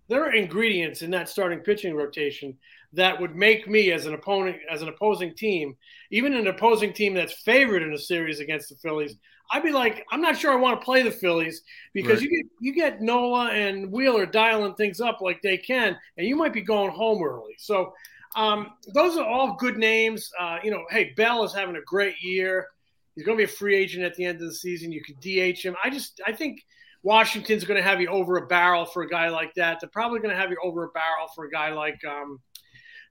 there are ingredients in that starting pitching rotation that would make me as an opponent as an opposing team, even an opposing team that's favored in a series against the Phillies, I'd be like, I'm not sure I want to play the Phillies because right. you get you get Nola and Wheeler dialing things up like they can, and you might be going home early. So um, those are all good names. Uh, you know, hey, Bell is having a great year. He's going to be a free agent at the end of the season. You could DH him. I just I think Washington's going to have you over a barrel for a guy like that. They're probably going to have you over a barrel for a guy like um,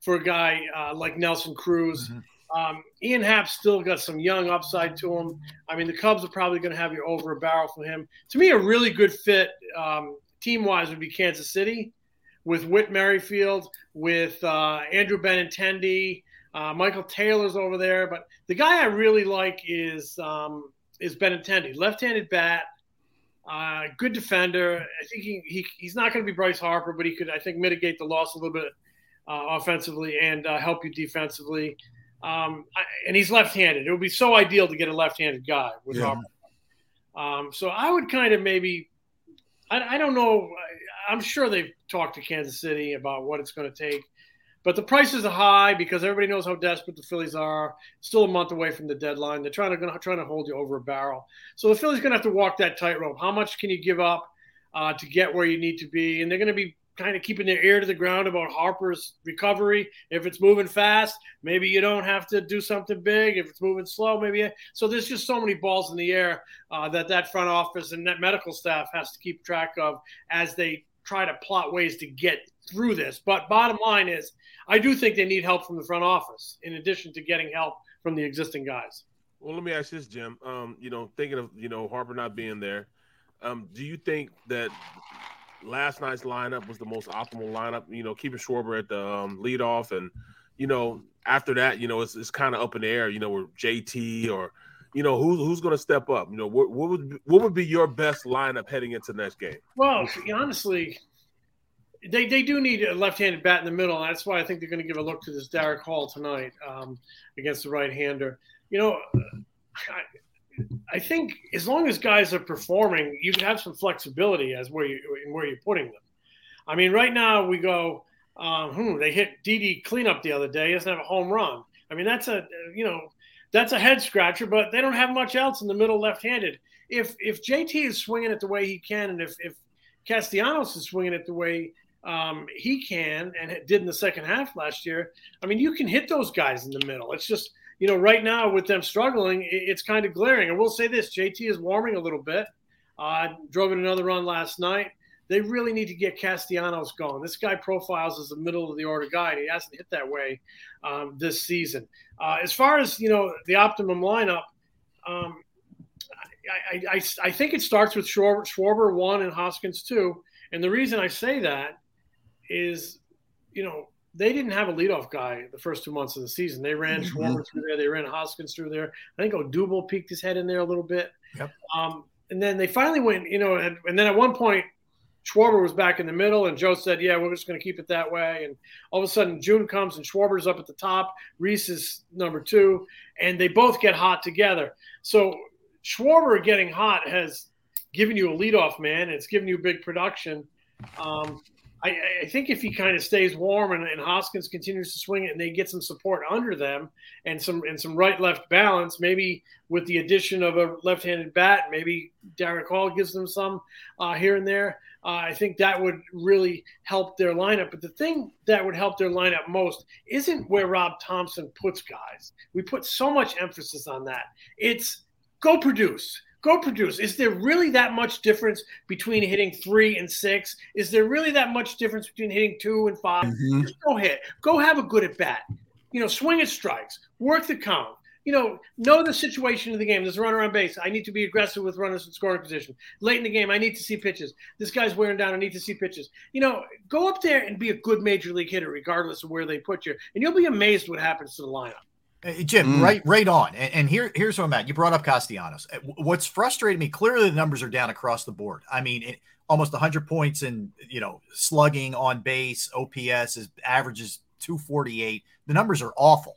for a guy uh, like Nelson Cruz. Mm-hmm. Um, Ian Happ's still got some young upside to him. I mean, the Cubs are probably going to have you over a barrel for him. To me, a really good fit um, team wise would be Kansas City with Whit Merrifield, with uh, Andrew Benintendi. Uh, Michael Taylor's over there, but the guy I really like is um, is Benintendi, left-handed bat, uh, good defender. I think he, he he's not going to be Bryce Harper, but he could I think mitigate the loss a little bit uh, offensively and uh, help you defensively. Um, I, and he's left-handed. It would be so ideal to get a left-handed guy with Yeah. Harper. Um, so I would kind of maybe, I, I don't know. I, I'm sure they've talked to Kansas City about what it's going to take, but the prices are high because everybody knows how desperate the Phillies are. Still a month away from the deadline. They're trying to trying to hold you over a barrel. So the Phillies going to have to walk that tightrope. How much can you give up uh, to get where you need to be? And they're going to be kind of keeping their ear to the ground about Harper's recovery. If it's moving fast, maybe you don't have to do something big. If it's moving slow, maybe. So there's just so many balls in the air uh, that that front office and that medical staff has to keep track of as they try to plot ways to get through this. But bottom line is, I do think they need help from the front office in addition to getting help from the existing guys. Well, let me ask this, Jim. Um, you know, thinking of you know Harper not being there, um, do you think that last night's lineup was the most optimal lineup? You know, keeping Schwarber at the um, leadoff, and you know after that, you know it's, it's kind of up in the air. You know, with JT or you know who's who's going to step up. You know, what, what would what would be your best lineup heading into the next game? Well, honestly, they, they do need a left-handed bat in the middle, and that's why I think they're going to give a look to this Darick Hall tonight um, against the right-hander. You know, I, I think as long as guys are performing, you can have some flexibility as where you where you're putting them. I mean, right now we go. Um, hmm, they hit DD cleanup the other day. He doesn't have a home run. I mean, that's a you know that's a head scratcher, but they don't have much else in the middle left-handed. If if JT is swinging it the way he can, and if if Castellanos is swinging it the way um, he can and did in the second half last year, I mean, you can hit those guys in the middle. It's just you know right now with them struggling, it's kind of glaring. And we'll say this: JT is warming a little bit. Uh, drove in another run last night. They really need to get Castellanos going. This guy profiles as a middle of the order guy, and he hasn't hit that way um, this season. Uh, as far as you know, the optimum lineup, um, I, I, I, I think it starts with Schwarber, Schwarber one and Hoskins two. And the reason I say that is, you know, they didn't have a leadoff guy the first two months of the season. They ran Mhm. Schwarber through there. They ran Hoskins through there. I think Odubel peeked his head in there a little bit. Yep. Um, and then they finally went, you know, and, and then at one point, Schwarber was back in the middle, and Joe said, "Yeah, we're just going to keep it that way." And all of a sudden, June comes, and Schwarber's up at the top. Rhys is number two, and they both get hot together. So Schwarber getting hot has given you a leadoff man. It's given you big production. Um, I, I think if he kind of stays warm and, and Hoskins continues to swing it, and they get some support under them and some and some right left balance, maybe with the addition of a left-handed bat, maybe Darick Hall gives them some uh, here and there. Uh, I think that would really help their lineup. But the thing that would help their lineup most isn't where Rob Thompson puts guys. We put so much emphasis on that. It's go produce. Go produce. Is there really that much difference between hitting three and six? Is there really that much difference between hitting two and 5 Mhm. Just go hit. Go have a good at bat. You know, swing at strikes. Work the count. You know, know the situation of the game. There's a runner on base. I need to be aggressive with runners in scoring position. Late in the game, I need to see pitches. This guy's wearing down. I need to see pitches. You know, go up there and be a good major league hitter, regardless of where they put you, and you'll be amazed what happens to the lineup. Hey, Jim, right, right on. And, and here, here's what I'm at. You brought up Castellanos. Uh, What's frustrated me? Clearly, the numbers are down across the board. I mean, it, almost 100 points in you know slugging on base. OPS is averages 248. The numbers are awful.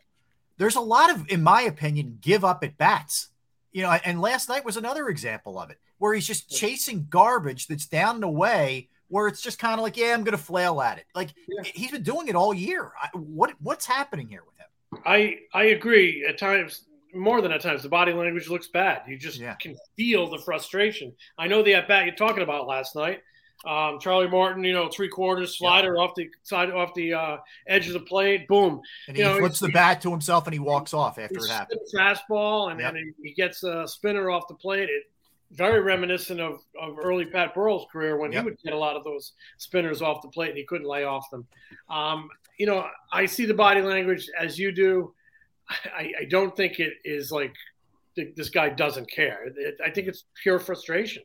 There's a lot of, in my opinion, give up at bats. You know, and last night was another example of it, where he's just chasing garbage that's down and away. Where it's just kind of like, yeah, I'm going to flail at it. Like he's been doing it all year. I, what what's happening here with him? I I agree. At times, more than at times, the body language looks bad. You just can feel the frustration. I know the at bat you're talking about last night. Um, Charlie Morton, you know, three quarters slider off the side off the uh, edge of the plate, boom. And you he know, flips the bat to himself and he walks off after it happens. fastball and Yep. then he, he gets a spinner off the plate. It very reminiscent of, of early Pat Burrell's career when Yep. he would get a lot of those spinners off the plate and he couldn't lay off them. Um, you know, I see the body language as you do. I, I don't think it is like th- this guy doesn't care. It- I think it's pure frustration.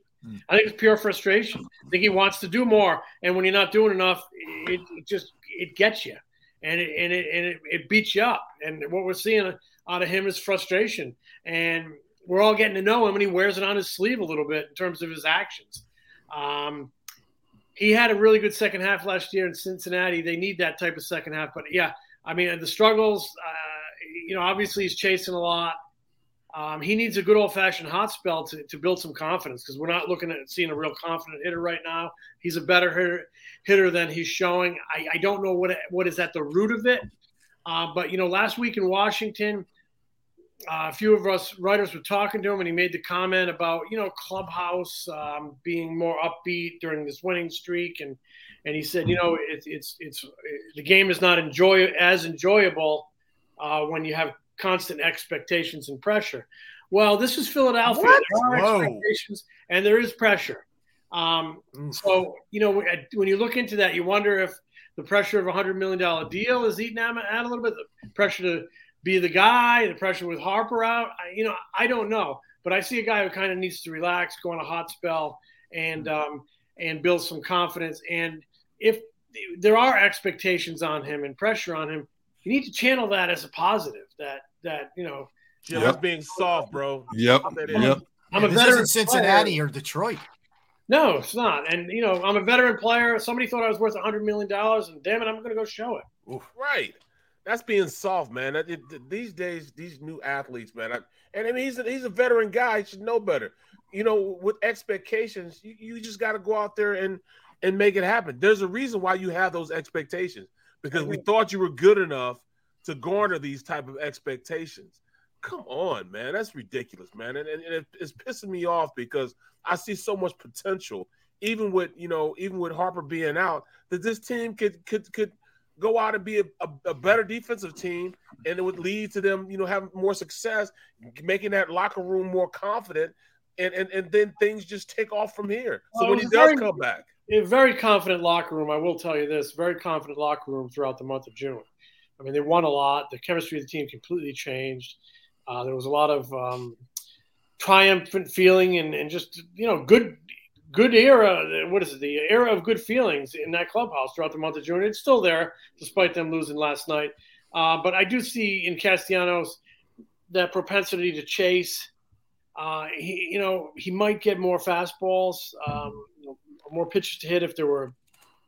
I think it's pure frustration. I think he wants to do more, and when you're not doing enough, it, it just it gets you, and it and it and it, it beats you up. And what we're seeing out of him is frustration, and we're all getting to know him, and he wears it on his sleeve a little bit in terms of his actions. Um, he had a really good second half last year in Cincinnati. They need that type of second half, but yeah, I mean the struggles. Uh, you know, obviously he's chasing a lot. Um, he needs a good old fashioned hot spell to, to build some confidence because we're not looking at seeing a real confident hitter right now. He's a better hitter, hitter than he's showing. I, I don't know what what is at the root of it, uh, but you know, last week in Washington, uh, a few of us writers were talking to him, and he made the comment about you know clubhouse um, being more upbeat during this winning streak, and and he said, you know, it, it's it's the game is not enjoy as enjoyable uh, when you have constant expectations and pressure. Well, this is Philadelphia. What? There are Whoa. expectations and there is pressure. Um, so, you know, when you look into that, you wonder if the pressure of a $100 million deal is eating at at a little bit. The pressure to be the guy, the pressure with Harper out. I, you know, I don't know. But I see a guy who kind of needs to relax, go on a hot spell, and um, and build some confidence. And if there are expectations on him and pressure on him, you need to channel that as a positive. That that you know, Jim, Yep. that's being soft, bro. Yep. Stop that in. Yep. I'm Yeah, a this veteran isn't Cincinnati player. or Detroit. No, it's not. And you know, I'm a veteran player. Somebody thought I was worth 100 million dollars, and damn it, I'm going to go show it. Right. That's being soft, man. That- it- these days, these new athletes, man. I, and I mean, he's a, he's a veteran guy. He should know better. You know, with expectations, you, you just got to go out there and and make it happen. There's a reason why you have those expectations because we thought you were good enough to garner these type of expectations. Come on, man. That's ridiculous, man. And, and, and it, it's pissing me off because I see so much potential, even with you know, even with Harper being out, that this team could could could go out and be a, a, a better defensive team, and it would lead to them, you know, having more success, making that locker room more confident, and and, and then things just take off from here. So Well, when he does very- come back, A very confident locker room. I will tell you this: very confident locker room throughout the month of June. I mean, they won a lot. The chemistry of the team completely changed. Uh, there was a lot of um, triumphant feeling and, and just you know good good era. What is it? The era of good feelings in that clubhouse throughout the month of June. It's still there despite them losing last night. Uh, but I do see in Castellanos that propensity to chase. Uh, he, you know, he might get more fastballs, um, you know, more pitches to hit if there were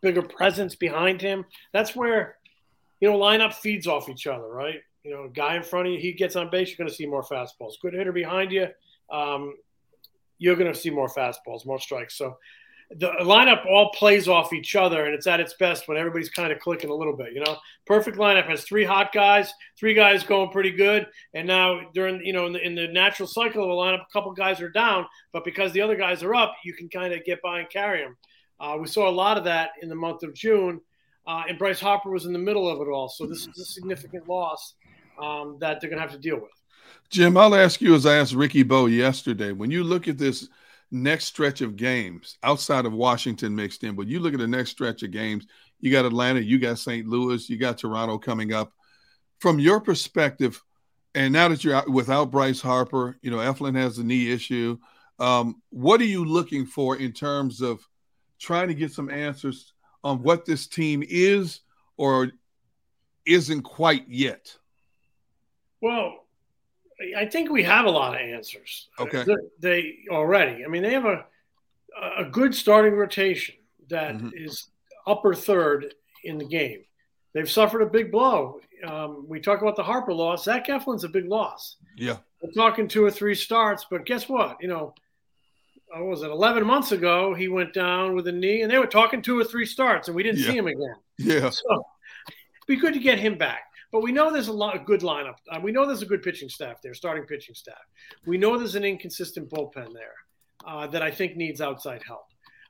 bigger presence behind him. That's where, you know, lineup feeds off each other, right? You know, guy in front of you, he gets on base, you're going to see more fastballs. Good hitter behind you, um, you're going to see more fastballs, more strikes. So the lineup all plays off each other, and it's at its best when everybody's kind of clicking a little bit. You know, perfect lineup has three hot guys, three guys going pretty good, and now during you know in the, in the natural cycle of a lineup, a couple guys are down, but because the other guys are up, you can kind of get by and carry them. Uh, we saw a lot of that in the month of June, uh, and Bryce Harper was in the middle of it all. So this is a significant loss um, that they're going to have to deal with. Jim, I'll ask you as I asked Ricky Bowe yesterday. When you look at this next stretch of games outside of Washington mixed in, but you look at the next stretch of games, you got Atlanta, you got St. Louis, you got Toronto coming up. From your perspective, and now that you're out without Bryce Harper, you know, Eflin has the knee issue. Um, what are you looking for in terms of trying to get some answers on what this team is or isn't quite yet? Well, I think we have a lot of answers. Okay. They, they already. I mean, they have a a good starting rotation that is upper third in the game. They've suffered a big blow. Um, we talk about the Harper loss. Zach Eflin's a big loss. Yeah. We're talking two or three starts, but guess what? You know, what was it 11 months ago? He went down with a knee, and they were talking two or three starts, and we didn't see him again. Yeah. So it'd be good to get him back. But we know there's a lot of good lineup. Uh, we know there's a good pitching staff there, starting pitching staff. We know there's an inconsistent bullpen there uh, that I think needs outside help.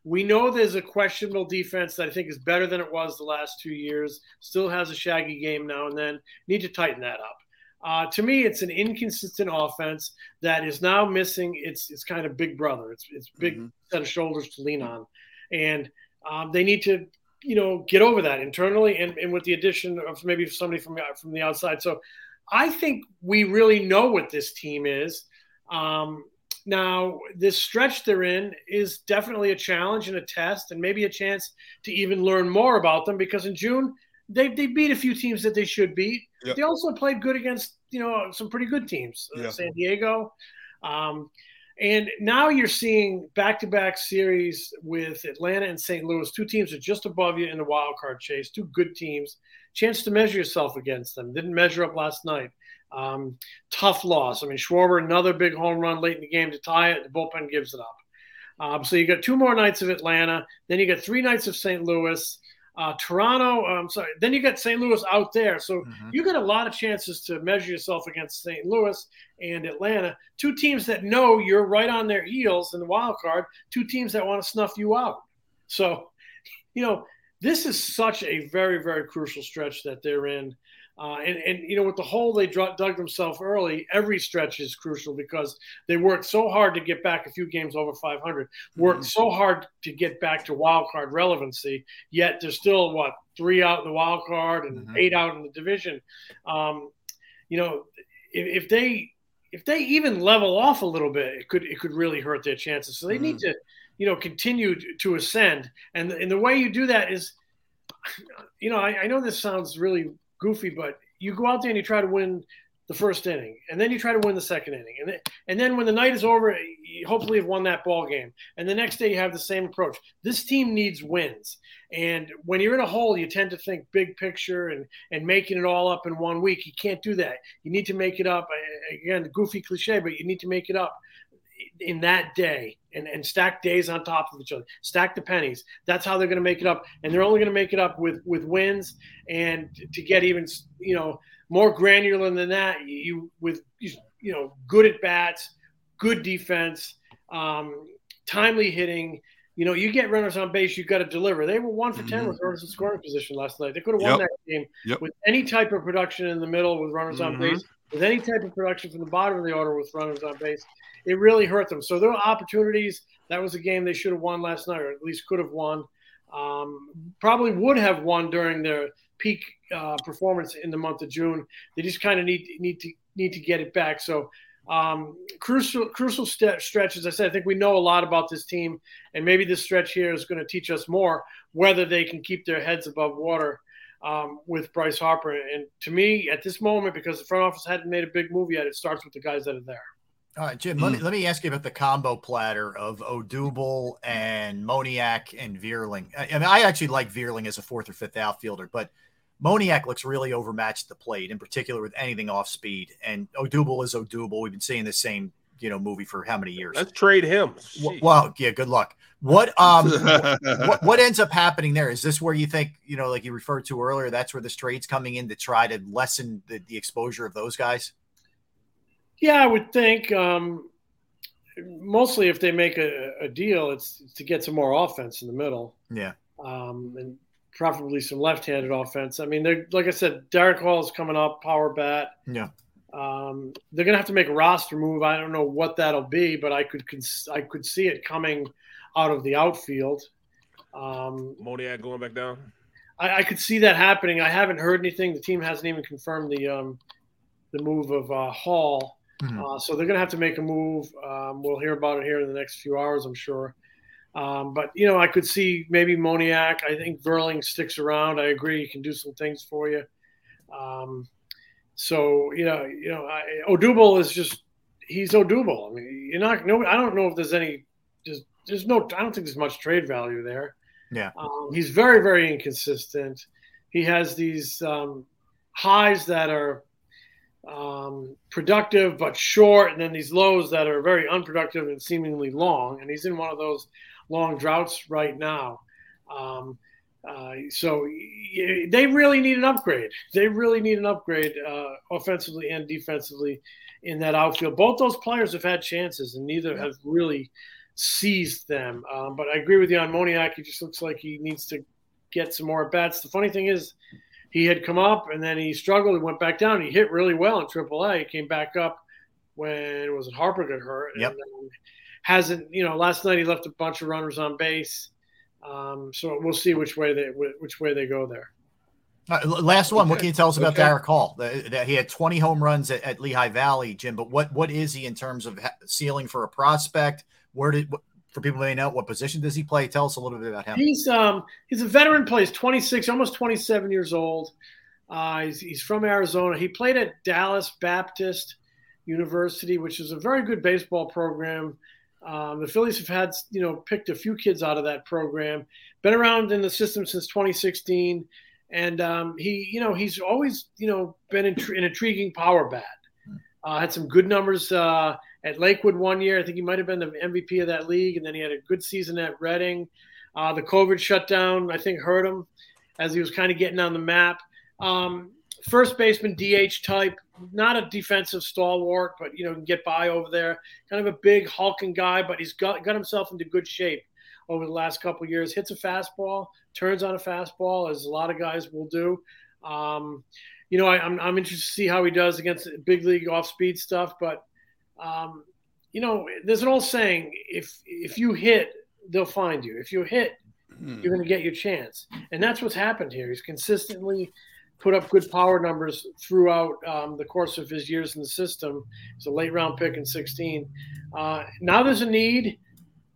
We know there's a questionable defense that I think is better than it was the last two years. Still has a shaggy game now and then. Need to tighten that up. Uh, to me, it's an inconsistent offense that is now missing its its kind of big brother. It's it's big mm-hmm. set of shoulders to lean on, and um, they need to you know get over that internally and, and with the addition of maybe somebody from from the outside. So I think we really know what this team is. Um, now, this stretch they're in is definitely a challenge and a test, and maybe a chance to even learn more about them because in June they, they beat a few teams that they should beat. Yep. They also played good against you know some pretty good teams, uh, yep. San Diego. Um, and now you're seeing back-to-back series with Atlanta and St. Louis, two teams are just above you in the wild card chase, two good teams. Chance to measure yourself against them. Didn't measure up last night. Um, tough loss. I mean, Schwarber, another big home run late in the game to tie it. The bullpen gives it up. Um, so you got two more nights of Atlanta. Then you got three nights of St. Louis. Uh, Toronto, I'm um, sorry. Then you got St. Louis out there, so mm-hmm. you got a lot of chances to measure yourself against St. Louis and Atlanta, two teams that know you're right on their heels in the wild card, two teams that want to snuff you out. So, you know, this is such a very, very crucial stretch that they're in. Uh, and, and, you know, with the hole they dug themselves early, every stretch is crucial because they worked so hard to get back a few games over 500, worked mm-hmm. so hard to get back to wild card relevancy, yet they're still, what, three out in the wild card and mm-hmm. eight out in the division. Um, you know, if, if, they if they even level off a little bit, it could it could really hurt their chances. So they mm-hmm. need to, you know, continue to ascend. And, and the way you do that is, you know, I, I know this sounds really goofy, but you go out there and you try to win the first inning, and then you try to win the second inning, and then, and then when the night is over, you hopefully have won that ball game, and the next day you have the same approach. This team needs wins, and when you're in a hole, you tend to think big picture and and making it all up in one week. You can't do that. You need to make it up. Again, goofy cliche, but you need to make it up in that day and, and stack days on top of each other stack the pennies that's how they're going to make it up and they're only going to make it up with with wins and to get even you know more granular than that you with you know good at bats good defense um, timely hitting you know, you get runners on base, you've got to deliver. They were one for 10 mm-hmm. with runners in scoring position last night. They could have won yep. that game yep. with any type of production in the middle with runners mm-hmm. on base, with any type of production from the bottom of the order with runners on base it really hurt them. So there were opportunities. That was a game they should have won last night, or at least could have won. Um, probably would have won during their peak uh, performance in the month of June. They just kind of need need to need to get it back. So um, crucial crucial st- stretch. As I said, I think we know a lot about this team, and maybe this stretch here is going to teach us more whether they can keep their heads above water. Um, with Bryce Harper. And to me, at this moment, because the front office hadn't made a big move yet, it starts with the guys that are there. All right, Jim. Mm. Let me let me ask you about the combo platter of Odubel and Moniak and Vierling. I, I mean, I actually like Vierling as a fourth or fifth outfielder, but Moniak looks really overmatched at the plate, in particular with anything off speed. And Odubel is Odubel. We've been seeing the same you know movie for how many years? Let's trade him. Well, yeah. Good luck. What um what, what ends up happening there? Is this where you think you know, like you referred to earlier, that's where this trade's coming in to try to lessen the, the exposure of those guys? Yeah, I would think. Um, mostly, if they make a, a deal, it's, it's, to get some more offense in the middle. Yeah. Um, and preferably some left-handed offense. I mean, they're like I said, Darick Hall is coming up, power bat. Yeah. Um, they're gonna have to make a roster move. I don't know what that'll be, but I could I could see it coming out of the outfield. Um, Moniak going back down. I, I, could see that happening. I haven't heard anything. The team hasn't even confirmed the um, the move of uh, Hall. Mm-hmm. Uh, so they're going to have to make a move. Um, we'll hear about it here in the next few hours, I'm sure. Um, but you know, I could see maybe Moniak. I think Vierling sticks around. I agree, he can do some things for you. Um, so you know, you know, I, Odubel is just he's Odubel. I mean, you're not. No, I don't know if there's any. Just there's no. I don't think there's much trade value there. Yeah. Um, he's very very inconsistent. He has these um, highs that are um, productive but short, and then these lows that are very unproductive and seemingly long. And he's in one of those long droughts right now. Um, uh, so they really need an upgrade. They really need an upgrade uh, offensively and defensively in that outfield. Both those players have had chances, and neither have really seized them. Um, but I agree with you on Moniak. He just looks like he needs to get some more at bats. The funny thing is, he had come up and then he struggled. He went back down. He hit really well in AAA. He came back up when it was it Harper got hurt. Yep. And, hasn't you know? Last night he left a bunch of runners on base. Um, so we'll see which way they which way they go there. Uh, last one. What can you tell us about Okay. Darick Hall? That that he had 20 home runs at, at Lehigh Valley, Jim. But what what is he in terms of ceiling for a prospect? Where did what, for people who may know what position does he play? Tell us a little bit about him. He's um he's a veteran. Plays 26, almost 27 years old. Uh, he's, he's from Arizona. He played at Dallas Baptist University, which is a very good baseball program. Um, the Phillies have had you know picked a few kids out of that program. Been around in the system since 2016, and um, he you know he's always you know been an intriguing power bat. Uh, had some good numbers uh, at Lakewood one year. I think he might have been the MVP of that league, and then he had a good season at Reading. Uh, the COVID shutdown, I think, hurt him as he was kind of getting on the map. Um, first baseman, DH type, not a defensive stalwart, but you know can get by over there. Kind of a big hulking guy, but he's got got himself into good shape over the last couple of years. Hits a fastball, turns on a fastball, as a lot of guys will do. Um, you know, I, I'm I'm interested to see how he does against big league off speed stuff, but um, you know, there's an old saying: if if you hit, they'll find you. If you hit, Hmm. you're going to get your chance, and that's what's happened here. He's consistently put up good power numbers throughout um, the course of his years in the system. He's a late round pick in 16. Uh, now there's a need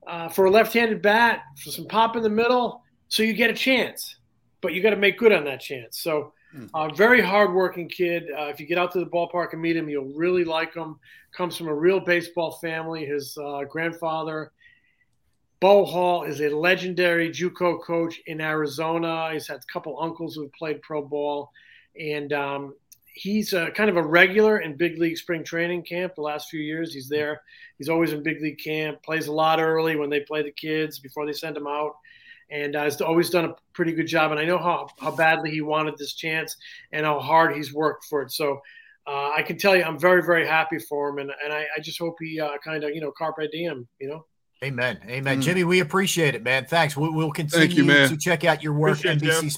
uh, for a left-handed bat for some pop in the middle, so you get a chance, but you got to make good on that chance. So. Uh, very hardworking kid. Uh, if you get out to the ballpark and meet him, you'll really like him. Comes from a real baseball family. His uh, grandfather, Bo Hall, is a legendary JUCO coach in Arizona. He's had a couple uncles who have played pro ball, and um, he's a, kind of a regular in big league spring training camp. The last few years, he's there. He's always in big league camp. Plays a lot early when they play the kids before they send him out and uh, has always done a pretty good job. And I know how, how badly he wanted this chance and how hard he's worked for it. So uh, I can tell you, I'm very, very happy for him. And, and I, I just hope he uh, kind of, you know, carpe diem, you know? Amen. Amen. Mm. Jimmy, we appreciate it, man. Thanks. We'll, we'll continue Thank you, man. to check out your work, Appreciate it, Jim.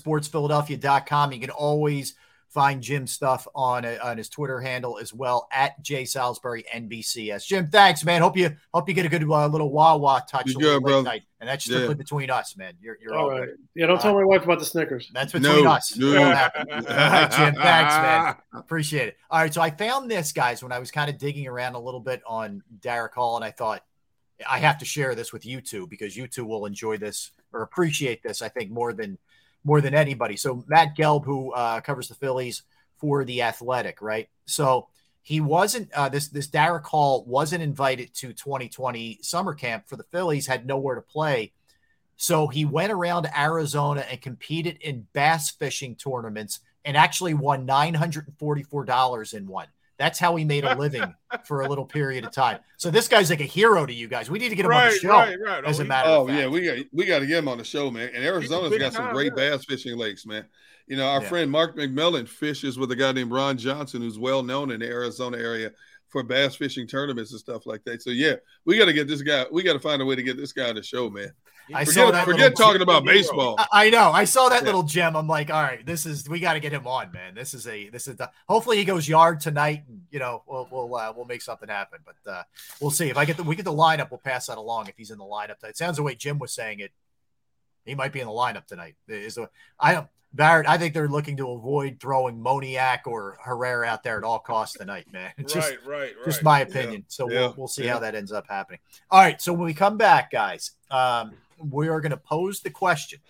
NBCSportsPhiladelphia.com. You can always find Jim's stuff on uh, on his Twitter handle as well at J Salisbury NBCS. Jim, thanks, man. Hope you hope you get a good uh, little Wawa touch You good, late night, and that's strictly Yeah. between us, man. You're you're all, All right. good. Yeah, don't tell my wife about the Snickers. That's between No, us. no. It. All right, Jim. Thanks, man. Appreciate it. All right. So I found this, guys, when I was kind of digging around a little bit on Darick Hall, and I thought I have to share this with you two because you two will enjoy this or appreciate this, I think, more than more than anybody. So Matt Gelb, who uh, covers the Phillies for the Athletic, right? So he wasn't uh, this this Darick Hall wasn't invited to 2020 summer camp for the Phillies, had nowhere to play. So he went around Arizona and competed in bass fishing tournaments and actually won $944 in one. That's how he made a living for a little period of time. So this guy's like a hero to you guys. We need to get him on the show. right, right. As a Oh, matter Oh of fact. yeah, we got we got to get him on the show, man. And Arizona's got some great yeah. bass fishing lakes, man. You know, our Yeah. friend Mark McMillan fishes with a guy named Ron Johnson, who's well known in the Arizona area for bass fishing tournaments and stuff like that. So yeah, we got to get this guy. We got to find a way to get this guy on the show, man. I saw that forget talking about baseball. I- I know. I saw that Yeah. little gem. I'm like, all right, this is we got to get him on, man. This is a this is the hopefully he goes yard tonight. And, you know, we'll we'll uh, we'll make something happen. But uh, we'll see if I get the we get the lineup. We'll pass that along if he's in the lineup. It sounds the way Jim was saying it. He might be in the lineup tonight. Is the I don't Barrett. I think they're looking to avoid throwing Moniak or Herrera out there at all costs tonight, man. It's just right, right, right. just my opinion. So Yeah. we'll, we'll see Yeah. how that ends up happening. All right. So when we come back, guys, um, we are going to pose the question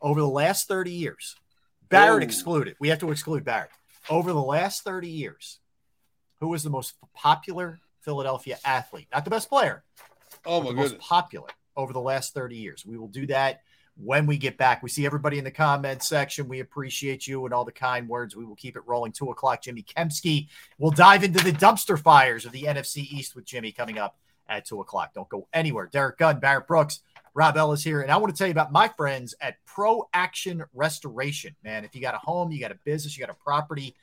over the last 30 years, Barrett Oh. excluded. We have to exclude Barrett. Over the last 30 years, who was the most popular Philadelphia athlete? Not the best player, Oh my the most goodness. popular over the last 30 years. We will do that when we get back. We see everybody in the comment section. We appreciate you and all the kind words. We will keep it rolling. Two o'clock, Jimmy Kempski. We'll dive into the dumpster fires of the NFC East with Jimmy coming up at two o'clock. Don't go anywhere. Derrick Gunn, Barrett Brooks, Rob Ellis here. And I want to tell you about my friends at Pro Action Restoration. Man, if you got a home, you got a business, you got a property,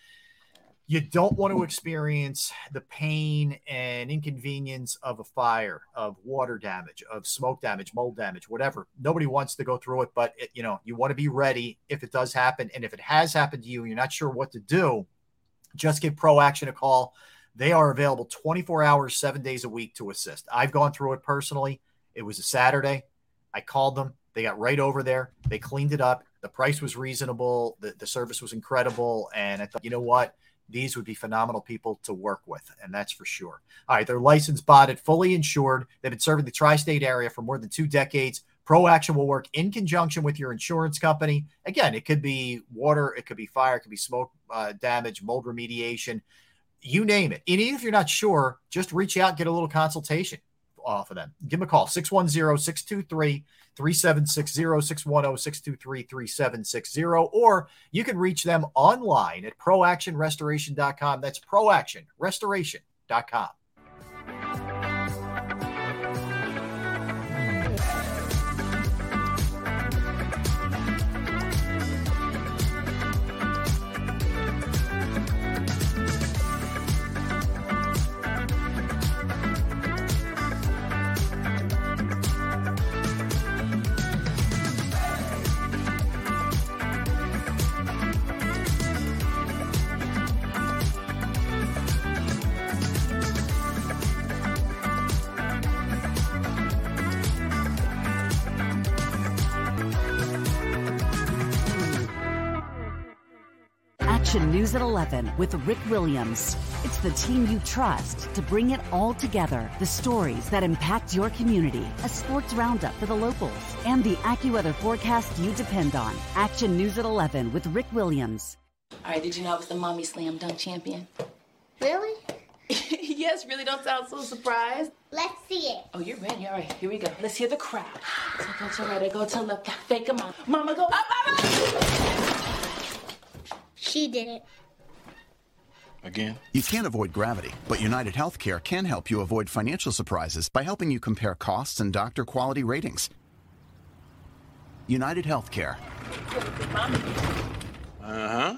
you don't want to experience the pain and inconvenience of a fire, of water damage, of smoke damage, mold damage, whatever. Nobody wants to go through it, but it, you know, you want to be ready if it does happen. And if it has happened to you and you're not sure what to do, just give Pro Action a call. They are available 24 hours, seven days a week to assist. I've gone through it personally. It was a Saturday. I called them. They got right over there. They cleaned it up. The price was reasonable. The, the service was incredible. And I thought, you know what? these would be phenomenal people to work with, and that's for sure. All right, they're licensed, bonded, fully insured. They've been serving the tri state area for more than two decades. Pro Action will work in conjunction with your insurance company. Again, it could be water, it could be fire, it could be smoke uh, damage, mold remediation, you name it. And even if you're not sure, just reach out, get a little consultation off of them. Give them a call 610 623 3760 610 623 3760 or you can reach them online at proactionrestoration.com. That's proactionrestoration.com. Action at 11 with Rick Williams. It's the team you trust to bring it all together. The stories that impact your community, a sports roundup for the locals, and the AccuWeather forecast you depend on. Action News at 11 with Rick Williams. All right, did you know I was the mommy slam dunk champion? Really? yes, really don't sound so surprised. Let's see it. Oh, you're ready. All right, here we go. Let's hear the crowd. So go to right, go to left, fake a mom. Mama go up, mama! She did it. Again? You can't avoid gravity, but United Healthcare can help you avoid financial surprises by helping you compare costs and doctor quality ratings. United Healthcare. Uh huh.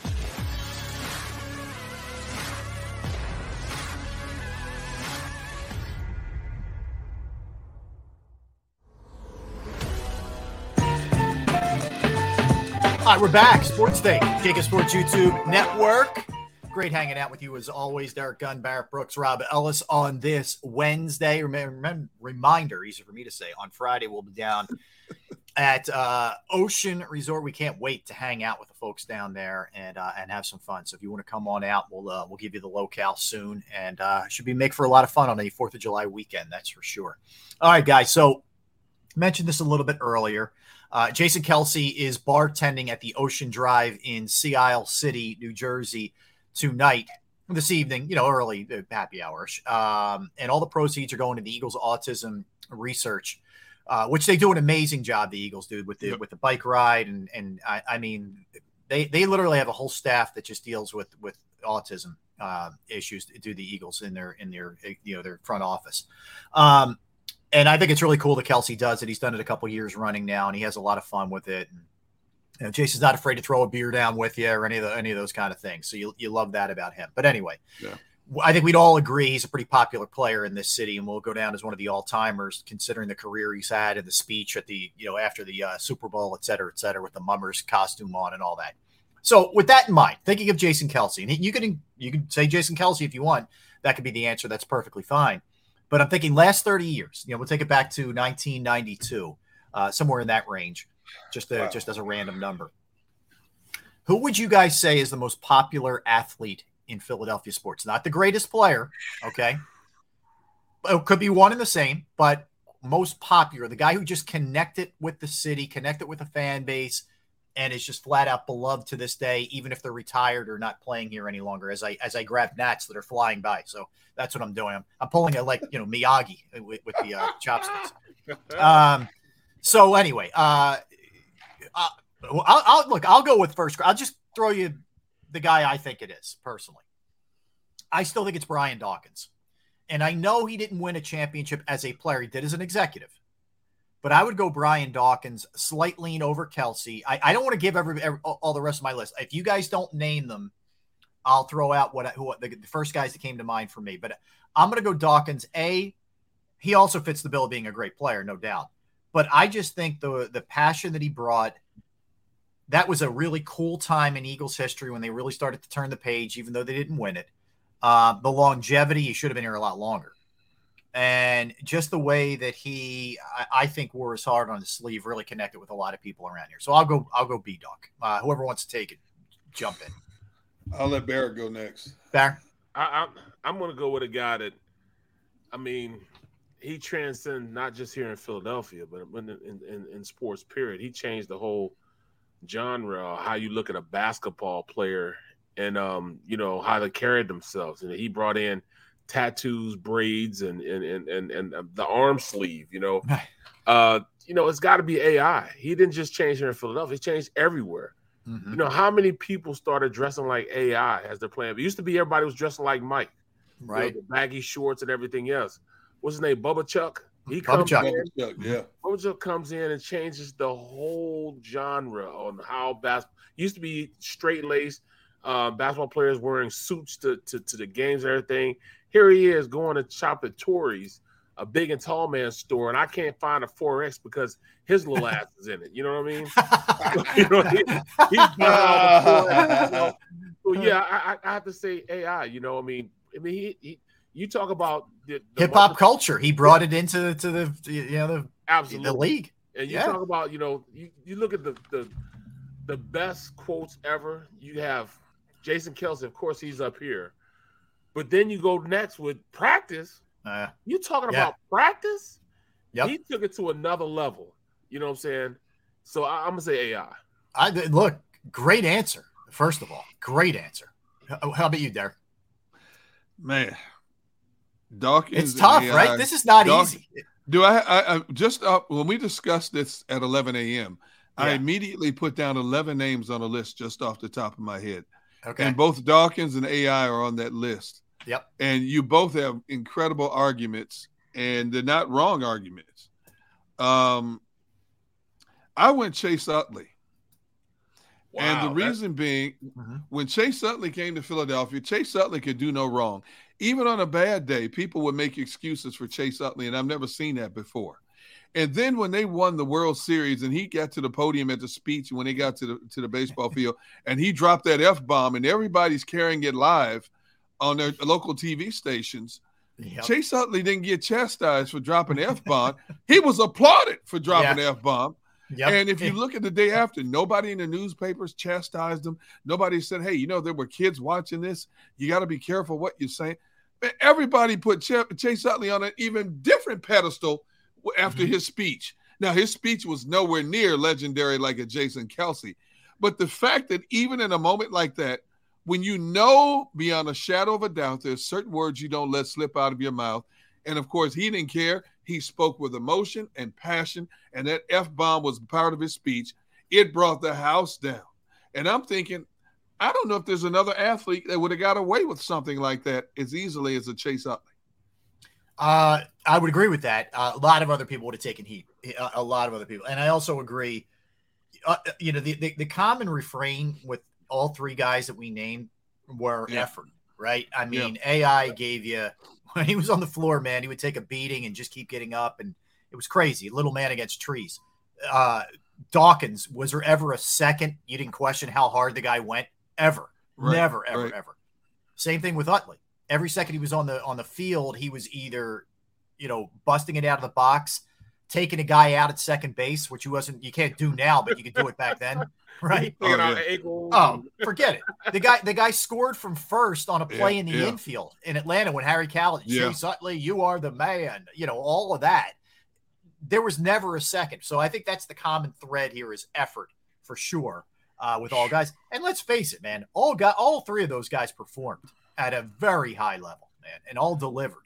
All right, we're back. Sports Take, JAKIB Sports YouTube Network. Great hanging out with you as always. Derrick Gunn, Barrett Brooks, Rob Ellis on this Wednesday. Remember, reminder, easy for me to say, on Friday we'll be down at uh, Ocean Resort. We can't wait to hang out with the folks down there and uh, and have some fun. So if you want to come on out, we'll uh, we'll give you the locale soon, and uh, should be make for a lot of fun on the Fourth of July weekend. That's for sure. All right, guys. So mentioned this a little bit earlier. Uh, Jason Kelce is bartending at the Ocean Drive in Sea Isle City, New Jersey, tonight, this evening, you know, early uh, happy hours. Um, and all the proceeds are going to the Eagles autism research, uh, which they do an amazing job. The Eagles do with the Yep. with the bike ride, and and I, I mean, they they literally have a whole staff that just deals with with autism uh, issues. Do the Eagles in their in their you know their front office. Um, and I think it's really cool that Kelce does it. He's done it a couple years running now, and he has a lot of fun with it. And, You know, Jason's not afraid to throw a beer down with you or any of the, any of those kind of things. So you you love that about him. But anyway, Yeah. I think we'd all agree he's a pretty popular player in this city, and will go down as one of the all timers, considering the career he's had and the speech at the you know after the uh, Super Bowl, et cetera, et cetera, with the mummers costume on and all that. So with that in mind, thinking of Jason Kelce, and you can you can say Jason Kelce if you want. That could be the answer. That's perfectly fine. But I'm thinking last 30 years. You know, we'll take it back to 1992, uh, somewhere in that range, just a, just as a random number. Who would you guys say is the most popular athlete in Philadelphia sports? Not the greatest player, okay? It could be one and the same, but most popular, the guy who just connected with the city, connected with the fan base, and is just flat out beloved to this day, even if they're retired or not playing here any longer. As I as I grab gnats that are flying by, so that's what I'm doing. I'm, I'm pulling it like you know Miyagi with, with the uh, chopsticks. Um, so anyway, uh, uh, I'll, I'll look. I'll go with first. I'll just throw you the guy I think it is personally. I still think it's Brian Dawkins, and I know he didn't win a championship as a player. He did as an executive, but I would go Brian Dawkins, slight lean over Kelce. I, I don't want to give every, every all the rest of my list. If you guys don't name them, I'll throw out what who the, the first guys that came to mind for me. But I'm going to go Dawkins. A, he also fits the bill of being a great player, no doubt. But I just think the the passion that he brought. That was a really cool time in Eagles history when they really started to turn the page, even though they didn't win it. Uh, the longevity, he should have been here a lot longer. And just the way that he, I, I, think, wore his heart on his sleeve, really connected with a lot of people around here. So I'll go, I'll go B Doc. Uh, whoever wants to take it, jump in. I'll let Barrett go next. Barrett, I, I, I'm going to go with a guy that, I mean, he transcends not just here in Philadelphia, but in, in, in sports. Period. He changed the whole genre, how you look at a basketball player and um, you know how they carried themselves. And he brought in tattoos, braids, and and and and, and the arm sleeve. You know, uh, you know it's got to be AI. He didn't just change here in Philadelphia; he changed everywhere. Mm-hmm. You know how many people started dressing like AI as they're playing? It used to be everybody was dressing like Mike, right? You know, the baggy shorts and everything else. What's his name? Bubba Chuck. He Bubba comes Chuck. in, Chuck, yeah. Bubba Chuck comes in and changes the whole genre on how basketball used to be straight laced uh, basketball players wearing suits to, to, to the games and everything. Here he is going to shop at Tory's, a big and tall man store, and I can't find a 4X because his little ass is in it. You know what I mean? you know, he, he's all the 4X, you know? So yeah, I, I have to say AI. You know, I mean, I mean, he, he you talk about the, the hip hop culture. He brought it into to the you know the absolutely the league. And you Yeah. talk about, you know, you, you look at the, the the best quotes ever. You have Jason Kelce, of course, he's up here. But then you go next with practice. Uh, You talking Yeah. about practice? Yep. He took it to another level. You know what I'm saying? So I, I'm gonna say AI. I look great answer. First of all, great answer. How how about you, Derrick? Man, Dawkins. It's tough, and right? This is not Daw- easy. Do I, I, I just uh, when we discussed this at 11 a.m., I immediately put down 11 names on a list just off the top of my head. Okay. And both Dawkins and AI are on that list. Yep. And you both have incredible arguments, and they're not wrong arguments. Um, I went Chase Utley. and the reason being, Mhm. when Chase Utley came to Philadelphia, Chase Utley could do no wrong. Even on a bad day, people would make excuses for Chase Utley, and I've never seen that before. And then when they won the World Series, and he got to the podium at the speech, when they got to the to the baseball field, and he dropped that f bomb, and everybody's carrying it live on their local TV stations. Yep. Chase Utley didn't get chastised for dropping f bomb; he was applauded for dropping the f bomb. Yep. And if you look at the day after, nobody in the newspapers chastised him. Nobody said, "Hey, you know there were kids watching this. You got to be careful what you're saying." Man, Everybody put Chase Utley on an even different pedestal after mm-hmm. his speech. Now, his speech was nowhere near legendary like a Jason Kelce, but the fact that even in a moment like that, when you know beyond a shadow of a doubt, there's certain words you don't let slip out of your mouth, and of course, he didn't care. He spoke with emotion and passion, and that F bomb was part of his speech. It brought the house down. And I'm thinking, I don't know if there's another athlete that would have got away with something like that as easily as a Chase Utley. Uh, I would agree with that. Uh, a lot of other people would have taken heat. A, a lot of other people, and I also agree. uh, you know, the, the the common refrain with all three guys that we named were Yeah. effort, right? I mean, AI gave you when he was on the floor, man, he would take a beating and just keep getting up, and it was crazy. Little man against trees. Uh, Dawkins, was there ever a second you didn't question how hard the guy went? Ever, Right, never, ever, right. ever. Same thing with Utley. Every second he was on the on the field, he was either, you know, busting it out of the box, taking a guy out at second base, which you wasn't you can't do now, but you could do it back then, right? Oh, yeah. Oh, forget it. The guy, the guy scored from first on a play Yeah, in the yeah. infield in Atlanta when Harry Kalas, Yeah. Chase Utley, you are the man. You know all of that. There was never a second. So I think that's the common thread here is effort for sure uh, with all guys. And let's face it, man, all got all three of those guys performed at a very high level, man, and all delivered.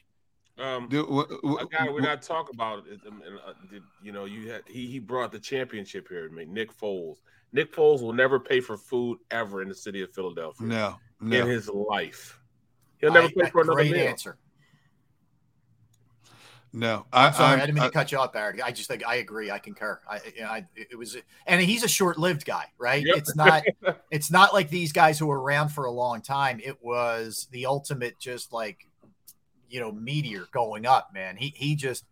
Um, Dude, wh- wh- a guy we're wh- not talking about. it, and, uh, did- you know, you had he he brought the championship here. I mean, Nick Foles. Nick Foles will never pay for food ever in the city of Philadelphia No, in his life. He'll never I- pay for another great meal. answer. No, I, I'm sorry, I, I'm- didn't mean I- to cut you off, Barrett. I just think I agree. I concur. I, I, it was, and he's a short-lived guy, right? Yep. It's not, it's not like these guys who were around for a long time. It was the ultimate, just like, you know, meteor going up, man. He, he just,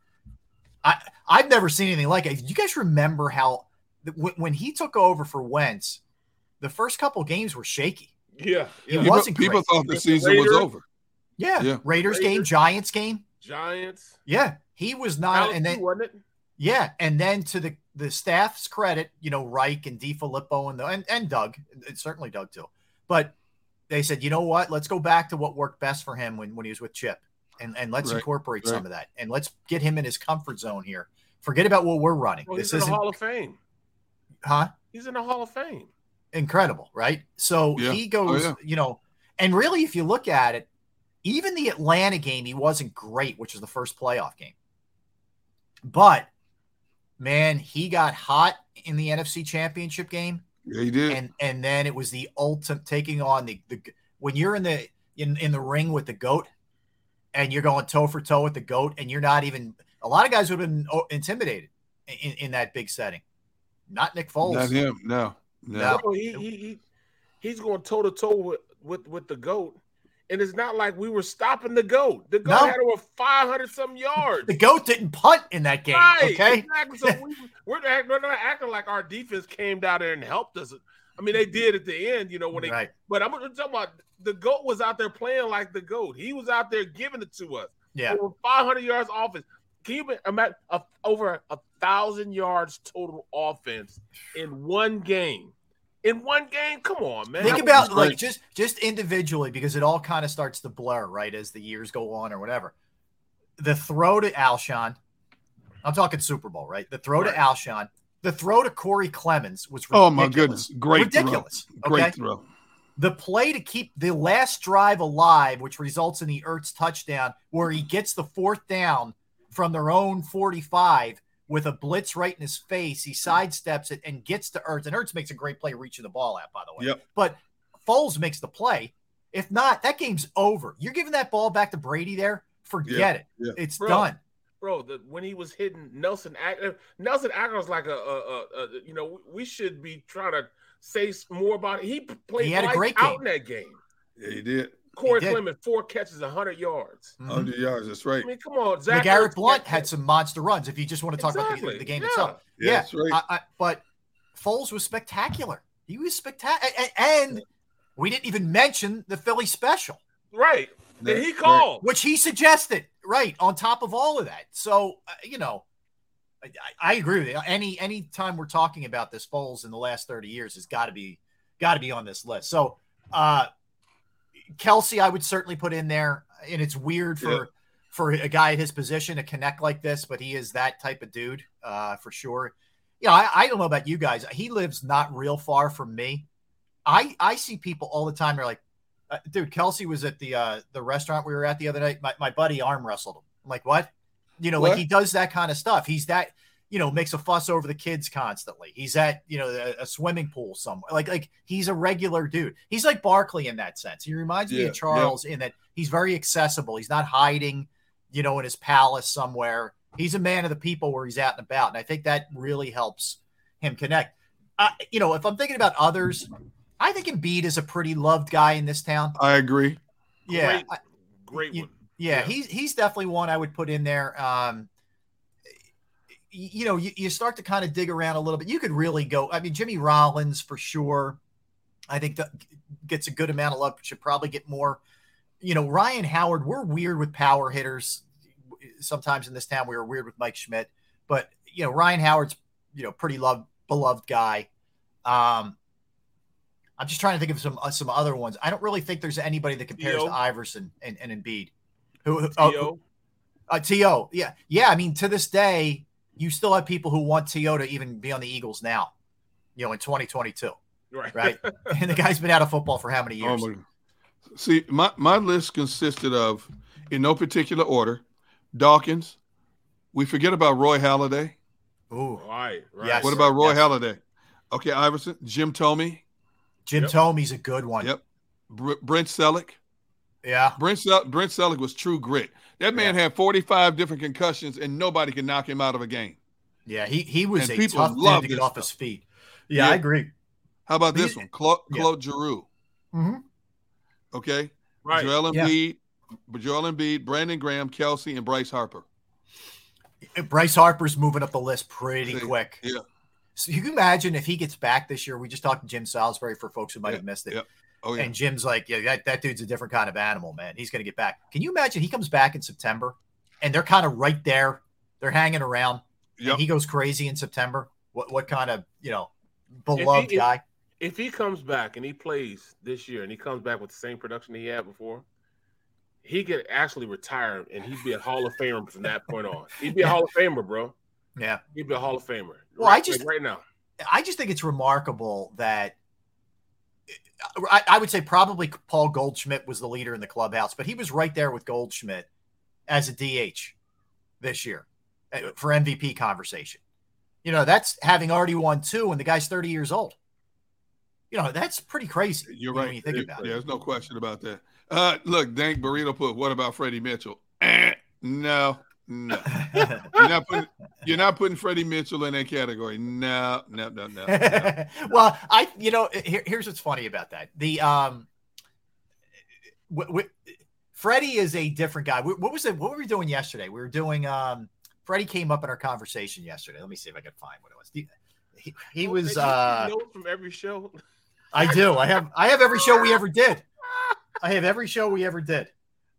I, I've never seen anything like it. You guys remember how when, when he took over for Wentz, the first couple games were shaky. Yeah, It yeah. people, wasn't people great. thought the Against the season was over. Yeah, Yeah. Raiders game, Giants game. Giants. Yeah, he was not, Alex, and then wasn't it? Yeah, and then to the the staff's credit, you know, Reich and DeFilippo and the and, and Doug, and certainly Doug too. But they said, you know what? Let's go back to what worked best for him when, when he was with Chip, and and let's Right, incorporate some of that, and let's get him in his comfort zone here. Forget about what we're running. Oh, well, this he's the isn't, Hall of Fame. huh? He's in the Hall of Fame. Incredible, right? So Yeah. he Oh, goes, yeah. you know, and really, if you look at it, even the Atlanta game, he wasn't great, which was the first playoff game. But man, he got hot in the NFC Championship game. Yeah, he did. and and then it was the ultimate taking on the, the when you're in the in in the ring with the goat and you're going toe for toe with the goat and you're not even a lot of guys would have been oh, intimidated in, in that big setting not nick foles Not him. No, no. No. No, he, he, he he's going toe to toe with with with the goat, and it's not like we were stopping the goat. The goat No. had over five hundred some yards. the goat didn't punt in that game Right, okay exactly. So we, we're, not, we're not acting like our defense came down there and helped us. I mean, they did at the end, you know, when they. Right. But I'm talking about the goat was out there playing like the goat. He was out there giving it to us. yeah Over 500 yards offense. Can you imagine a, over a thousand yards total offense in one game? In one game, come on, man. think about like great. just just individually because it all kind of starts to blur right as the years go on or whatever the throw to alshon i'm talking super bowl right the throw to Right. alshon the throw to corey clement was Oh my goodness! Great ridiculous throw. Great okay? throw. the play to keep the last drive alive, which results in the Ertz touchdown, where he gets the fourth down from their own 45 with a blitz right in his face. He sidesteps it and gets to Ertz. And Ertz makes a great play reaching the ball out, by the way. Yep. But Foles makes the play. If not, that game's over. You're giving that ball back to Brady there. Forget Yeah, it. yeah. It's Bro. done. bro. The, when he was hitting Nelson uh, Nelson Agholor was like a, a, a, a, you know, we should be trying to say more about it. He played He had a great out game. in that game. Yeah, he did. Corey did. Clement, four catches, hundred yards. Mhm. Hundred yards. That's right. I mean, come on, Zach. LeGarrette Ertz Blount catch- had some monster runs. If you just want to talk about the, the game Yeah. itself, Yeah, yeah. that's right. I, I, but Foles was spectacular. He was spectacular, and, and we didn't even mention the Philly special, right. Yeah, That he right. called. which he suggested. Right on top of all of that, so uh, you know, I, I agree with you. Any any time we're talking about this Foles in the last thirty years has got to be got to be on this list. So, uh, Kelce, I would certainly put in there, and it's weird for. Yeah. For a guy at his position to connect like this, but he is that type of dude, uh, for sure. You know, I, I don't know about you guys. He lives not real far from me. I I see people all the time. They're like, uh, dude, Kelce was at the uh, the restaurant we were at the other night. My, my buddy arm wrestled him. I'm like, what? You know, like he does that kind of stuff. He's that, you know, makes a fuss over the kids constantly. He's at, you know, a, a swimming pool somewhere. Like, like he's a regular dude. He's like Barkley in that sense. He reminds me of Charles in that he's very accessible. He's not hiding, you know, in his palace somewhere. He's a man of the people where he's out and about. And I think that really helps him connect. uh, you know, if I'm thinking about others, I think Embiid is a pretty loved guy in this town. I agree. Yeah, Great, I- you- one. yeah, Yeah. he's he's definitely one I would put in there. Um, y- you know, you, you start to kind of dig around a little bit. You could really go. I mean, Jimmy Rollins for sure. I think that gets a good amount of love. Should probably get more. You know, Ryan Howard. We're weird with power hitters. Sometimes in this town, we were weird with Mike Schmidt, but you know, Ryan Howard's you know pretty loved, beloved guy. Um, I'm just trying to think of some uh, some other ones. I don't really think there's anybody that compares Theo. to Iverson and, and Embiid. Who, who oh, Theo. uh, To, yeah, yeah. I mean, to this day, you still have people who want To to even be on the Eagles now. You know, in 2022, Right. right? and the guy's been out of football for how many Oh years? my. See, my my list consisted of, in no particular order, Dawkins. We forget about Roy Halladay. Ooh, Right. Right. Yes. What about Roy Yes. Halladay? Okay, Iverson, Jim Thome. Jim Yep. Thome's a good one. Yep. Br- Brent Celek. Yeah, Brent, Sel- Brent Celek was true grit. That man had 45 different concussions and nobody could knock him out of a game. yeah. He he was And a people tough dude love to get this off his feet. Yeah, I agree. How about this one? Claude, yeah. Claude Giroux. hmm Okay. Right. Joel Yeah. Embiid, Joel Embiid, Brandon Graham, Kelce, and Bryce Harper. Bryce Harper's moving up the list pretty Yeah. quick. Yeah. So you can imagine if he gets back this year. We just talked to Jim Salisbury for folks who might Yeah, have missed it. yeah. Oh, yeah. And Jim's like, yeah, that, that dude's a different kind of animal, man. He's going to get back. Can you imagine he comes back in September and they're kind of right there. They're hanging around. and Yep. he goes crazy in September. What what kind of, you know, beloved if- guy? If he comes back and he plays this year and he comes back with the same production he had before, he could actually retire and he'd be a Hall of Famer from that point on. He'd be a Hall of Famer, bro. Yeah. He'd be a Hall of Famer. Well, I just- like right now. I just think it's remarkable that I, I would say probably Paul Goldschmidt was the leader in the clubhouse, but he was right there with Goldschmidt as a DH this year uh, for MVP conversation. You know, that's having already won two, and the guy's 30 years old. You know, that's pretty crazy. You're right. you think There- about yeah, it. there's no question about that. Uh, look, Dank Burrito put, what about Freddie Mitchell? Eh, no, no. You're not putting you're not putting Freddie Mitchell in that category. No, no, no, no. no. well, I, you know, here, here's what's funny about that. The, um, w- w- Freddie is a different guy. Wh- What was it? What were we doing yesterday? We were doing, um, Freddie came up in our conversation yesterday. Let me see if I can find what it was. He, he, he Don't was, they give you uh, notes from every show. I do. I have, I have every show we ever did. I have every show we ever did.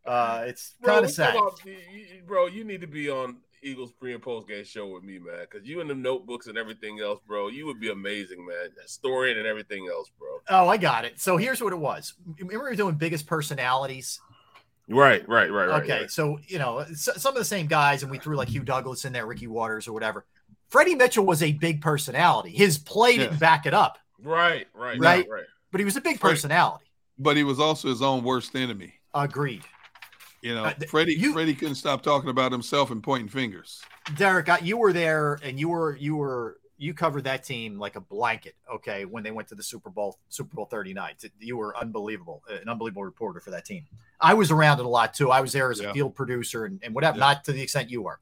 Uh, it's kind of sad. talk about- you- you- bro, you need to be on Eagles pre and post game show with me, man. Because you and the notebooks and everything else, bro, you would be amazing, man. Historian and everything else, bro. Oh, I got it. So here's what it was. Remember we were doing biggest personalities. Right, right, right, right. okay, right. so you know some of the same guys, and we threw like Hugh Douglas in there, Ricky Watters, or whatever. Freddie Mitchell was a big personality. His play didn't Yes. back it up, Right, right, Right. right, right. but he was a big personality. But he was also his own worst enemy. Agreed, You know, Uh, Freddie you- Freddie couldn't stop talking about himself and pointing fingers. Derrick. I- You were there, and you were you were you covered that team like a blanket. Okay, when they went to the Super Bowl, Super Bowl thirty nine, you were unbelievable, an unbelievable reporter for that team. I was around it a lot too. I was there as a field producer and, and whatever, Yeah. not to the extent you were.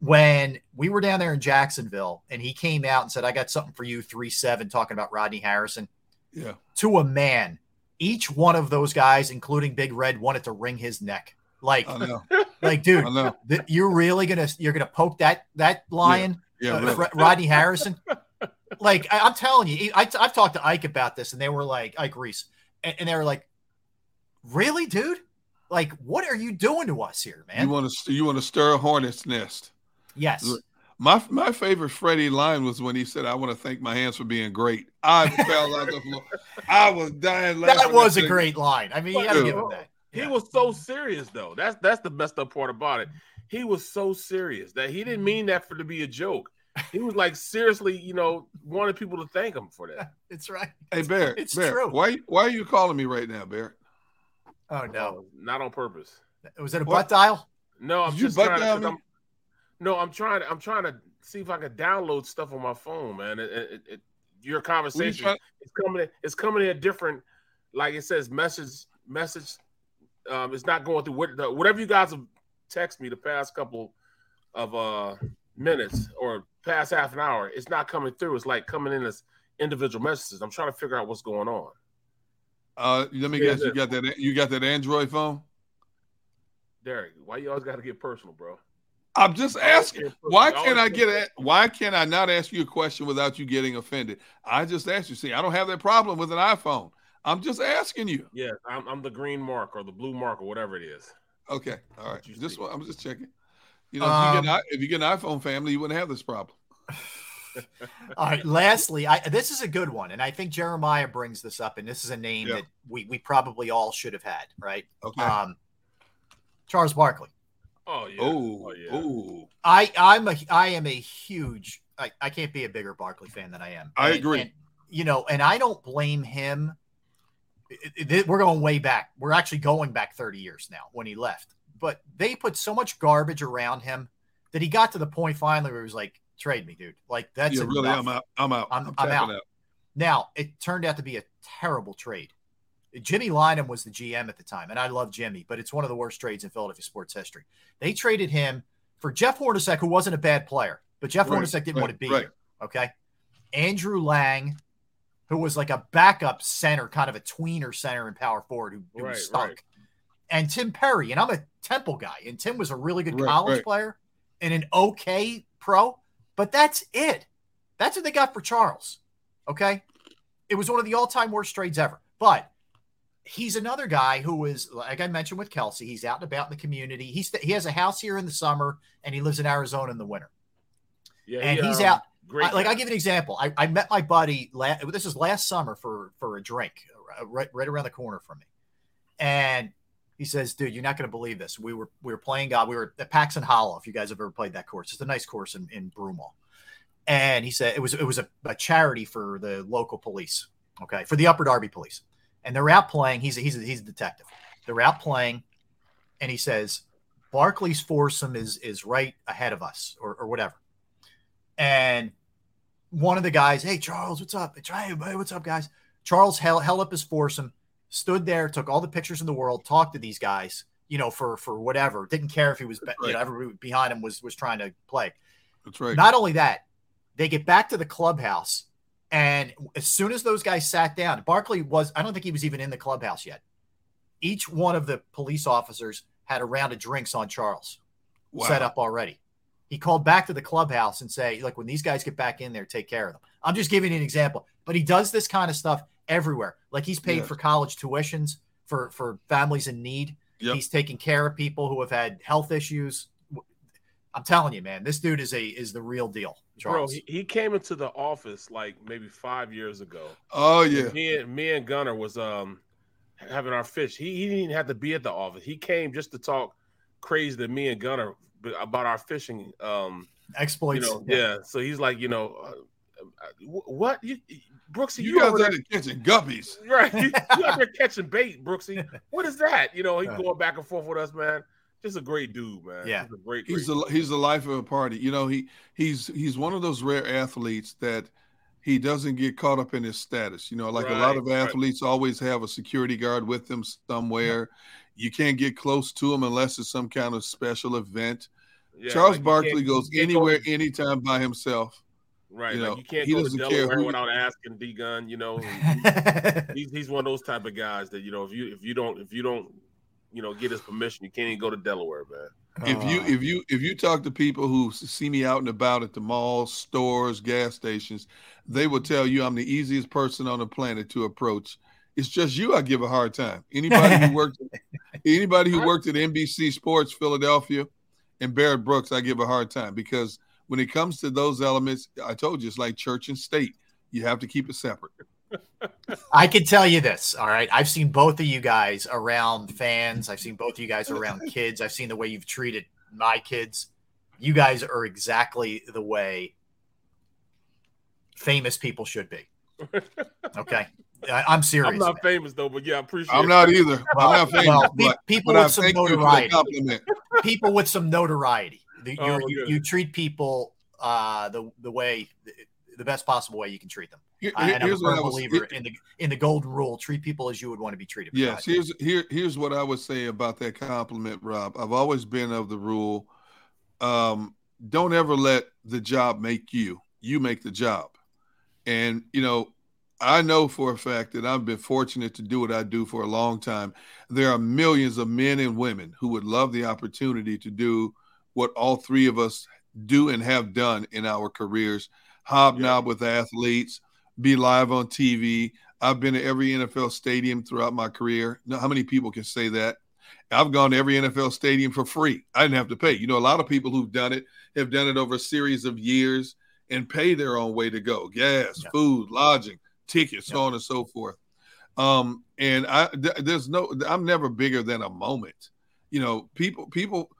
when we were down there in Jacksonville and he came out and said, I got something for you, 3 7, talking about Rodney Harrison. Yeah. To a man, each one of those guys, including Big Red, wanted to wring his neck. Like, like, dude, th- you're really gonna you're gonna poke that that lion, Yeah, uh, really. Rodney Harrison. like, I, I'm telling you, I, I've talked to Ike about this, and they were like, Ike Reese, and, and they were like, really, dude? Like, what are you doing to us here, man? You want to you want to stir a hornet's nest. yes. Look, My my favorite Freddie line was when he said, "I want to thank my hands for being great." I fell out the floor. I was dying laughing. That was a said, great line. I mean, you got to Dude. give him that. He was so serious though. That's that's the messed up part about it. He was so serious that he didn't mean that for to be a joke. He was like seriously, you know, wanted people to thank him for that. It's right. Hey Bear, It's Barrett, true. Why why are you calling me right now, Bear? Oh no, Uh, not on purpose. was it a What? butt dial? No, I'm Did you just butt trying to. me? No, I'm trying to. I'm trying to see if I can download stuff on my phone, man. It, it, it, your conversation trying- is coming. in- It's coming in a different, like it says, message message. Um, it's not going through what, the, whatever you guys have text me the past couple of uh minutes or past half an hour, it's not coming through. It's like coming in as individual messages. I'm trying to figure out what's going on. Uh, let me Yeah, guess. You got that? You got that Android phone? Derrick, why you always got to get personal, bro? I'm just asking. Why can't I get get it? Why can't I not ask you a question without you getting offended? I just asked you. See, I don't have that problem with an iPhone. I'm just asking you. Yeah, I'm, I'm the green mark or the blue mark or whatever it is. Okay, all right. you Just see. I'm just checking. You know, if, you Um, get, if you get an iPhone family, you wouldn't have this problem. All right. Lastly, I this is a good one, and I think Jeremiah brings this up, and this is a name Yeah. that we we probably all should have had, right? Okay. Um, Charles Barkley. Oh yeah. Oh, Oh, yeah. oh, I I'm a I am a huge I, I can't be a bigger Barkley fan than I am. I And- agree. and, you know, and I don't blame him. It- it- we're going way back. We're actually going back 30 years now when he left. But they put so much garbage around him that he got to the point finally where he was like, "Trade me, dude." Like that's yeah, really. I'm out. I'm out. I'm- I'm, I'm out. out. Now, it turned out to be a terrible trade. Jimmy Lynam was the GM at the time, and I love Jimmy, but it's one of the worst trades in Philadelphia sports history. They traded him for Jeff Hornacek, who wasn't a bad player, but Jeff Right, Hornacek didn't right, want to be right. here. Okay. Andrew Lang, who was like a backup center, kind of a tweener center and power forward who, who Right, stunk. And Tim Perry, and I'm a Temple guy, and Tim was a really good college player and an okay pro, but that's it. That's what they got for Charles. Okay. It was one of the all time worst trades ever. But he's another guy who is, like I mentioned with Kelce, he's out and about in the community. He's he has a house here in the summer and he lives in Arizona in the winter. Yeah, and he, he's um, out. Great. I, like I give an example. I, I met my buddy. La- this is last summer for for a drink, uh, right, right around the corner from me, and he says, "Dude, you're not going to believe this. We were we were playing God. We were at Paxon Hollow. If you guys have ever played that course, it's a nice course in in Broomall." And he said it was it was a, a charity for the local police, okay, for the Upper Darby police, and they're out playing. He's a, he's a, he's a detective. They're out playing, and he says, "Barkley's foursome is is right ahead of us, or or whatever." And one of the guys, hey Charles, what's up? Hey, what's up, guys? Charles held, held up his foursome, stood there, took all the pictures in the world, talked to these guys, you know, for for whatever. Didn't care if he was, be- you know, everybody behind him was was trying to play. That's right. Not only that, they get back to the clubhouse, and as soon as those guys sat down, Barkley was, I don't think he was even in the clubhouse yet. Each one of the police officers had a round of drinks on Charles Wow. set up already. He called back to the clubhouse and say, like, when these guys get back in there, take care of them. I'm just giving you an example, but he does this kind of stuff everywhere. Like he's paid for college tuitions for for families in need. Yep. He's taking care of people who have had health issues. I'm telling you, man, this dude is a is the real deal. Bro, Charles. he, he came into the office like maybe five years ago. Oh yeah. Me and me and Gunner was um having our fish. He, he didn't even have to be at the office. He came just to talk crazy to me and Gunner about our fishing. Um, you Exploits. know, yeah. So he's like, you know, uh, uh, what you, Brooksy, You, you, guys over out there, there catching guppies. right? You, you out there catching bait, Brooksy? What is that? You know, he going back and forth with us, man. Just a great dude, man. Yeah. Just a great, great He's the he's the life of a party. You know, he he's he's one of those rare athletes that he doesn't get caught up in his status. You know, like a lot Right, of right. athletes always have a security guard with them somewhere. You can't get close to him unless it's some kind of special event. Yeah, Charles like Barkley goes you can't go- anywhere, anytime by himself. Right. You like know, you can't he go to doesn't care Delaware who- without asking D Gun, you know. he's he's one of those type of guys that, you know, if you if you don't if you don't, you know, get his permission, you can't even go to Delaware, man. If you Uh, if you if you talk to people who see me out and about at the malls, stores, gas stations, they will tell you I'm the easiest person on the planet to approach. It's just you I give a hard time. Anybody who worked anybody who worked at NBC Sports Philadelphia and Barrett Brooks, I give a hard time because when it comes to those elements, I told you it's like church and state. You have to keep it separate. I can tell you this. All right. I've seen both of you guys around fans. I've seen both of you guys around kids. I've seen the way you've treated my kids. You guys are exactly the way famous people should be. Okay. I, I'm serious. I'm not man. famous though, but yeah, I appreciate it. I'm it. not either. I'm not famous, Well, pe- people but I with some thank you for the notoriety. people with some notoriety. The- Oh, you're- you, you treat people uh, the the way the best possible way you can treat them. Here- I- and I'm a firm was- believer in the in the golden rule: treat people as you would want to be treated. Yes, here's here here's what I would say about that compliment, Rob. I've always been of the rule, um, don't ever let the job make you. You make the job. And, you know, I know for a fact that I've been fortunate to do what I do for a long time. There are millions of men and women who would love the opportunity to do what all three of us do and have done in our careers hobnob yeah. with athletes, be live on TV. I've been to every NFL stadium throughout my career. Now, how many people can say that? I've gone to every NFL stadium for free. I didn't have to pay. You know, a lot of people who've done it have done it over a series of years and pay their own way to go gas, yeah. food, lodging, tickets, yeah. so on and so forth. Um, and I, th- there's no, I'm never bigger than a moment. You know, people, people,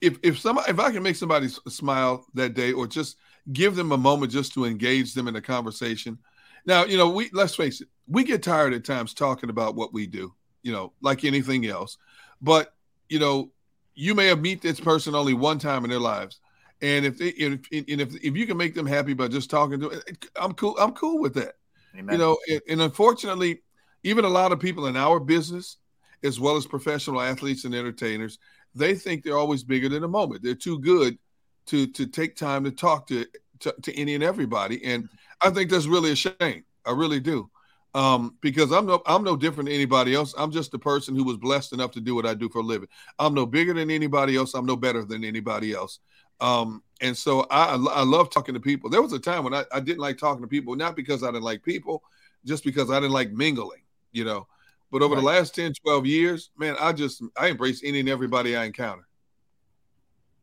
if if somebody, if I can make somebody smile that day, or just give them a moment just to engage them in a conversation. Now, you know, we let's face it, we get tired at times talking about what we do. You know, like anything else, but you know, you may have meet this person only one time in their lives and if they, if, and if if you can make them happy by just talking to them, I'm cool. I'm cool with that. Amen. You know, and, and unfortunately, even a lot of people in our business, as well as professional athletes and entertainers, they think they're always bigger than the moment. They're too good to to take time to talk to to, to any and everybody, and I think that's really a shame. I really do, um, because I'm no I'm no different than anybody else. I'm just a person who was blessed enough to do what I do for a living. I'm no bigger than anybody else. I'm no better than anybody else. Um, and so I, I love talking to people. There was a time when I, I didn't like talking to people, not because I didn't like people, just because I didn't like mingling, you know. But over right. the last 10, 12 years, man, I just I embrace any and everybody I encounter.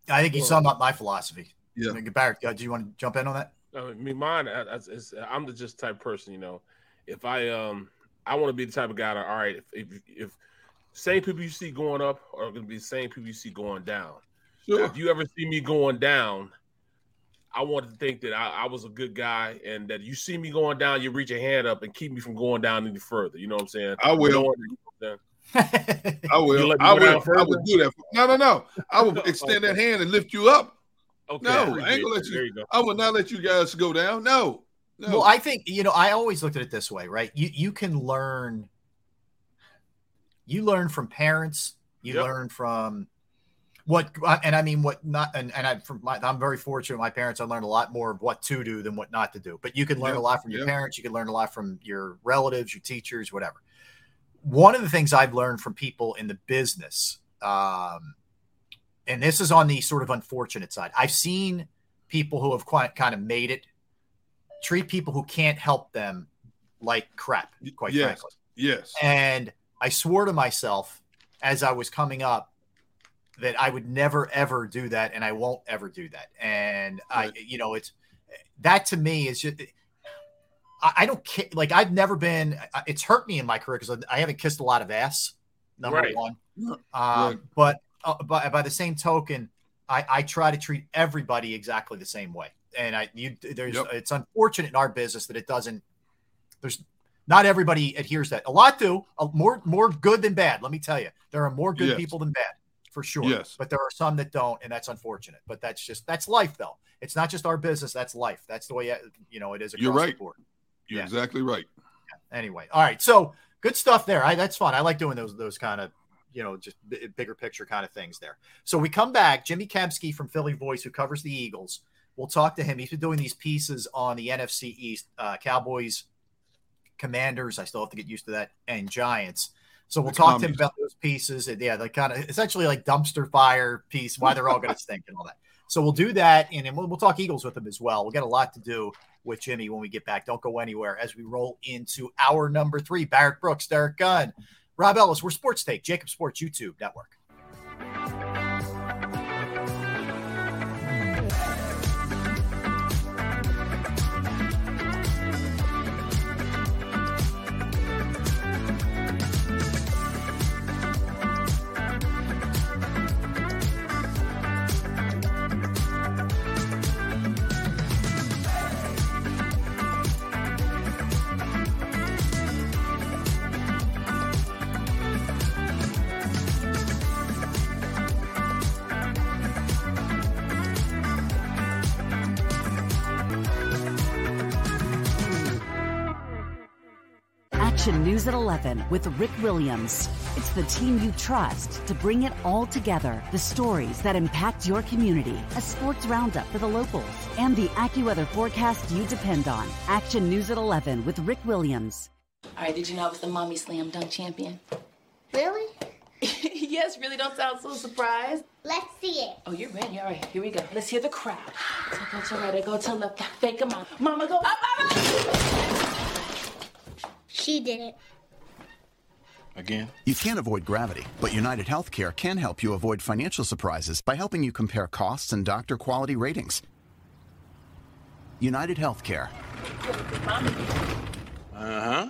I think you summed up my philosophy. Yeah. I mean, Barrett, do you want to jump in on that? I mean, mine. Is, I'm the just type person, you know. If I um, I want to be the type of guy that all right, if if, if same people you see going up are going to be the same people you see going down. Sure. If you ever see me going down, I want to think that I, I, was a good guy and that you see me going down, you reach your hand up and keep me from going down any further. You know what I'm saying? I will. I will. I will. I would do that. No, no, no. I will extend okay. that hand and lift you up. Okay, no, I ain't gonna let you. you I will not let you guys go down. No, no. Well, I think you know. I always looked at it this way, right? You you can learn. You learn from parents. You yep. learn from what and I mean what not and, and I from my, I'm very fortunate. My parents I learned a lot more of what to do than what not to do. But you can learn yeah, a lot from your yeah. parents. You can learn a lot from your relatives, your teachers, whatever. One of the things I've learned from people in the business, um, and this is on the sort of unfortunate side. I've seen people who have quite kind of made it treat people who can't help them like crap. Quite yes. frankly, yes. And I swore to myself as I was coming up that I would never ever do that, and I won't ever do that. And right. I, you know, it's that to me is just. I, I don't care. Like I've never been. It's hurt me in my career because I haven't kissed a lot of ass. Number right. one, um, right. but uh, but by the same token, I, I try to treat everybody exactly the same way. And I you there's yep. it's unfortunate in our business that it doesn't. There's not everybody adheres that. A lot do. more more good than bad. Let me tell you, there are more good yes. people than bad for sure. Yes. But there are some that don't, and that's unfortunate. But that's just that's life, though. It's not just our business. That's life. That's the way you know it is. You're right. You're yeah. exactly right. Yeah. Anyway, all right. So good stuff there. I, that's fun. I like doing those those kind of you know just b- bigger picture kind of things there. So we come back. Jimmy Kempski from Philly Voice, who covers the Eagles. We'll talk to him. He's been doing these pieces on the NFC East, uh, Cowboys, Commanders. I still have to get used to that, and Giants. So we'll the talk to him about those pieces. And yeah, the kind of essentially like dumpster fire piece, why they're all going to stink and all that. So we'll do that, and then we'll, we'll talk Eagles with him as well. We'll get a lot to do with Jimmy when we get back. Don't go anywhere as we roll into our number three. Barrett Brooks, Derrick Gunn, Rob Ellis. We're Sports Take, JAKIB Sports YouTube Network. At 11 with Rick Williams. It's the team you trust to bring it all together. The stories that impact your community, a sports roundup for the locals, and the AccuWeather forecast you depend on. Action News at 11 with Rick Williams. All right, did you know I was the mommy slam dunk champion? Really? yes, really don't sound so surprised. Let's see it. Oh, you're ready. All right, here we go. Let's hear the crowd. So go to right, go to left, fake a mom. Mama go up, up, up. She did it. Again? You can't avoid gravity, but United Healthcare can help you avoid financial surprises by helping you compare costs and doctor quality ratings. United Healthcare. Uh huh.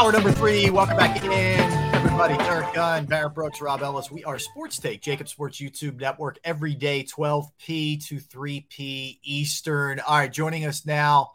Hour number three. Welcome back in, everybody. Derrick Gunn, Barrett Brooks, Rob Ellis. We are Sports Take, JAKIB Sports YouTube Network, every day, 12p to 3p Eastern. All right, joining us now.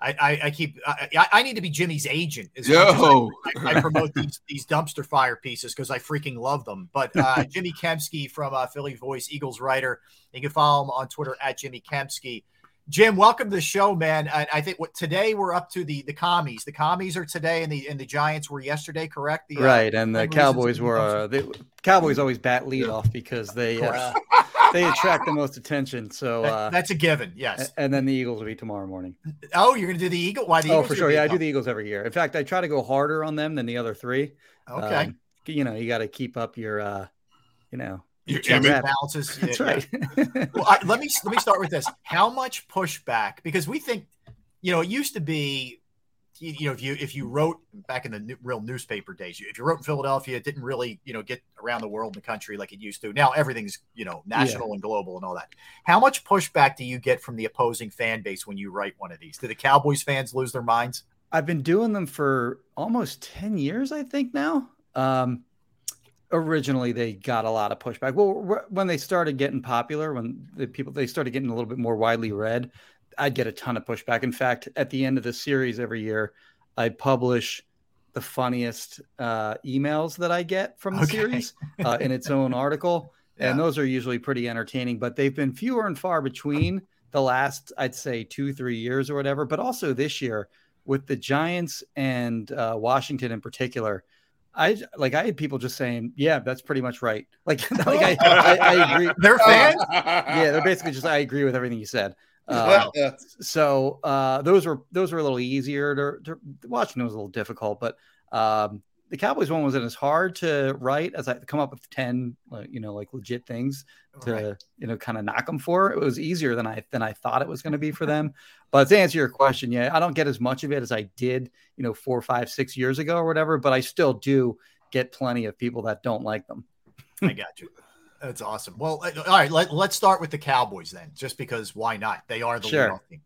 I, I, I keep. I, I need to be Jimmy's agent. As much as I promote these these dumpster fire pieces because I freaking love them. But uh, Jimmy Kempski from uh, Philly Voice, Eagles writer. You can follow him on Twitter at Jimmy Kempski. Jim, welcome to the show, man. I, I think what today we're up to the the commies. The commies are today, and the and the Giants were yesterday. Correct? The, uh, right, and the Cowboys were uh, the Cowboys always bat lead off because they uh, they attract the most attention. So That- uh, that's a given. Yes. and then the Eagles will be tomorrow morning. Oh, you're going to do the Eagle? Why the oh, Eagles? for sure. Yeah, I do the Eagles every year. In fact, I try to go harder on them than the other three. Okay. Um, you know, you got to keep up your, uh, you know, Your check image balances. That's Yeah, right. well, I, let me let me start with this. How much pushback? Because we think, you know, it used to be, you, you know, if you if you wrote back in the new, real newspaper days, if you wrote in Philadelphia, it didn't really, you know, get around the world and the country like it used to. Now everything's, you know, national and global and all that. How much pushback do you get from the opposing fan base when you write one of these? Do the Cowboys fans lose their minds? I've been doing them for almost 10 years, I think now. Um, originally, they got a lot of pushback. Well, when they started getting popular, when the people they started getting a little bit more widely read, I'd get a ton of pushback. In fact, at the end of the series every year, I publish the funniest uh, emails that I get from the Okay. series uh, in its own article. And those are usually pretty entertaining, but they've been fewer and far between the last, I'd say, two, three years or whatever. But also this year with the Giants and uh, Washington in particular. I like I had people just saying, "Yeah, that's pretty much right." Like, like I, I, I agree. They're fans? yeah, they're basically just I agree with everything you said. Uh, so uh, those were those were a little easier to, to It was a little difficult, but um, the Cowboys one wasn't as hard to write as I come up with ten, uh, you know, like legit things to Right. you know kind of knock them for. It was easier than I than I thought it was going to be for them. But to answer your question, yeah, I don't get as much of it as I did, you know, four, five, six years ago or whatever. But I still do get plenty of people that don't like them. I got you. That's awesome. Well, all right. Let, let's start with the Cowboys then, just because why not? They are the Sure. team.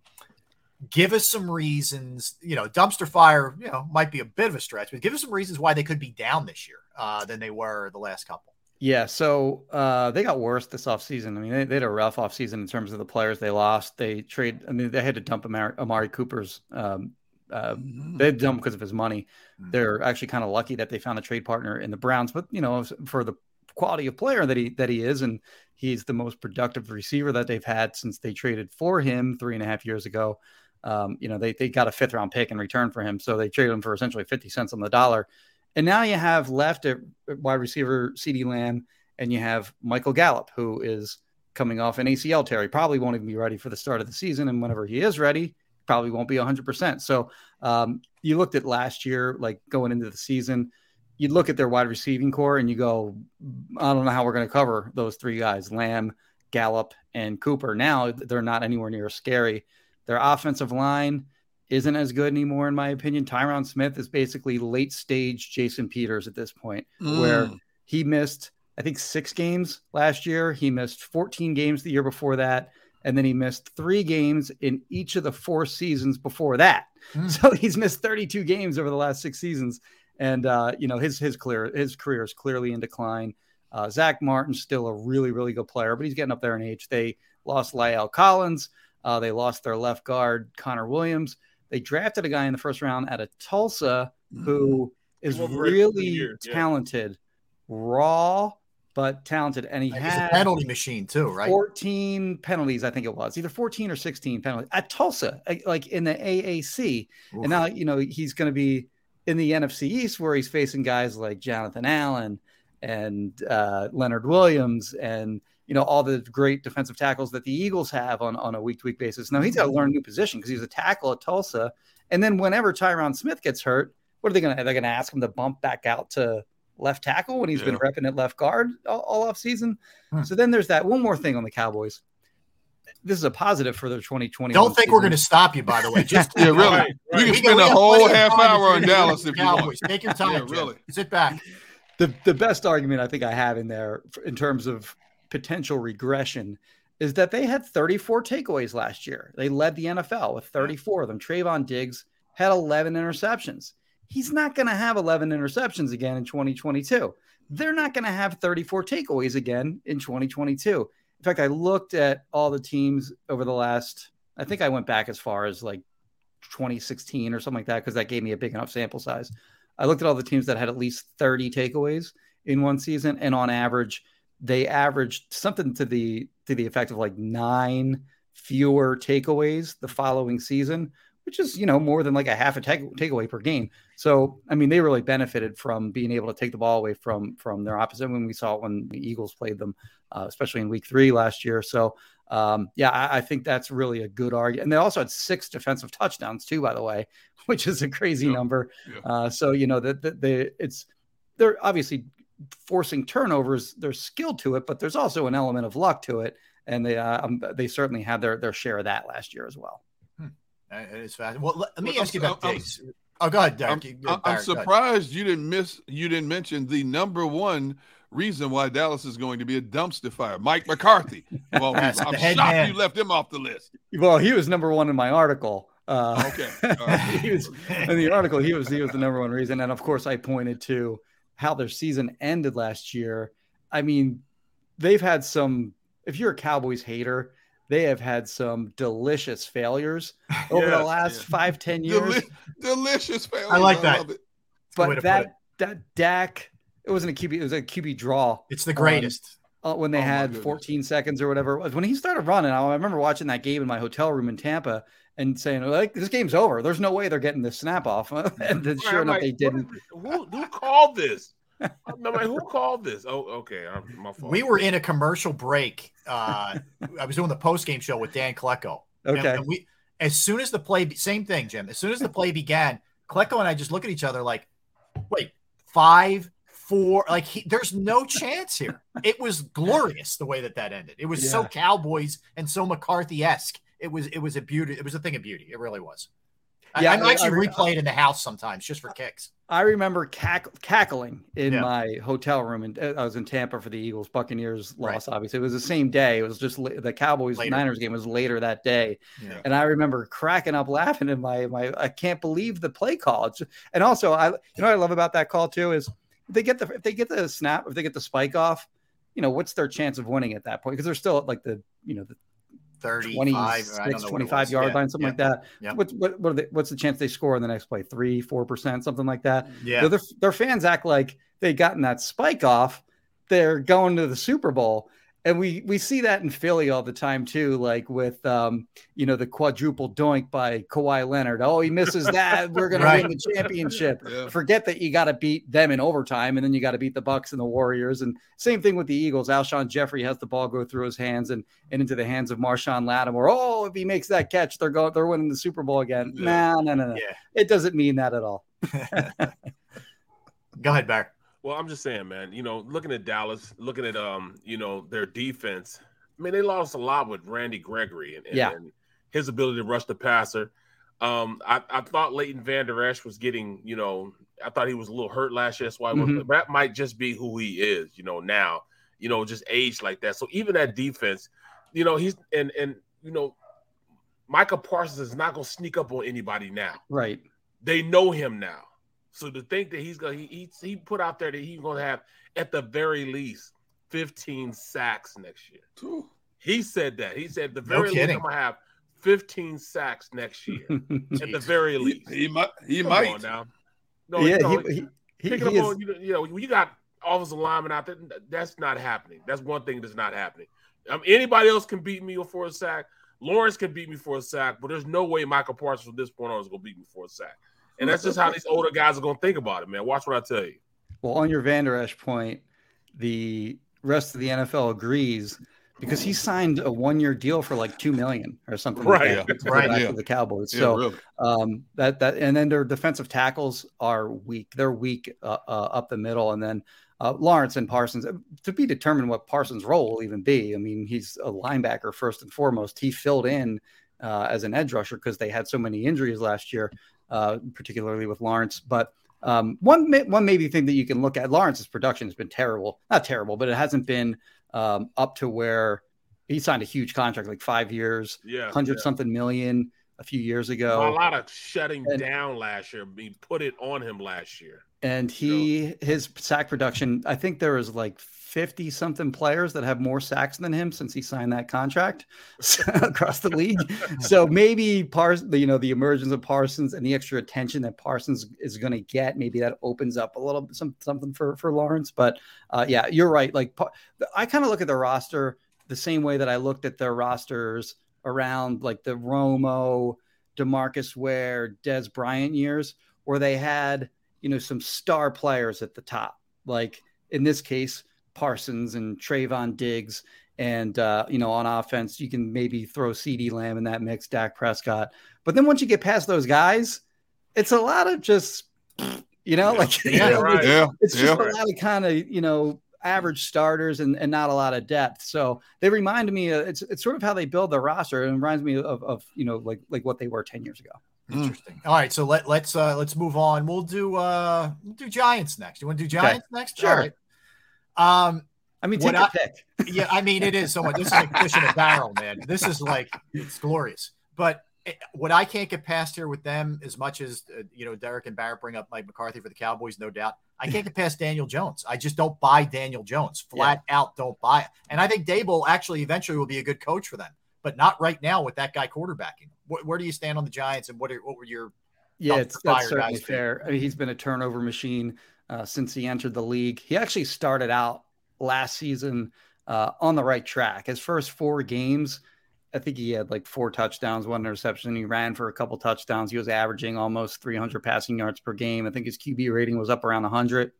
Give us some reasons. You know, dumpster fire. You know, might be a bit of a stretch, but give us some reasons why they could be down this year uh, than they were the last couple. Yeah, so uh, they got worse this offseason. I mean, they, they had a rough offseason in terms of the players they lost. They trade. I mean, they had to dump Amari, Amari Cooper's um, Uh, They did him because of his money. They're actually kind of lucky that they found a trade partner in the Browns, but you know, for the quality of player that he that he is, and he's the most productive receiver that they've had since they traded for him three and a half years ago. Um, you know, they they got a fifth round pick in return for him, so they traded him for essentially fifty cents on the dollar. And now you have left at wide receiver CeeDee Lamb, and you have Michael Gallup, who is coming off an ACL tear. He probably won't even be ready for the start of the season, and whenever he is ready, probably won't be 100%. So um, you looked at last year, like going into the season, you'd look at their wide receiving corps and you go, I don't know how we're going to cover those three guys Lamb, Gallup, and Cooper. Now they're not anywhere near scary. Their offensive line isn't as good anymore, in my opinion. Tyron Smith is basically late stage Jason Peters at this point, Mm. where he missed, I think, six games last year. He missed 14 games the year before that. And then he missed three games in each of the four seasons before that. So he's missed 32 games over the last six seasons. And uh, you know, his his clear his career is clearly in decline. Uh, Zach Martin's still a really, really good player, but he's getting up there in age. They lost La'el Collins. Uh, they lost their left guard, Connor Williams. They drafted a guy in the first round out of Tulsa who is Came over it for the really year, yeah. talented, raw, but talented. And he He's had a penalty machine too, right? 14 penalties, I think it was either 14 or 16 penalties at Tulsa, like in the AAC. Oof. And now, you know, he's going to be in the NFC East where he's facing guys like Jonathan Allen and uh, Leonard Williams and, you know, all the great defensive tackles that the Eagles have on, on a week to week basis. Now he's got to mm-hmm. learn a new position because he's a tackle at Tulsa. And then whenever Tyron Smith gets hurt, what are they going to, they're going to ask him to bump back out to left tackle when he's been repping at left guard all, all off season. Hmm. So then there's that one more thing on the Cowboys. This is a positive for their 2020. Don't think we're going to stop you, by the way. Just Yeah, really. Right, We can We spend we a whole half hour on Dallas if you want. Cowboys. Take your time, Yeah, really. Sit back. the the best argument I think I have in there in terms of potential regression is that they had 34 takeaways last year. They led the NFL with 34 of them. Trevon Diggs had 11 interceptions. He's not going to have 11 interceptions again in 2022. They're not going to have 34 takeaways again in 2022. In fact, I looked at all the teams over the last, I think I went back as far as like 2016 or something like that because that gave me a big enough sample size. I looked at all the teams that had at least 30 takeaways in one season, and on average, they averaged something to the to the effect of like nine fewer takeaways the following season, which is you know more than like a half a take, takeaway per game. So I mean, they really benefited from being able to take the ball away from from their opposite when we saw it when the Eagles played them, uh, especially in Week Three last year. So um, yeah, I, I think that's really a good argument. And they also had six defensive touchdowns too, by the way, which is a crazy number. Uh, so you know that the, the, it's they're obviously forcing turnovers. They're to it, but there's also an element of luck to it, and they uh, um, they certainly had their their share of that last year as well. Uh, It is fast. Well, let, let me Well, ask you I'm- about I'm- Diggs. Oh, go ahead, Derek. I'm, I'm- I'm Barrett, go ahead. surprised you didn't miss you didn't mention the number one reason why Dallas is going to be a dumpster fire. Mike McCarthy. Well, I'm shocked man. you left him off the list. Well, he was number one in my article. Uh, Okay. All right. he was in the article. He was he was the number one reason, and of course, I pointed to how their season ended last year. I mean, they've had some. If you're a Cowboys hater, they have had some delicious failures over the Yes, last yes. five ten years. Deli- delicious failure. I like that. love it. Good way to but that that Dak, it wasn't a QB. It was a QB draw. It's the greatest. Uh, when they Oh, had 14 seconds or whatever it was. When he started running, I remember watching that game in my hotel room in Tampa and saying, like, this game's over. There's no way they're getting this snap off. and then sure I'm enough, like, they didn't. Who, who called this? I'm like, who called this? Oh, okay. I'm, my fault. We were in a commercial break. Uh, I was doing the post game show with Dan Klecko. And- Okay. and we, as soon as the play, same thing, Jim. As soon as the play began, Klecko and I just look at each other like, wait, five, four. Like, he, there's no chance here. It was glorious the way that that ended. It was so Cowboys and so McCarthy esque. It was, it was a beauty. It was a thing of beauty. It really was. I- Yeah, I'm actually I- replay it in the house sometimes just for kicks. I remember cack- cackling in Yeah. my hotel room, and I was in Tampa for the Eagles Buccaneers loss. Obviously, it was the same day. It was just the Cowboys Later. Niners game was later that day, Yeah. and I remember cracking up laughing in my my. I can't believe the play call. It's, and also, I you know what I love about that call too is if they get the if they get the snap if they get the spike off, you know what's their chance of winning at that point because they're still at like the you know the 35, I don't 26, know 25 yard Yeah, line, something yeah. like that. Yeah. What's what, what are they, what's the chance they score in the next play? Three, four percent, something like that. Yeah. Their, their fans act like they gotten that spike off. They're going to the Super Bowl. And we we see that in Philly all the time too, like with um, you know, the quadruple doink by Kawhi Leonard. Oh, he misses that. We're gonna Right. win the championship. Yeah. Forget that you got to beat them in overtime, and then you got to beat the Bucks and the Warriors. And same thing with the Eagles. Alshon Jeffery has the ball go through his hands and, and into the hands of Marshon Lattimore. Oh, if he makes that catch, they're going they're winning the Super Bowl again. Yeah. No, no, no, no. Yeah. It doesn't mean that at all. Go ahead, Barry. Well, I'm just saying, man. You know, looking at Dallas, looking at um, you know, their defense. I mean, they lost a lot with Randy Gregory and, and, Yeah. and his ability to rush the passer. Um, I, I thought Leighton Vander Esch was getting, you know, I thought he was a little hurt last year. That's why Mhm. that might just be who he is, you know, now, you know, just age like that. So even that defense, you know, he's and and you know, Micah Parsons is not gonna sneak up on anybody now Right. they know him now. So to think that he's gonna he he, he put out there that he's gonna have at the very least 15 sacks next year. Ooh. He said that. He said the No very least kidding. I'm gonna have 15 sacks next year. at the very least. he might. He Come might. on now. No, yeah, you know, he, he, he, picking he up is, on you, you know you got offensive linemen out there. That's not happening. That's one thing that's not happening. Um, anybody else can beat me for a sack. Lawrence can beat me for a sack, but there's no way Michael Parsons from this point on is gonna beat me for a sack. And that's just how these older guys are gonna think about it, man. Watch what I tell you. Well, on your Vander Esch point, the rest of the NFL agrees because he signed a one-year deal for like two million or something. Right, like that to right, back yeah. to the Cowboys. Yeah, so really. um, that that and then their defensive tackles are weak. They're weak uh, uh, up the middle, and then uh, Lawrence and Parsons uh, to be determined what Parsons' role will even be. I mean, he's a linebacker first and foremost. He filled in uh, as an edge rusher because they had so many injuries last year, uh, particularly with Lawrence. But um, one one maybe thing that you can look at Lawrence's production has been terrible, not terrible, but it hasn't been um, up to where he signed a huge contract, like five years, Yeah, hundred yeah. something million a few years ago. a lot of shutting And- down last year. Being put it on him last year. and he his sack production i think there is like 50 something players that have more sacks than him since he signed that contract across the league. So maybe parsons you know the emergence of parsons and the extra attention that parsons is going to get maybe that opens up a little some, something for for lawrence. But uh, yeah you're right. Like i kind of look at the roster the same way that i looked at their rosters around like the romo demarcus ware dez bryant years where they had you know, some star players at the top, like in this case, Parsons and Trevon Diggs. And, uh, you know, on offense, you can maybe throw CeeDee Lamb in that mix, Dak Prescott. But then once you get past those guys, it's a lot of just, you know, like, you Yeah, know, right. it's, Yeah. it's just yeah. a lot of kind of, you know, average starters and, and not a lot of depth. So they remind me, uh, it's, it's sort of how they build their roster. It reminds me of, of, you know, like, like what they were 10 years ago. Interesting. All right, so let let's uh let's move on. We'll do uh we'll do Giants next. You want to do Giants next? Sure. All right. Um I mean, take I- pick. yeah, I mean it is so much. This is like fish in a barrel, man. This is like it's glorious. But it, what I can't get past here with them, as much as uh, you know, Derek and Barrett bring up Mike McCarthy for the Cowboys, no doubt. I can't get past Daniel Jones. I just don't buy Daniel Jones. Flat out, don't buy it. And I think Daboll actually eventually will be a good coach for them, but not right now with that guy quarterbacking. Where, where do you stand on the Giants, and what are, what were your Yeah, it's that's certainly fair. I mean, he's been a turnover machine uh, since he entered the league. He actually started out last season uh, on the right track. His first four games, I think he had like four touchdowns, one interception. He ran for a couple touchdowns. He was averaging almost 300 passing yards per game. I think his QB rating was up around 100.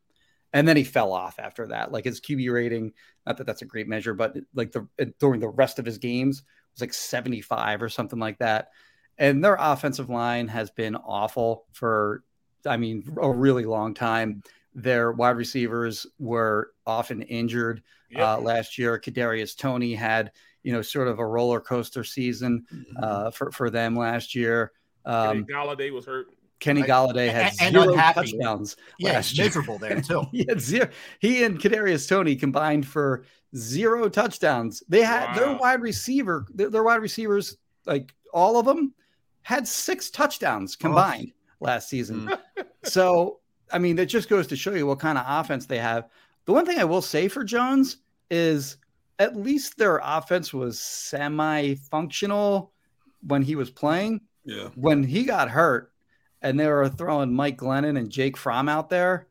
And then he fell off after that. Like his QB rating, not that that's a great measure, but like the during the rest of his games was like 75 or something like that. And their offensive line has been awful for, I mean, a really long time. Their wide receivers were often injured uh, last year. Kadarius Toney had, you know, sort of a roller coaster season uh, for for them last year. Kenny Um, Golladay was hurt. Kenny Golladay had And- and zero unhappy. touchdowns. yeah, last year. miserable there too. he had zero. He and Kadarius Toney combined for zero touchdowns. They had their wide receiver, their, their wide receivers, like all of them, had six touchdowns combined last season. so, I mean, that just goes to show you what kind of offense they have. The one thing I will say for Jones is at least their offense was semi-functional when he was playing. Yeah. When he got hurt, and they were throwing Mike Glennon and Jake Fromm out there.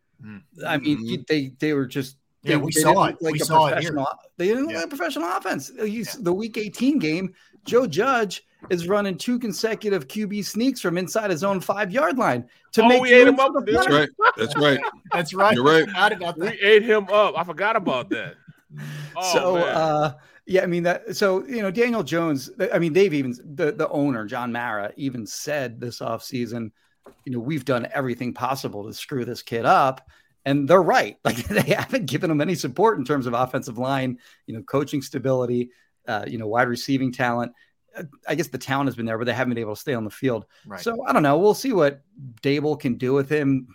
I mean, Mm-hmm. they they were just Yeah, we saw it. Like We saw it here. They didn't look Yeah. like a professional offense. He's the Week 18 game. Joe Judge is running two consecutive QB sneaks from inside his own five yard line to Oh, make we ate him up the with this. That's punter. right. That's right. That's right. You're right. Forgot about We that. ate him up. I forgot about that. Oh, so man. uh yeah i mean that so you know daniel jones i mean they've even the, the owner john mara even said this offseason you know we've done everything possible to screw this kid up and they're right like they haven't given him any support in terms of offensive line you know coaching stability uh, you know wide receiving talent Uh, i guess the talent has been there but they haven't been able to stay on the field Right. so i don't know we'll see what daboll can do with him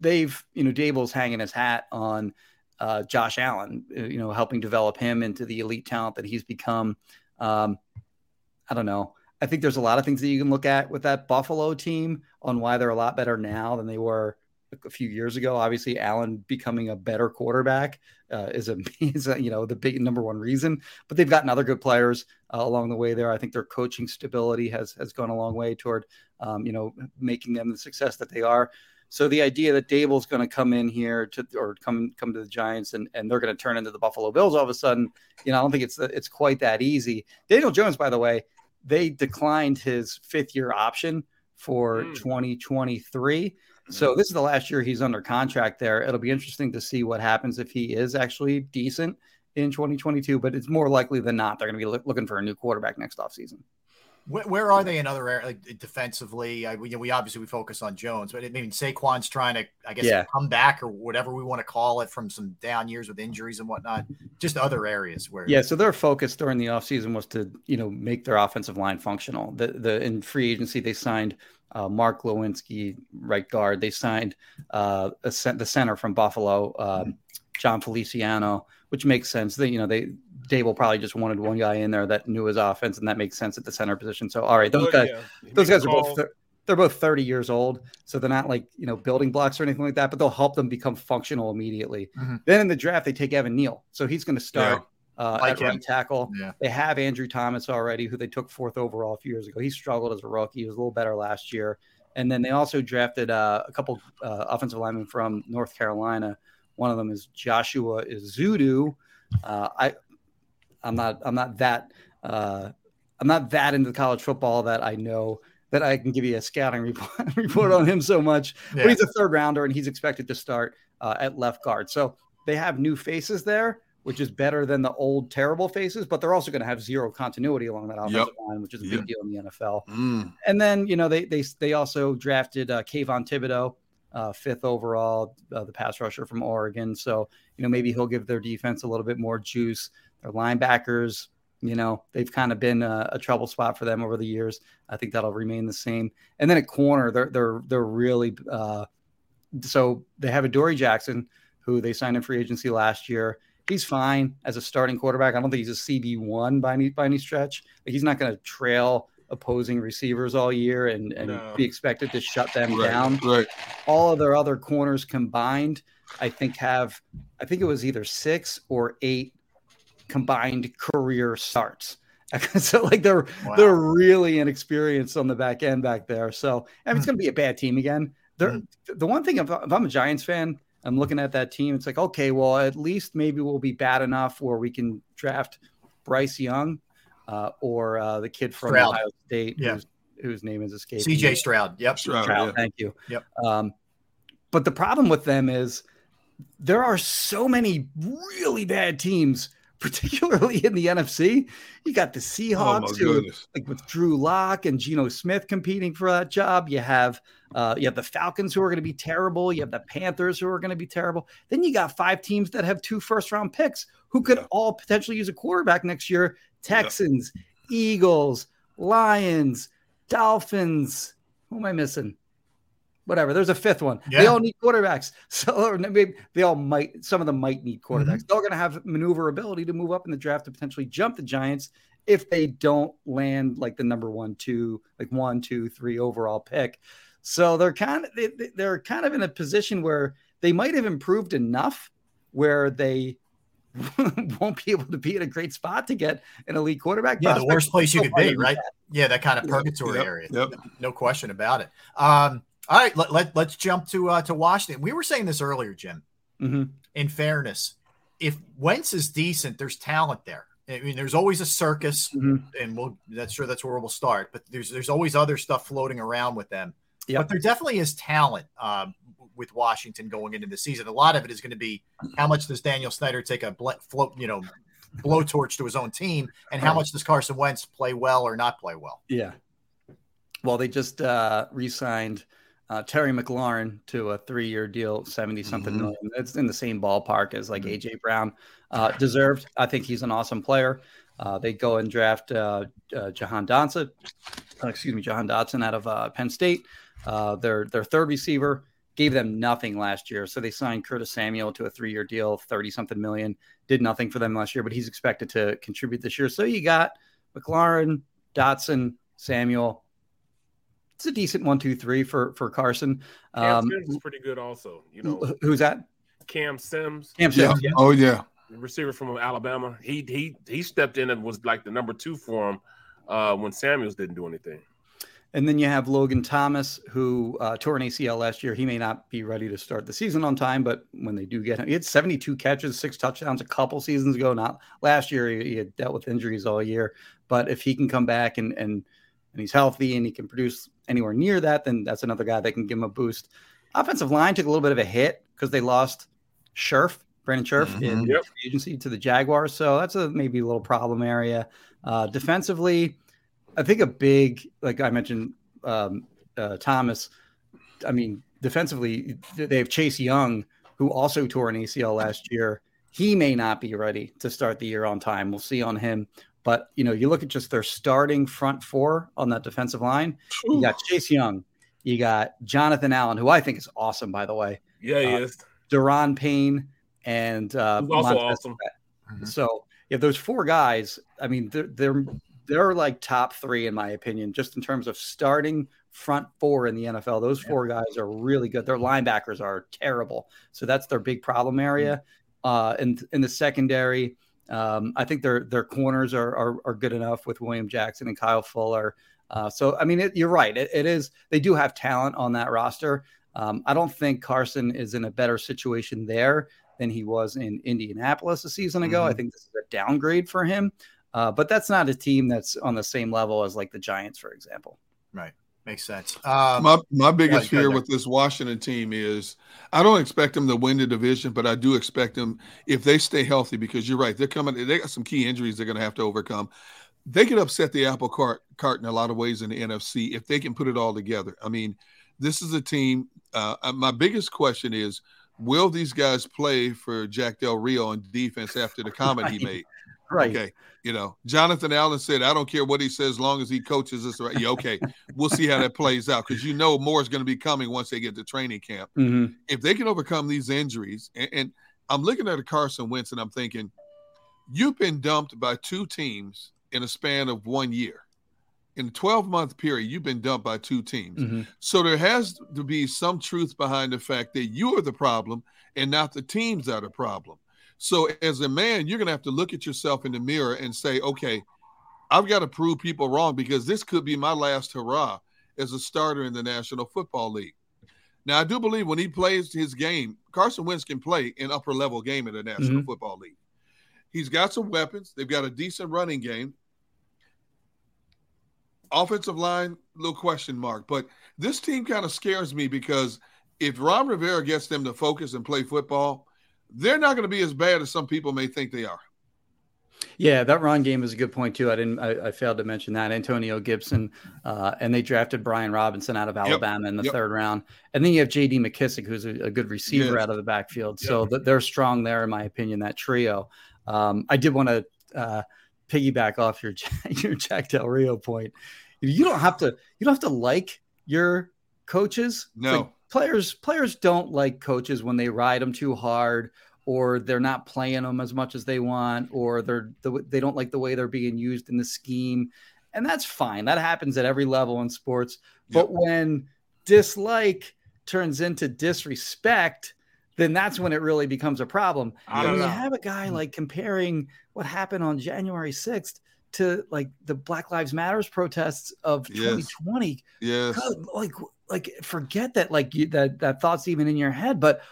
they've you know daboll's hanging his hat on uh, Josh Allen, uh, you know, helping develop him into the elite talent that he's become. Um, I don't know. I think there's a lot of things that you can look at with that Buffalo team on why they're a lot better now than they were a few years ago. Obviously, Allen becoming a better quarterback uh, is a is a, you know the big number one reason. But they've gotten other good players uh, along the way there. I think their coaching stability has has gone a long way toward um, you know making them the success that they are. So the idea that Daboll's going to come in here to or come come to the Giants and, and they're going to turn into the Buffalo Bills all of a sudden, you know, I don't think it's it's quite that easy. Daniel Jones, by the way, they declined his fifth year option for 2023. So this is the last year he's under contract there. It'll be interesting to see what happens if he is actually decent in 2022, but it's more likely than not they're going to be loo- looking for a new quarterback next offseason. Where, where are they in other areas, like defensively? I, we, we obviously we focus on Jones, but I mean Saquon's trying to, I guess, Yeah. come back or whatever we want to call it from some down years with injuries and whatnot. Just other areas where, Yeah, so their focus during the offseason was to, you know, make their offensive line functional. The the in free agency they signed uh, Mark Glowinski, right guard. They signed uh, a, the center from Buffalo, um, Jon Feliciano, which makes sense. They, you know, they Daboll probably just wanted one guy in there that knew his offense, and that makes sense at the center position. So, all right, those Oh, guys, yeah. Those guys are both calls. they're both 30 years old, so they're not like you know building blocks or anything like that, but they'll help them become functional immediately. Mhm. Then in the draft, they take Evan Neal, so he's going to start uh, Like at him. right tackle. Yeah. They have Andrew Thomas already, who they took fourth overall a few years ago. He struggled as a rookie. He was a little better last year. And then they also drafted uh, a couple uh, offensive linemen from North Carolina. One of them is Joshua Ezeudu. Uh, I, I'm not, I'm not that, uh, I'm not that into college football that I know that I can give you a scouting report, report on him so much. Yeah. But he's a third rounder and he's expected to start uh, at left guard. So they have new faces there, which is better than the old terrible faces, but they're also going to have zero continuity along that offensive line, which is a Yep. big deal in the NFL. Mm. And then you know they they they also drafted uh, Kayvon Thibodeaux, uh, fifth overall, uh, the pass rusher from Oregon. So you know maybe he'll give their defense a little bit more juice. Their linebackers, you know, they've kind of been a, a trouble spot for them over the years. I think that'll remain the same. And then at corner, they're they're they're really uh, so they have Adoree' Jackson who they signed in free agency last year. He's fine as a starting quarterback. I don't think he's a CB one by any by any stretch. Like, he's not going to trail opposing receivers all year and, and No. be expected to shut them Right, down. right. All of their other corners combined, I think have I think it was either six or eight combined career starts. so like they're Wow. they're really inexperienced on the back end back there. So I mean, it's going to be a bad team again. They're, The one thing, if, if I'm a Giants fan, I'm looking at that team. It's like, okay, well, at least maybe we'll be bad enough where we can draft Bryce Young uh, or uh, the kid from Stroud. Ohio State, Yeah. whose, whose name is escaping. CJ. Stroud. Yep. Stroud, Stroud, yeah. Thank you. Yep. Um, but the problem with them is there are so many really bad teams, particularly in the NFC. You got the Oh, Seahawks, who, goodness. like with Drew Lock and Geno Smith competing for that job. You have uh, you have the Falcons who are going to be terrible. You have the Panthers who are going to be terrible. Then you got five teams that have two first round picks who could all potentially use a quarterback next year. Texans, Eagles, Lions, Dolphins. Who am I missing? Whatever. There's a fifth one. They all need quarterbacks. So maybe they all might. Some of them might need Mm-hmm. quarterbacks. They're going to have maneuverability to move up in the draft to potentially jump the Giants if they don't land like the number one, two, like one, two, three overall pick. So they're kind of they, they- they're kind of in a position where they might have improved enough where they won't be able to be in a great spot to get an elite quarterback. Yeah, the worst place you could be, right? that. Yeah, that kind of purgatory yep, area. yep. No question about it. Um, all right, let, let, let's jump to uh, to Washington. We were saying this earlier, Jim. Mhm. In fairness, if Wentz is decent, there's talent there. I mean, there's always a circus, Mhm. and we'll that's sure that's where we'll start. But there's there's always other stuff floating around with them. Yep. But there definitely is talent um, with Washington going into the season. A lot of it is going to be how much does Daniel Snyder take a bl- float, you know, blowtorch to his own team, and how much does Carson Wentz play well or not play well? Yeah. Well, they just uh, re-signed uh, Terry McLaurin to a three-year deal, seventy something Mhm. million. It's in the same ballpark as like AJ Brown. Uh, deserved. I think he's an awesome player. Uh, they go and draft uh, uh, Jahan Dotson, uh, excuse me, Jahan Dotson out of uh, Penn State. Uh, their their third receiver gave them nothing last year, so they signed Curtis Samuel to a three-year deal, thirty something million. Did nothing for them last year, but he's expected to contribute this year. So you got McLaurin, Dotson, Samuel. It's a decent one, two, three for for Carson. Cam Um, Sims is pretty good, also. You know, who's that? Cam Sims, Cam Yeah. Sims. Yeah. Oh yeah. receiver from Alabama. He he he stepped in and was like the number two for him uh, when Samuels didn't do anything. And then you have Logan Thomas, who uh, tore an ACL last year. He may not be ready to start the season on time, but when they do get him, he had 72 catches, six touchdowns a couple seasons ago. Not last year, he, he had dealt with injuries all year. But if he can come back and and and he's healthy and he can produce anywhere near that, then that's another guy that can give him a boost. Offensive line took a little bit of a hit because they lost Scherff, Brandon Scherff, in Mhm. Yep. free agency to the Jaguars. So that's a maybe a little problem area. Uh, defensively, I think a big, like I mentioned, um, uh, Thomas. I mean, defensively, they have Chase Young, who also tore an ACL last year. He may not be ready to start the year on time. We'll see on him. But you know, you look at just their starting front four on that defensive line. You got Chase Young, you got Jonathan Allen, who I think is awesome, by the way. Yeah, he Uh, is. Daron Payne and uh, also Montez awesome. Sweat. So if those four guys, I mean, they're they're they're like top three in my opinion, just in terms of starting front four in the NFL. Those four guys are really good. Their linebackers are terrible, so that's their big problem area. Uh, and in the secondary, um, I think their their corners are, are are good enough with William Jackson and Kyle Fuller. Uh, so I mean, it, you're right. It, it is. They do have talent on that roster. Um, I don't think Carson is in a better situation there than he was in Indianapolis a season ago. I Mhm. think this is a downgrade for him. Uh, but that's not a team that's on the same level as like the Giants, for example. Right. Makes sense. Um, my my biggest go fear with this Washington team is I don't expect them to win the division, but I do expect them if they stay healthy because you're right, they're coming. They got some key injuries they're going to have to overcome. They could upset the apple cart cart in a lot of ways in the NFC if they can put it all together. I mean, this is a team. Uh, uh, my biggest question is, will these guys play for Jack Del Rio on defense after the comment he made? Right. Okay. You know, Jonathan Allen said, I don't care what he says, as long as he coaches us right. Yeah, okay. we'll see how that plays out because you know more is going to be coming once they get to training camp. Mhm. If they can overcome these injuries, and, and I'm looking at a Carson Wentz and I'm thinking, you've been dumped by two teams in a span of one year. In a 12 month period, you've been dumped by two teams. Mhm. So there has to be some truth behind the fact that you are the problem and not the teams that are the problem. So as a man, you're going to have to look at yourself in the mirror and say, okay, I've got to prove people wrong because this could be my last hurrah as a starter in the National Football League. Now, I do believe when he plays his game, Carson Wentz can play an upper level game in the National Mhm. Football League. He's got some weapons. They've got a decent running game. Offensive line, little question mark. But this team kind of scares me because if Ron Rivera gets them to focus and play football, they're not going to be as bad as some people may think they are. Yeah, that run game is a good point too. I didn't. I, I failed to mention that Antonio Gibson, uh, and they drafted Brian Robinson out of Alabama in the Yep. third round, and then you have J.D. McKissic, who's a, a good receiver Yes. out of the backfield. So th- they're strong there, in my opinion. That trio. Um, I did want to uh, piggyback off your your Jack Del Rio point. You don't have to. You don't have to like your coaches. No. Players players don't like coaches when they ride them too hard or they're not playing them as much as they want or they're the, they don't like the way they're being used in the scheme. And that's fine. That happens at every level in sports. But when dislike turns into disrespect then that's when it really becomes a problem. I And when you have a guy mm. like comparing what happened on January 6th to like the Black Lives Matters protests of Yes. 2020, Yes. God, like like forget that like you, that that thought's even in your head, but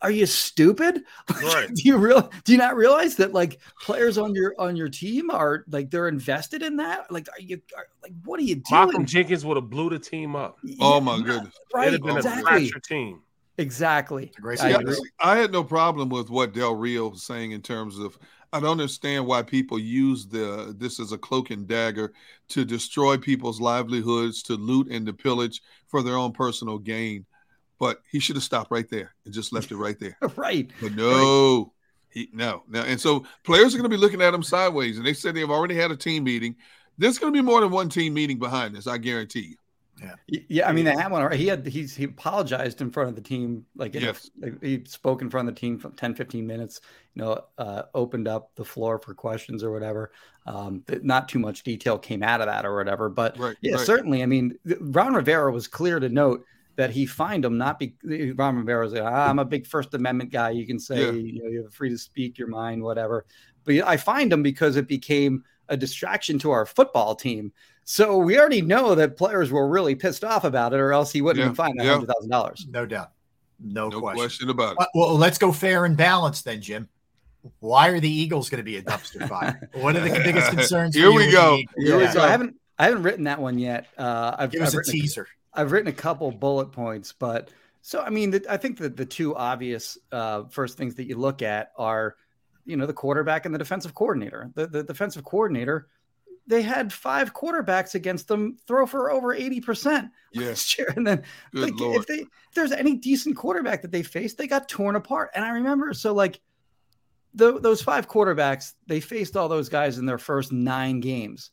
are you stupid? Right. do you real do you not realize that like players on your on your team are like they're invested in that? Like are you are, like what are you doing? Malcolm Jenkins would have blew the team up. Oh my goodness. Right, It'd have been exactly. a team. Exactly. Great I See, I, agree. I had no problem with what Del Rio was saying in terms of I don't understand why people use the this as a cloak and dagger to destroy people's livelihoods, to loot and to pillage for their own personal gain. But he should have stopped right there and just left it right there. right. But no, he no, no. And so players are going to be looking at him sideways, and they said they've already had a team meeting. There's going to be more than one team meeting behind this, I guarantee you. Y- Yeah, I mean they had one. He had he's he apologized in front of the team. Like, Yes. like, he spoke in front of the team for 10, 15 minutes. You know, uh, opened up the floor for questions or whatever. Um, not too much detail came out of that or whatever. But Right, yeah, right. certainly. I mean, Ron Rivera was clear to note that he fined him not be Ron Rivera was like, "Ah, I'm a big First Amendment guy. You can say Yeah. you know you're free to speak your mind, whatever. But I fined him because it became a distraction to our football team. So we already know that players were really pissed off about it, or else he wouldn't Yeah, have been fined yeah. hundred thousand dollars. No doubt. No, No question. question about it. Well, well, let's go fair and balanced then, Jim. Why are the Eagles going to be a dumpster fire? What are the biggest concerns? Here we go. Eagles? Here we Yeah. So I haven't I haven't written that one yet. Uh, I've, Give us I've a written teaser. I've written a couple bullet points, but so I mean, the, I think that the two obvious uh, first things that you look at are, you know, the quarterback and the defensive coordinator. The the defensive coordinator, they had five quarterbacks against them throw for over eighty percent Yes. last year, and then Good like, Lord. if they if there's any decent quarterback that they faced, they got torn apart. And I remember so like. tho- those five quarterbacks, they faced all those guys in their first nine games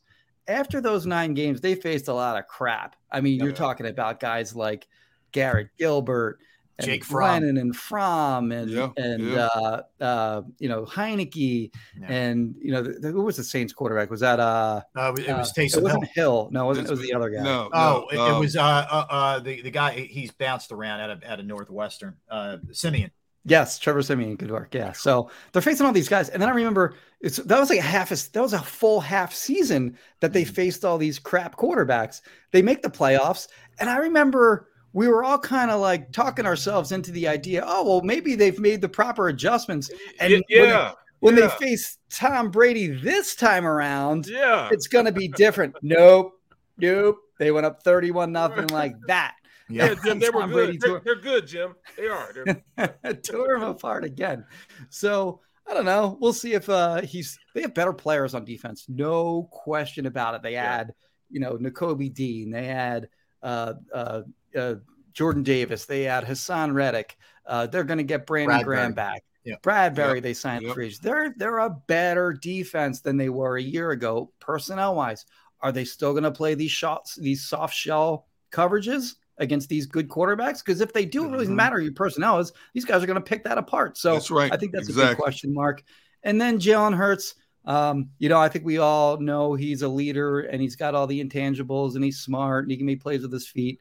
after those nine games, they faced a lot of crap. I mean, you're talking about guys like Garrett Gilbert, and Jake Fromm. Lennon and Fromm, and Yeah, and yeah. Uh, uh, you know Heinicke, Yeah. and you know the, the- who was the Saints quarterback? Was that uh? Uh, it was uh, Taysom It wasn't Hill. Hill. No, it wasn't. It was the other guy. No, Oh, no, it, um, it was uh, uh, uh, the the guy. He's bounced around out of out of Northwestern. Uh, Siemian. Yes, Trevor Siemian, good work. Yeah. So they're facing all these guys. And then I remember it's that was like a half a, that was a full half season that they faced all these crap quarterbacks. They make the playoffs. And I remember we were all kind of like talking ourselves into the idea, oh, well, maybe they've made the proper adjustments. And Y- when they- yeah, when, yeah. they face Tom Brady this time around, Yeah. it's gonna be different. nope. Nope. They went up 31 nothing like that. Yeah, Jim, they were good. Brady They're, they're good, Jim. They are. They're, tore him apart again. So I don't know. We'll see if uh he's they have better players on defense. No question about it. They add, you know, Nakobe Dean, they add uh uh, uh Jordan Davis, they add Haason Reddick. Uh they're gonna get Brandon Bradbury. Graham back. Yep. Bradbury, Yep. they signed Yep. free. They're they're a better defense than they were a year ago, personnel wise. Are they still gonna play these shots, these soft shell coverages? Against these good quarterbacks, because if they do, it really doesn't Mhm. matter your personnel is. These guys are going to pick that apart. So That's right. I think that's a good question mark. And then Jalen Hurts, um, you know, I think we all know he's a leader and he's got all the intangibles and he's smart and he can make plays with his feet.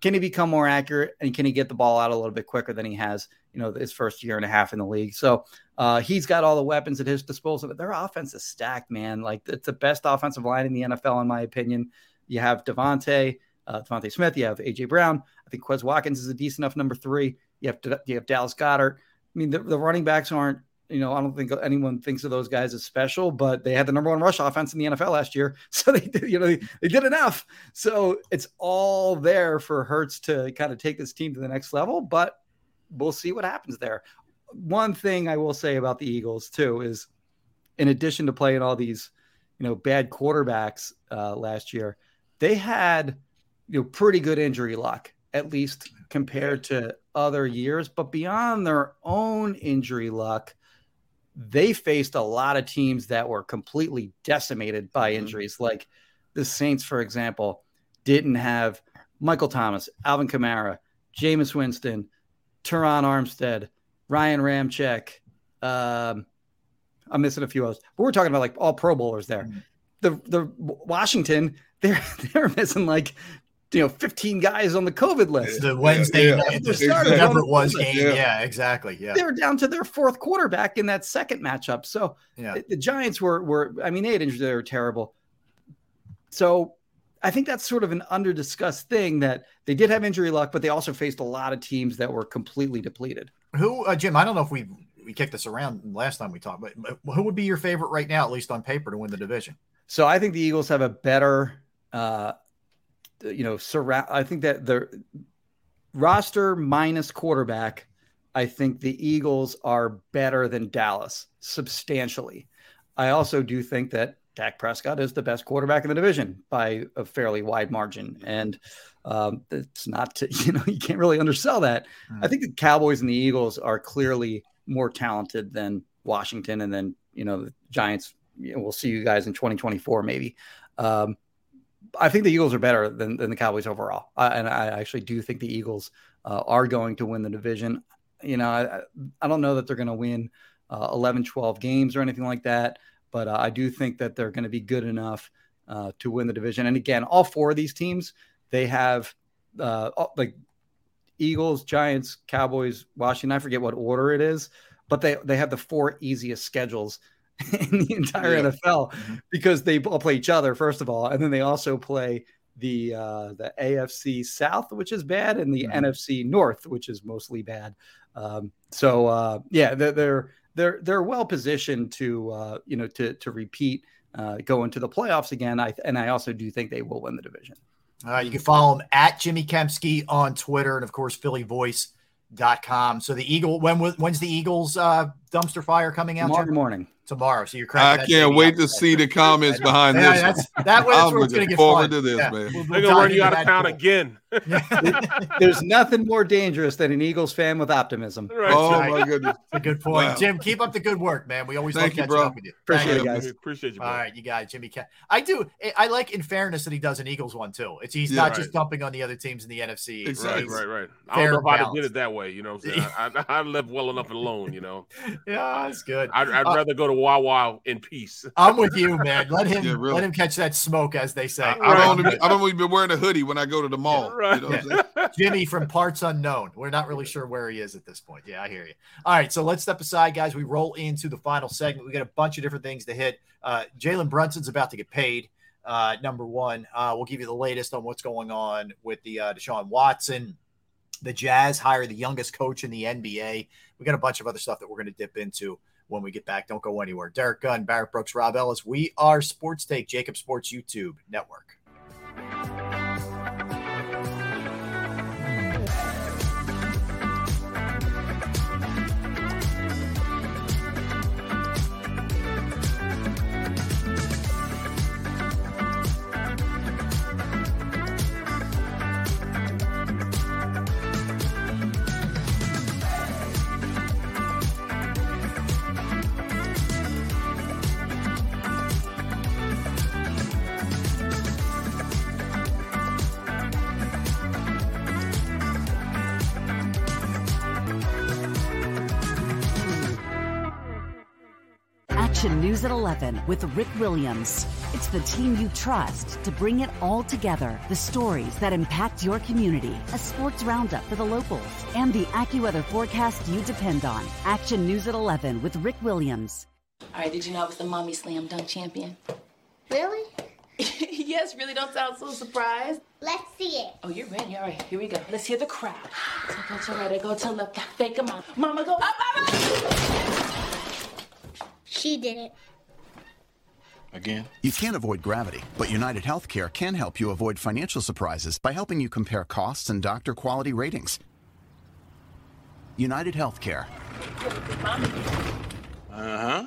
Can he become more accurate and can he get the ball out a little bit quicker than he has, you know, his first year and a half in the league? So uh, he's got all the weapons at his disposal. But their offense is stacked, man. Like it's the best offensive line in the NFL, in my opinion. You have DeVonta, uh, Smith, you have AJ Brown. I think Quez Watkins is a decent enough number three. You have you have Dallas Goedert. I mean, the, the running backs aren't, you know, I don't think anyone thinks of those guys as special, but they had the number one rush offense in the NFL last year. So they did, you know, they, they did enough. So it's all there for Hurts to kind of take this team to the next level, but we'll see what happens there. One thing I will say about the Eagles too is in addition to playing all these, you know, bad quarterbacks uh, last year, they had, you know, pretty good injury luck, at least compared to other years. But beyond their own injury luck, they faced a lot of teams that were completely decimated by injuries. Like the Saints, for example, didn't have Michael Thomas, Alvin Kamara, Jameis Winston, Terron Armstead, Ryan Ramczyk. Um, I'm missing a few others, but we're talking about like all Pro Bowlers there. The the Washington, they're they're missing like you know 15 guys on the COVID list. The Wednesday Yeah, night, They're the- starting whatever it was game. Yeah. Yeah, exactly. Yeah. They were down to their fourth quarterback in that second matchup. So Yeah. the- the Giants were were I mean they had injuries they were terrible. So I think that's sort of an underdiscussed thing that they did have injury luck, but they also faced a lot of teams that were completely depleted. Who, uh, Jim? I don't know if we we kicked this around last time we talked, but but who would be your favorite right now, at least on paper, to win the division? So I think the Eagles have a better, uh, you know, surround. I think that the roster minus quarterback. I think the Eagles are better than Dallas substantially. I also do think that Dak Prescott is the best quarterback in the division by a fairly wide margin, and um, it's not to you know you can't really undersell that. I think the Cowboys and the Eagles are clearly more talented than Washington, and then you know the Giants. You know, we'll see you guys in 2024 maybe. Um, I think the Eagles are better than, than the Cowboys overall, and I actually do think the Eagles uh, are going to win the division. You know, I, I don't know that they're going to win uh, 11, 12 games or anything like that, but uh, I do think that they're going to be good enough uh, to win the division. And again, all four of these teams, they have uh, all- like Eagles, Giants, Cowboys, Washington. I forget what order it is, but they they have the four easiest schedules in the entire Yeah. NFL because they all play each other first of all, and then they also play the uh, the AFC South, which is bad, and the NFC North, which is mostly bad. Um, so uh, yeah, they're they're they're they're well positioned to uh, you know to to repeat, uh, go into the playoffs again. I and I also do think they will win the division. Uh, you can follow him at Jimmy Kempski on Twitter and of course PhillyVoice.com. So the Eagle when when's the Eagles uh, dumpster fire coming out? Tomorrow morning. Tomorrow. So you're I cracking that can't wait to see the comments behind Yeah, this. that's- one. that way that's I'm where it's gonna get forward fun. to this, Yeah. man. We'll- They're gonna run you out of town pool. again. There's nothing more dangerous than an Eagles fan with optimism. Right. Oh right. my goodness! That's a good point. Wow. Jim, keep up the good work, man. We always Thank love you, catching bro. up with you. Appreciate you. guys. Appreciate you, bro. All right, you got it, Jimmy. I do. I like, in fairness, that he does an Eagles one too. It's he's Yeah. not Right. just dumping on the other teams in the NFC. It's- Right, right, right. I don't know if I'd have balance. did it that way. You know I'm saying? I, I, I left well enough alone. You know, Yeah, that's good. I'd, I'd Uh, rather go to Wawa in peace. I'm with you, man. Let him Yeah, really. let him catch that smoke, as they say. I Right. don't. Even, I don't even be wearing a hoodie when I go to the mall. Right. You know what I'm? Jimmy from parts unknown. We're not really sure where he is at this point. Yeah, I hear you. All right, so let's step aside, guys. We roll into the final segment. We got a bunch of different things to hit. Uh, Jalen Brunson's about to get paid. Uh, number one, uh, we'll give you the latest on what's going on with the uh, Deshaun Watson. The Jazz hire the youngest coach in the NBA. We got a bunch of other stuff that we're going to dip into when we get back. Don't go anywhere. Derrick Gunn, Barrett Brooks, Rob Ellis. We are Sports Take, JAKIB Sports YouTube Network. News at 11 with Rick Williams. It's the team you trust to bring it all together. The stories that impact your community, a sports roundup for the locals, and the AccuWeather forecast you depend on. Action News at 11 with Rick Williams. All right, did you know I was the mommy slam dunk champion? Really? yes, really don't sound so surprised. Let's see it. Oh, you're ready. All right, here we go. Let's hear the crowd. So go to right, I go to left, I fake a mom. Mama go up, mama! She did it. Again? You can't avoid gravity, but United Healthcare can help you avoid financial surprises by helping you compare costs and doctor quality ratings. United Healthcare. Uh huh.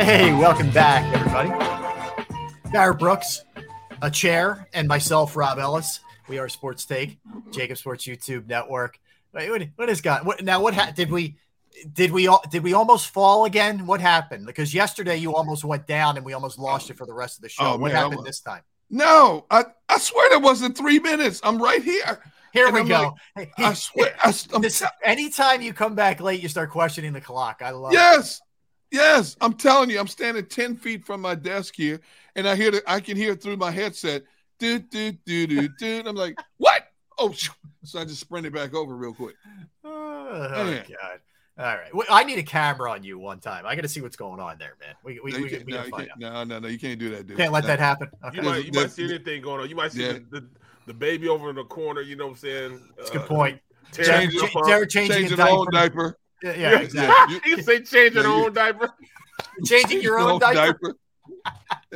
Hey, welcome back, everybody. Barrett Brooks, a chair, and myself, Rob Ellis. We are Sports Take, JAKIB Sports YouTube Network. Wait, what, what has got what, now? What ha- did we did we all did we almost fall again? What happened? Because yesterday you almost went down and we almost lost you for the rest of the show. Oh, what man, happened this time? No, I, I swear there wasn't three minutes. I'm right here. Here And we I'm go. like, I swear. I, This, anytime you come back late, you start questioning the clock. I love it. Yes, yes. I'm telling you, I'm standing ten feet from my desk here, and I hear the, I can hear it through my headset. Do do do do do. I'm like, what? Oh, so I just sprinted back over real quick. Oh, Man. God. All right. Well, I need a camera on you one time. I got to see what's going on there, man. We, we, No, you we, can't, we no, you find can't- out. no, no, no, you can't do that, dude. Can't let No. that happen. Okay. You might, you might see anything going on. You might see Yeah. the, the, the baby over in the corner. You know what I'm saying? That's a good Uh, point. tearing Change- stuff up. Jared changing Changing a their own diaper. diaper. Yeah, yeah, exactly. you say changing your own diaper. Changing your own diaper.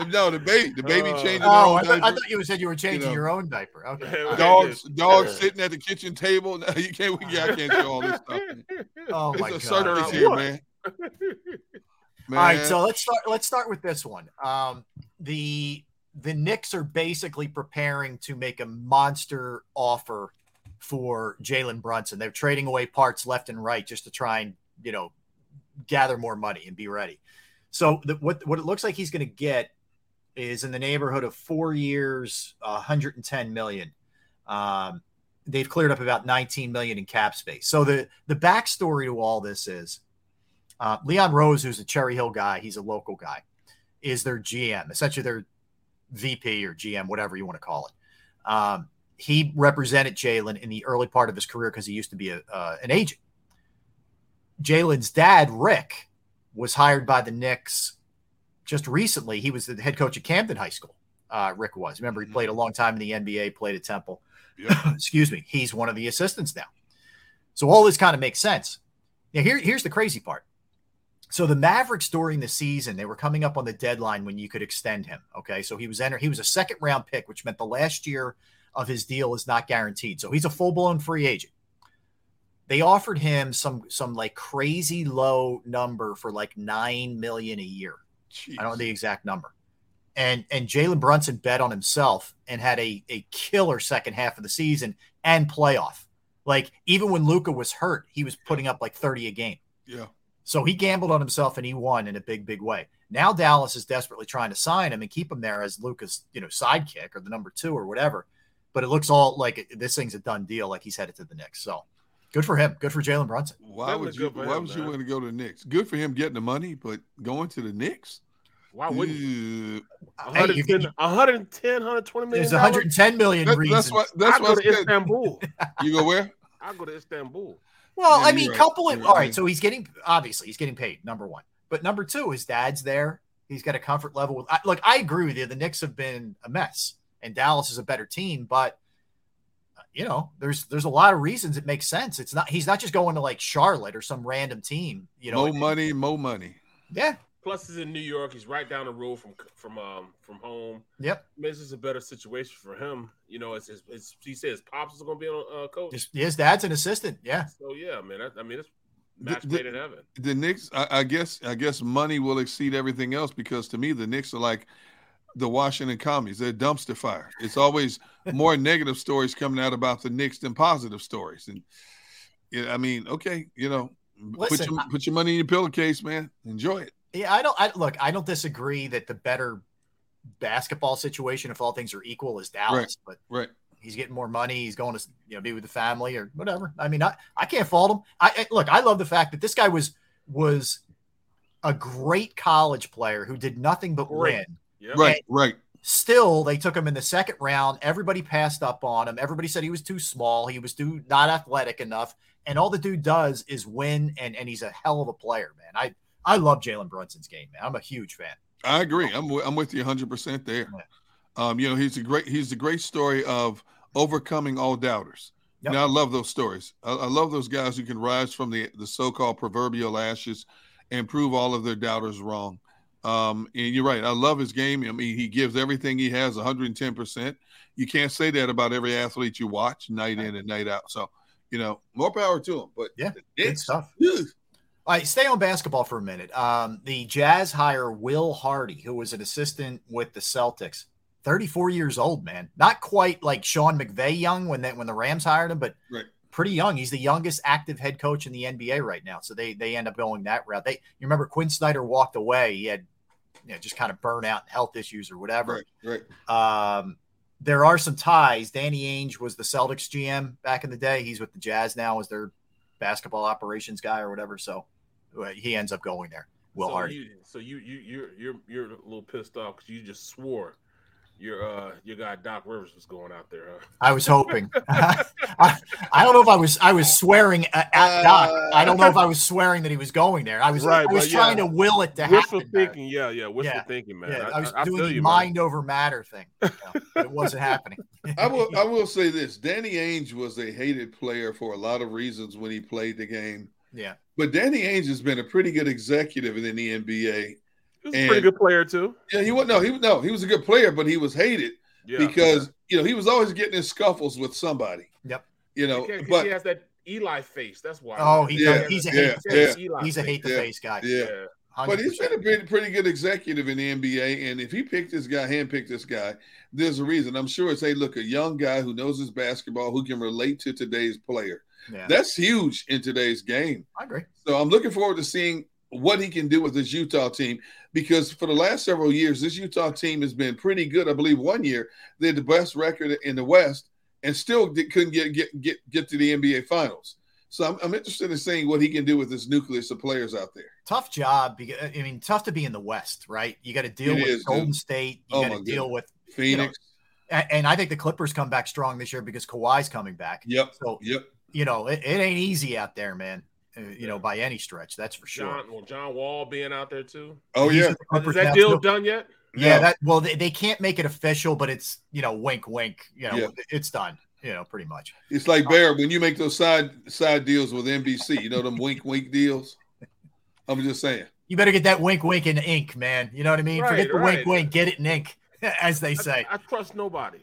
No, the baby, the baby Uh, changing Oh, own I thought, I thought you said you were changing know. your own diaper. Okay. Dogs, dogs Yeah. sitting at the kitchen table. No, you can't. We, yeah, I can't show all this stuff. Man. Oh It's my a god. circus here, man. All right, so let's start. Let's start with this one. Um, the the Knicks are basically preparing to make a monster offer for Jalen Brunson. They're trading away parts left and right just to try and you know gather more money and be ready. So the, what what it looks like he's going to get is in the neighborhood of four years, 110 million. Um, they've cleared up about 19 million in cap space. So the the backstory to all this is uh, Leon Rose, who's a Cherry Hill guy, he's a local guy, is their GM, essentially their VP or GM, whatever you want to call it. Um, he represented Jalen in the early part of his career because he used to be a, uh, an agent. Jalen's dad, Rick, was hired by the Knicks just recently. He was the head coach at Camden High School. Uh, Rick was. Remember, he played a long time in the NBA, played at Temple. Excuse me. He's one of the assistants now. So all this kind of makes sense. Now, here, here's the crazy part. So the Mavericks during the season, they were coming up on the deadline when you could extend him. Okay. So he was enter he was a second round pick, which meant the last year of his deal is not guaranteed. So he's a full-blown free agent. They offered him some some like crazy low number for like nine million a year. I don't know the exact number. And and Jalen Brunson bet on himself and had a, a killer second half of the season and playoff. Like even when Luka was hurt, he was putting up like 30 a game. Yeah. So he gambled on himself and he won in a big, big way. Now Dallas is desperately trying to sign him and keep him there as Luka's, you know, sidekick or the number two or whatever. But it looks all like this thing's a done deal, like he's headed to the Knicks. So good for him. Good for Jalen Brunson. Why would you? Why him, would you man. want to go to the Knicks? Good for him getting the money, but going to the Knicks? Why wouldn't you? Ugh. Hey, you 110, can- 110, 120 million. There's 110 million That- reasons. that's what. That's I go what. to Istanbul. You go where? I go to Istanbul. Well, Yeah, I mean, right. couple it. You're All right. right, so he's getting obviously he's getting paid. Number one, but number two, his dad's there. He's got a comfort level with. I, look, I agree with you. The Knicks have been a mess, and Dallas is a better team. But uh, you know, there's there's a lot of reasons it makes sense. It's not he's not just going to like Charlotte or some random team. You know, More money, more money. yeah, Plus, he's in New York. He's right down the road from from um from home. yep. I mean, this is a better situation for him. You know, it's, it's, it's he says pops is going to be on uh, coach. Just his dad's an assistant. Yeah, so yeah, man. I, I mean, it's match the- made in heaven. The Knicks, I, I guess, I guess money will exceed everything else because to me, the Knicks are like the Washington commies. They're dumpster fire. It's always more negative stories coming out about the Knicks than positive stories. And yeah, I mean, okay, you know, put your I- put your money in your pillowcase, man. Enjoy it. yeah. I don't. I look. I don't disagree that the better basketball situation, if all things are equal, is Dallas. But Right. he's getting more money. He's going to you know be with the family or whatever. I mean, I, I can't fault him. I, I look. I love the fact that this guy was was a great college player who did nothing but Great. win. Yep. Right. Right. Still, they took him in the second round. Everybody passed up on him. Everybody said he was too small. He was too not athletic enough. And all the dude does is win, and and he's a hell of a player, man. I I love Jalen Brunson's game, man. I'm a huge fan. I agree. I'm wi- I'm with you 100 percent there. Um, you know, he's a great he's a great story of overcoming all doubters. Yep. Now I love those stories. I, I love those guys who can rise from the the so-called proverbial ashes and prove all of their doubters wrong. Um, and you're right. I love his game. I mean, he gives everything he has 110 percent. You can't say that about every athlete you watch night in and night out. So, you know, more power to him. But Yeah, good stuff. ugh. All right, stay on basketball for a minute. Um, the Jazz hire Will Hardy, who was an assistant with the Celtics. 34 years old, man. Not quite like Sean McVay young when they, when the Rams hired him, but Right. pretty young. He's the youngest active head coach in the NBA right now. So they they end up going that route. They you remember Quin Snyder walked away. He had you know, just kind of burnout and health issues or whatever. Right, right. Um, there are some ties. Danny Ainge was the Celtics GM back in the day. He's with the Jazz now as their basketball operations guy or whatever. So uh, he ends up going there. Will so Hardy. You, so you you you're you're you're a little pissed off because you just swore your uh your guy Doc Rivers was going out there. Huh? I was hoping. I, I don't know if I was I was swearing at, at Doc. I don't know if I was swearing that he was going there. I was right, I was but trying yeah. to will it to Wishful happen. there. thinking, yeah, yeah, wishful Yeah, thinking, man. Yeah, I, I was I, I doing feel the you, man. mind over matter thing. you know, it wasn't happening. I will I will say this: Danny Ainge was a hated player for a lot of reasons when he played the game. Yeah. But Danny Ainge has been a pretty good executive in the NBA. He was a pretty good player too. Yeah, he was no, he was no, he was a good player, but he was hated Yeah. because you know he was always getting in scuffles with somebody. Yep. You know, Because but he has that Eli face. That's why. Oh, he Yeah, he's a yeah, hate. yeah. Eli He's a face. hate the Yeah, face guy. yeah. But he's 100%. been a pretty, pretty good executive in the NBA, and if he picked this guy, handpicked this guy, there's a reason. I'm sure it's hey, look, a young guy who knows his basketball, who can relate to today's player. Yeah. That's huge in today's game. I agree. So I'm looking forward to seeing what he can do with this Utah team because for the last several years, this Utah team has been pretty good. I believe one year they had the best record in the West and still couldn't get get get get to the NBA Finals. So I'm, I'm interested in seeing what he can do with this nucleus of players out there. tough job. because- I mean, tough to be in the West, right? You got to deal It with is, Golden dude. State. You Oh, got to deal goodness. with you know, Phoenix. and, and I think the Clippers come back strong this year because Kawhi's coming back. Yep. So Yep. you know, it, it ain't easy out there, man. Uh, you know, by any stretch, that's for sure. John, well, John Wall being out there too. Oh He's yeah. with the Clippers Is that deal done yet? Yeah, No. that well, they, they can't make it official, but it's you know, wink, wink. You know, Yeah. it's done. You know, pretty much. It's like Bear when you make those side side deals with NBC. You know them wink wink deals. I'm just saying. You better get that wink, wink in ink, man. You know what I mean? Right, Forget the right. wink, wink. Get it in ink, as they say. I, I trust nobody.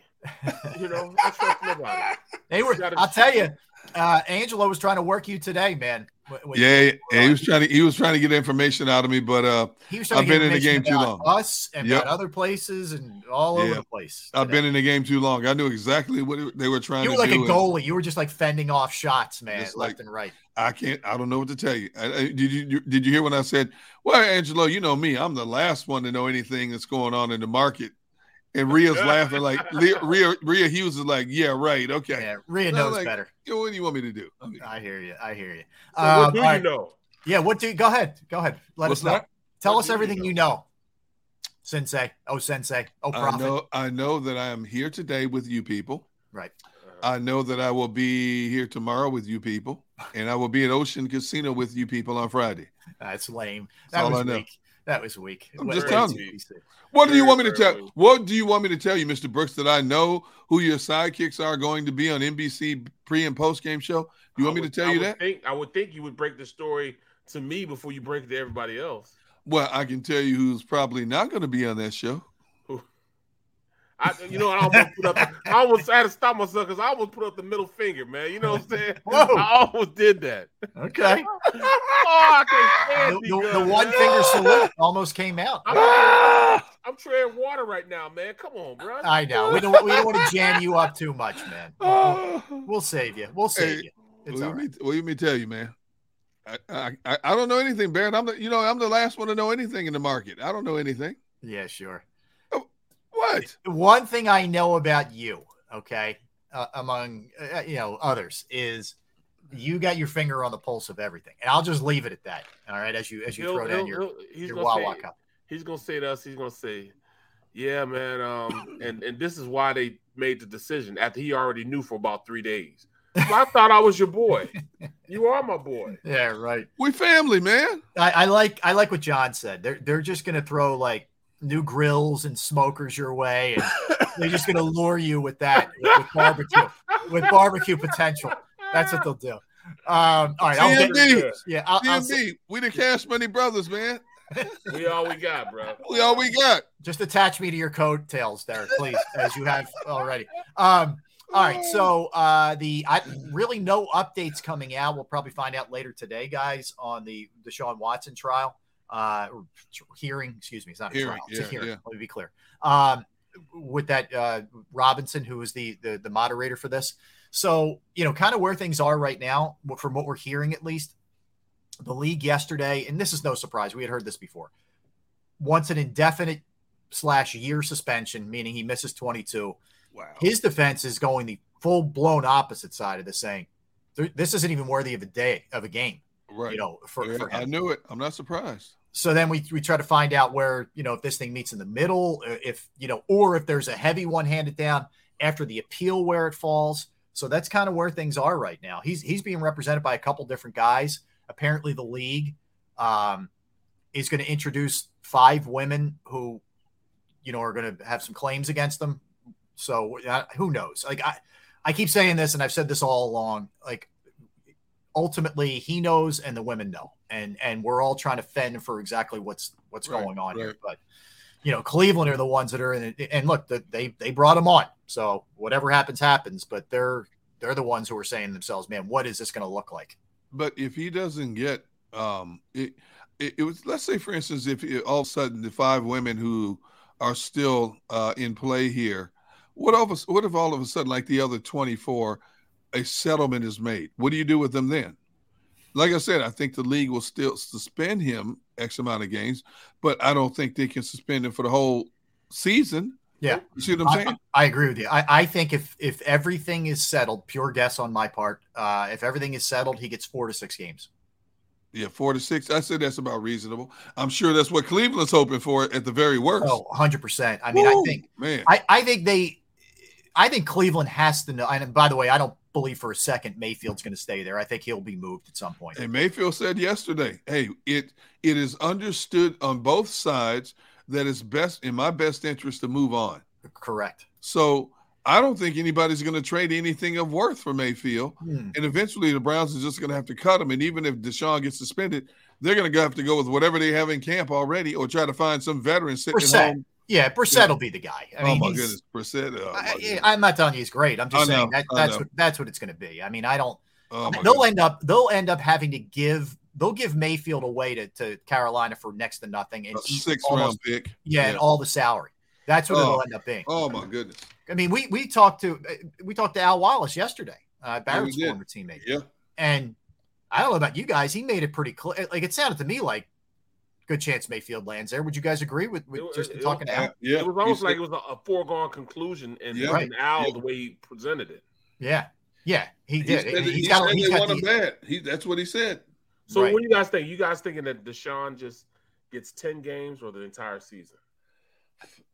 You know, I trust nobody. They were. Gotta- I'll tell you, uh, Angelo was trying to work you today, man. Yeah, yeah, he was trying to he was trying to get information out of me, but uh, He was I've been in the game too long. Us and Yep. other places and all over the place. I've been in the game too long. I knew exactly what they were trying to do. You were like a do. and goalie. You were just like fending off shots, man, left like- and right. I can't. I don't know what to tell you. I, I- did you did you hear when I said, "Well, Angelo, you know me. I'm the last one to know anything that's going on in the market." And Rhea's laughing like Rhea, Rhea, Rhea Hughes is like, "Yeah, right, okay." Yeah, Rhea And knows like, better. "Yeah, what do you want me to do? I mean, I hear you. I hear you. So Um, what do you right. know? Yeah, what do you go ahead. Go ahead. Let What's us know. that? Tell What us do you everything know? you know. Sensei. Oh sensei. Oh prophet. I know. I know that I am here today with you people. Right. I know that I will be here tomorrow with you people, and I will be at Ocean Casino with you people on Friday. That's lame. That's That all was I know. weak. That was weak. I'm just telling you. What do you want me to tell? What do you want me to tell you, Mr. Brooks? That I know who your sidekicks are going to be on NBC pre and post game show. You want I me to tell I you that? Think, I would think you would break the story to me before you break it to everybody else. Well, I can tell you who's probably not going to be on that show. I, you know, I almost put up. I almost had to stop myself because I almost put up the middle finger, man. You know what I'm saying? Whoa. I almost did that. Okay. oh, I can't The, stand the- you the one finger salute almost came out. I'm, I'm treading water right now, man. Come on, bro. I know. We don't we don't want to jam you up too much, man. Oh, We'll save you. We'll save Hey, you. It's well, all let, right. me, well, let me tell you, man. I, I I- I don't know anything, Barrett. I'm the you know I'm the last one to know anything in the market. I don't know anything. Yeah, sure. What? One thing I know about you, okay, uh, among uh, you know others, is you got your finger on the pulse of everything, and I'll just leave it at that. All right, as you as you He'll- throw down he'll- your he'll- he's your gonna Wawa say- cup. He's gonna say to us. He's gonna say, Yeah, man. Um, and and this is why they made the decision after he already knew for about three days. So I thought I was your boy. You are my boy. Yeah, right. We family, man. I, I like I like what John said. They're they're just gonna throw like new grills and smokers your way, and they're just gonna lure you with that with, with barbecue with barbecue potential. That's what they'll do. Um, all right, I'll yeah, I'll, I'll TMB. We the Cash Money Brothers, man. We all we got, bro. We all we got. just attach me to your coattails there, please, as you have already. Um, all right, so uh, the I really no updates coming out. We'll probably find out later today, guys, on the the Deshaun Watson trial uh, hearing. Excuse me, it's not a Hearing, trial; it's a yeah, hearing. yeah. Let me be clear. Um, with that uh, Robinson, who is the, the the moderator for this, so you know, kind of where things are right now, from what we're hearing at least. The league yesterday, and this is no surprise, we had heard this before. Wants an indefinite slash year suspension, meaning he misses 22. Wow. His defense is going the full blown opposite side of this, saying this isn't even worthy of a day of a game. Right. You know, for, Yeah, for I knew it. I'm not surprised. So then we we try to find out where you know if this thing meets in the middle, uh, if you know, or if there's a heavy one handed down after the appeal where it falls. So that's kind of where things are right now. He's he's being represented by a couple different guys. Apparently, the league um, is going to introduce five women who, you know, are going to have some claims against them. So uh, who knows? Like I, I keep saying this, and I've said this all along. Like ultimately, he knows, and the women know, and and we're all trying to fend for exactly what's what's Right, going on here. But you know, Cleveland are the ones that are in it. And look, the, they they brought him on, so whatever happens, happens. But they're they're the ones who are saying to themselves, "Man, what is this going to look like?" But if he doesn't get, um, it, it, it was let's say for instance, if it, all of a sudden the five women who are still uh, in play here, what of us? What if all of a sudden, like the other twenty four, a settlement is made? What do you do with them then? Like I said, I think the league will still suspend him X amount of games, but I don't think they can suspend him for the whole season. Yeah, You see what I'm I- saying? I, agree with you. I, I think if if everything is settled, pure guess on my part, uh, if everything is settled, he gets four to six games. Yeah, four to six. I said that's about reasonable. I'm sure that's what Cleveland's hoping for at the very worst. Oh, 100%. I mean, I think man. I, I think they I think Cleveland has to know. And by the way, I don't believe for a second Mayfield's going to stay there. I think he'll be moved at some point. And Mayfield said yesterday, "Hey, it it is understood on both sides that it's best in my best interest to move on." Correct. So I don't think anybody's going to trade anything of worth for Mayfield, Hmm. and eventually the Browns are just going to have to cut him. And even if Deshaun gets suspended, they're going to have to go with whatever they have in camp already, or try to find some veteran sitting at home. Yeah, Brissett will be the guy. I mean, oh my goodness, Brissett! Oh, I, I'm not telling you he's great. I'm just saying that that's what that's what it's going to be. I mean, I don't. Oh, they'll goodness. end up they'll end up having to give they'll give Mayfield away to, to Carolina for next to nothing and sixth almost- round pick. Yeah, and all the salary. That's what Oh. it'll end up being. Oh my goodness! I mean, we we talked to we talked to Al Wallace yesterday, uh, Barrett's did. former teammate, Yeah, and I don't know about you guys. He made it pretty clear. Like it sounded to me like good chance Mayfield lands there. Would you guys agree with, with It- just it- talking to Al? yeah. It was almost like it was a, a foregone conclusion, and, Yeah. and Al Yeah. the way he presented it. Yeah, yeah, he he did. said, that- he's he got, said he's they got want him the, bad. He that's what he said. So Right. what do you guys think? You guys thinking that Deshaun just gets ten games or the entire season?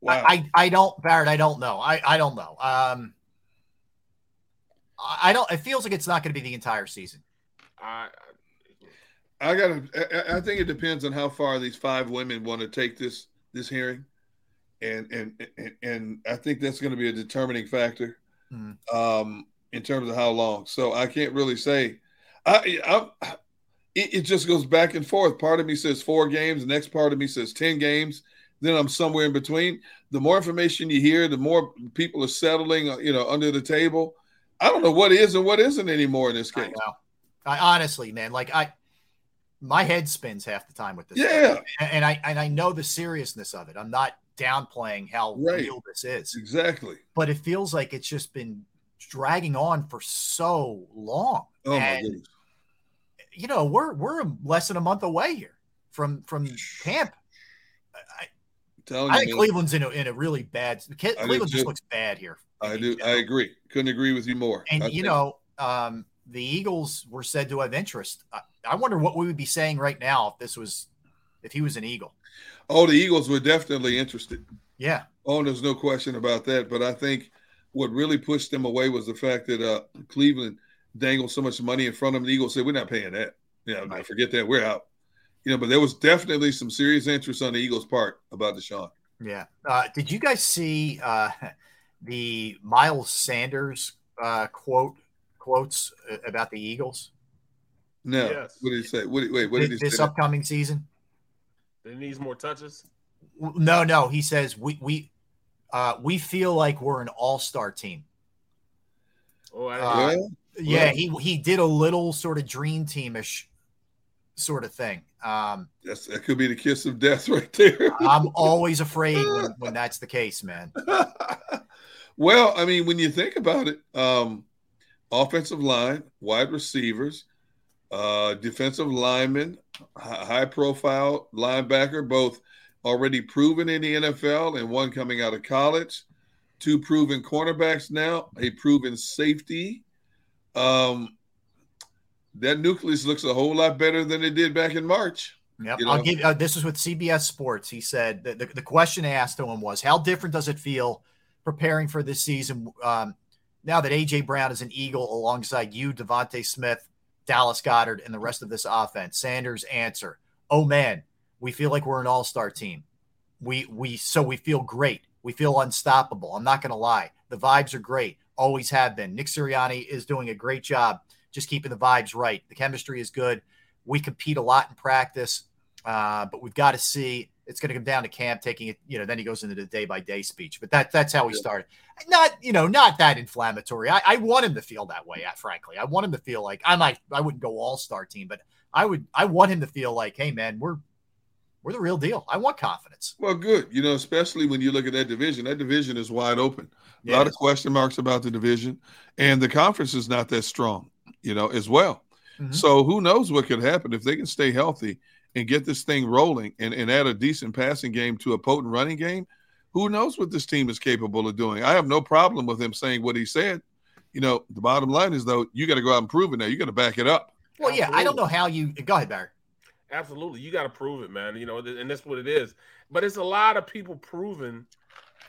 Wow. I, I I don't Barrett. I don't know. I I don't know. Um, I I don't. It feels like it's not going to be the entire season. I I gotta. I, I think it depends on how far these five women want to take this this hearing, and and and, and I think that's going to be a determining factor, Mhm. um, in terms of how long. So I can't really say. I, I it, it just goes back and forth. Part of me says four games, the next part of me says ten games. Then I'm somewhere in between. The more information you hear, the more people are settling, uh, you know, under the table. I don't know what is and what isn't anymore in this I case. know. I honestly, man, like I, my head spins half the time with this. Yeah. stuff. and, and I and I know the seriousness of it. I'm not downplaying how Right. real this is, Exactly. but it feels like it's just been dragging on for so long. Oh my goodness. You know, we're we're less than a month away here from from camp. I you, think man. Cleveland's in a in a really bad. Cleveland just looks bad here. I do. I agree. Couldn't agree with you more. And I you think- know, um, the Eagles were said to have interest. I, I wonder what we would be saying right now if this was if he was an Eagle. oh, the Eagles were definitely interested. Yeah. Oh, there's no question about that. But I think what really pushed them away was the fact that uh, Cleveland dangled so much money in front of them. The Eagles said, "We're not paying that. Know, right. forget that. We're out." You know, but there was definitely some serious interest on the Eagles' part about Deshaun. Yeah. Uh, did you guys see uh, the Miles Sanders uh, quote quotes about the Eagles? No. Yes. What did he say? What, wait, what did he this say? upcoming season? They needs more touches. No, no. He says we we uh, we feel like we're an all star team. Oh, I uh, yeah. He he did a little sort of dream teamish sort of thing. Um, That's, that could be the kiss of death right there. I'm always afraid when, when that's the case, man. well, I mean, when you think about it, um, offensive line, wide receivers, uh, defensive lineman, high profile linebacker, both already proven in the NFL and one coming out of college. Two proven cornerbacks now, a proven safety. Um, that nucleus looks a whole lot better than it did back in March. Yep. You know? I'll give uh, this is with CBS Sports. He said the, the, the, question asked to him was, How different does it feel preparing for this season um, now that A.J. Brown is an Eagle alongside you, DeVonta Smith, Dallas Goedert and the rest of this offense? Sanders' answer, Oh man, we feel like we're an all star team. We, we, so we feel great. We feel unstoppable. I'm not going to lie. The vibes are great, always have been. Nick Sirianni is doing a great job just keeping the vibes right. The chemistry is good. We compete a lot in practice, uh, but we've got to see. It's going to come down to camp taking it. You know, then he goes into the day by day speech. But that that's how he started. Not you know not that inflammatory. I, I want him to feel that way. Frankly, I want him to feel like I might. I wouldn't go all star team, but I would. I want him to feel like, hey man, we're we're the real deal. I want confidence. Well, good. You know, especially when you look at that division. That division is wide open. A yeah. lot of question marks about the division, and the conference is not that strong you know, as well. Mm-hmm. So who knows what could happen if they can stay healthy and get this thing rolling and, and add a decent passing game to a potent running game. Who knows what this team is capable of doing? I have no problem with him saying what he said. You know, the bottom line is though, you got to go out and prove it now. You got to back it up. Well, yeah, I don't know how you go ahead, Barry. Absolutely, you got to prove it, man. You know, and that's what it is. But it's a lot of people proving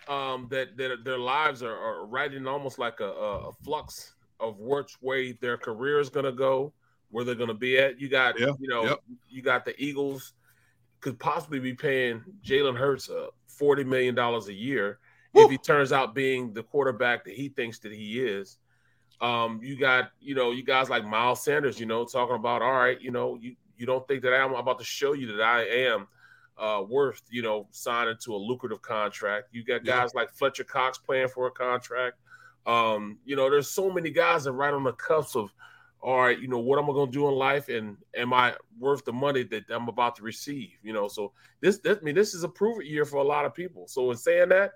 um, that, that their lives are, are right in almost like a, a flux of which way their career is going to go, where they're going to be at. You got, yeah, you know, yep. you got the Eagles could possibly be paying Jalen Hurts uh, forty million dollars a year Woo! if he turns out being the quarterback that he thinks that he is. Um, you got, you know, you guys like Miles Sanders, you know, talking about, all right, you know, you you don't think that I'm about to show you that I am uh, worth, you know, signing to a lucrative contract. You got guys yeah. like Fletcher Cox playing for a contract. Um, you know, there's so many guys that right on the cusp of, all right, you know, what am I going to do in life, and am I worth the money that I'm about to receive? You know, so this, this I mean, this is a prove it year for a lot of people. So in saying that,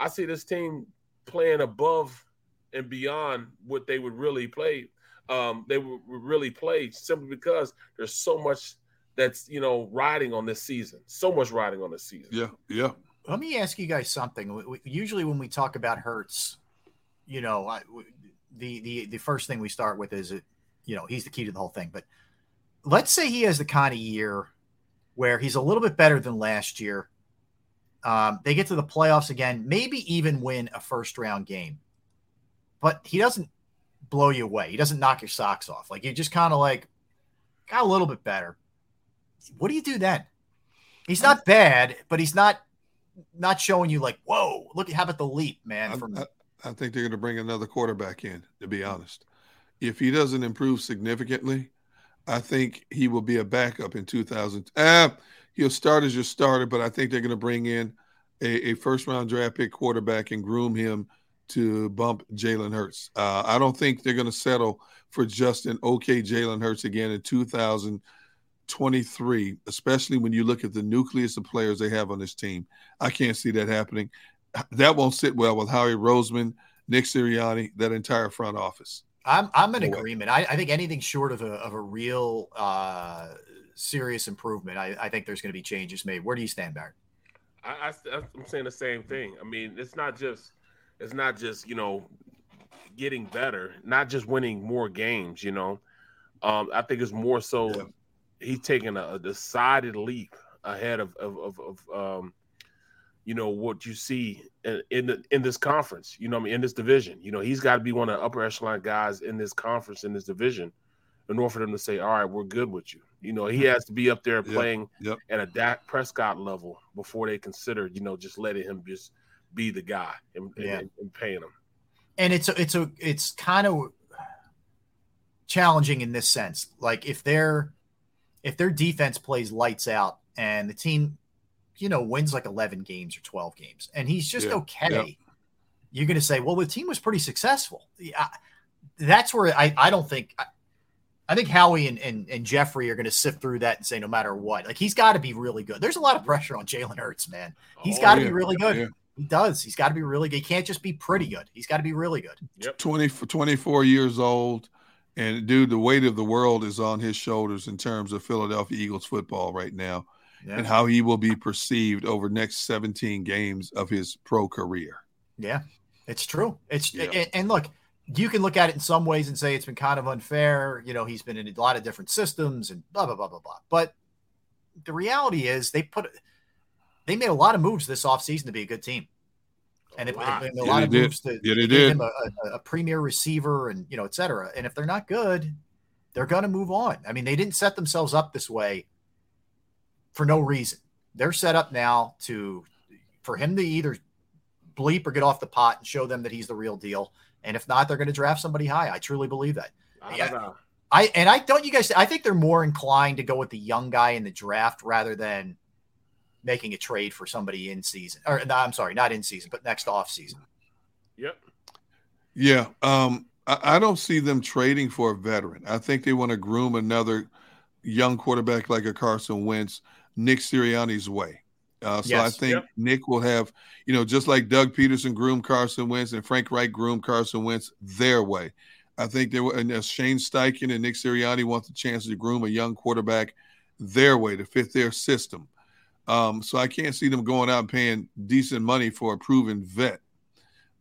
I see this team playing above and beyond what they would really play. Um, they would really play simply because there's so much that's you know riding on this season. So much riding on this season. Yeah, yeah. Let me ask you guys something. Usually, when we talk about Hurts, you know, I, the the the first thing we start with is it, you know, he's the key to the whole thing. But let's say he has the kind of year where he's a little bit better than last year. Um, they get to the playoffs again, maybe even win a first round game, but he doesn't blow you away. He doesn't knock your socks off. Like you just kind of like got a little bit better. What do you do then? He's not bad, but he's not not showing you like, whoa, look at how about the leap, man, from I, I think they're going to bring another quarterback in, to be honest. If he doesn't improve significantly, I think he will be a backup in 2000. Ah, he'll start as your starter, but I think they're going to bring in a, a first round draft pick quarterback and groom him to bump Jalen Hurts. Uh, I don't think they're going to settle for just an okay Jalen Hurts again in 2023, especially when you look at the nucleus of players they have on this team. I can't see that happening that won't sit well with Howie Roseman, Nick Sirianni, that entire front office. I'm I'm in no agreement. I, I, think anything short of a of a real uh, serious improvement, I, I think there's going to be changes made. Where do you stand, Barry? I, I I'm saying the same thing. I mean, it's not just it's not just you know getting better, not just winning more games. You know, um, I think it's more so yeah. he's taking a, a, decided leap ahead of of, of, of um, you know what you see in in, the, in this conference. You know, I mean, in this division. You know, he's got to be one of the upper echelon guys in this conference in this division, in order for them to say, "All right, we're good with you." You know, he mm-hmm. has to be up there playing yep. at a Dak Prescott level before they consider, you know, just letting him just be the guy and, Yeah. and, and paying him. and it's a, it's a it's kind of challenging in this sense. Like if their if their defense plays lights out and the team, you know, wins like eleven games or twelve games, and he's just Yeah, okay, yeah. you're going to say, well, the team was pretty successful. Yeah, that's where I I don't think. I, I think Howie and, and, and Jeffrey are going to sift through that and say no matter what, like he's got to be really good. There's a lot of pressure on Jalen Hurts, man. Oh, he's Oh, got to yeah, be really good. yeah. He does. He's got to be really good. He can't just be pretty good. He's got to be really good. Yep. 20, 24 years old. And dude, the weight of the world is on his shoulders in terms of Philadelphia Eagles football right now Yeah. and how he will be perceived over next 17 games of his pro career. Yeah, it's true. It's Yeah. and, and look, you can look at it in some ways and say it's been kind of unfair. You know, he's been in a lot of different systems and blah blah blah blah blah. But the reality is, they put they made a lot of moves this offseason to be a good team, and they put lot. they made a Yeah, lot of did. moves to Yeah, they give him a, a, a premier receiver and you know et cetera. And if they're not good, they're going to move on. I mean, they didn't set themselves up this way for no reason. They're set up now to for him to either bleep or get off the pot and show them that he's the real deal. And if not, they're going to draft somebody high. I truly believe that. I Yeah. don't know. I and I don't you guys I think they're more inclined to go with the young guy in the draft rather than making a trade for somebody in season. Or no, I'm sorry, not in season, but next off season. Yep. Yeah. Um, I, I don't see them trading for a veteran. I think they want to groom another young quarterback like a Carson Wentz, Nick Sirianni's way. Uh, so I think Yep. Nick will have, you know, just like Doug Pederson groomed Carson Wentz and Frank Reich groomed Carson Wentz their way. I think they were, and uh, Shane Steichen and Nick Sirianni want the chance to groom a young quarterback their way to fit their system. Um, so I can't see them going out and paying decent money for a proven vet.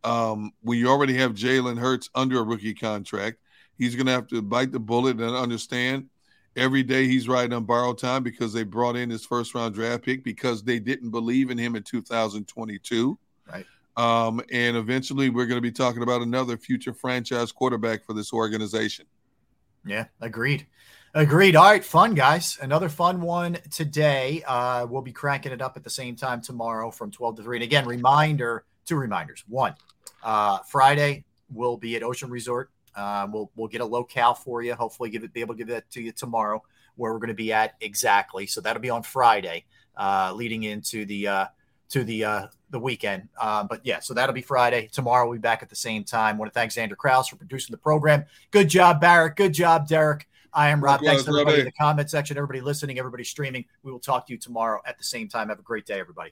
Um, when you already have Jalen Hurts under a rookie contract, he's going to have to bite the bullet and understand every day he's riding on borrowed time because they brought in his first round draft pick because they didn't believe in him in 2022. Right. Um, and eventually we're going to be talking about another future franchise quarterback for this organization. Yeah, agreed. Agreed. All right, fun guys. Another fun one today. Uh, we'll be cranking it up at the same time tomorrow from 12 to 3. And again, reminder, two reminders. One, uh, Friday we'll be at Ocean Resort. Uh, we'll we'll get a locale for you. Hopefully, give it be able to give that to you tomorrow, where we're going to be at exactly. So that'll be on Friday, uh, leading into the uh, to the uh, the weekend. Uh, but yeah, so that'll be Friday. Tomorrow we'll be back at the same time. want to thank Xander Kraus for producing the program. Good job, Barrett. Good job, Derrick. I am Rob. Thanks to everybody in the comment section, everybody listening, everybody streaming. We will talk to you tomorrow at the same time. Have a great day, everybody.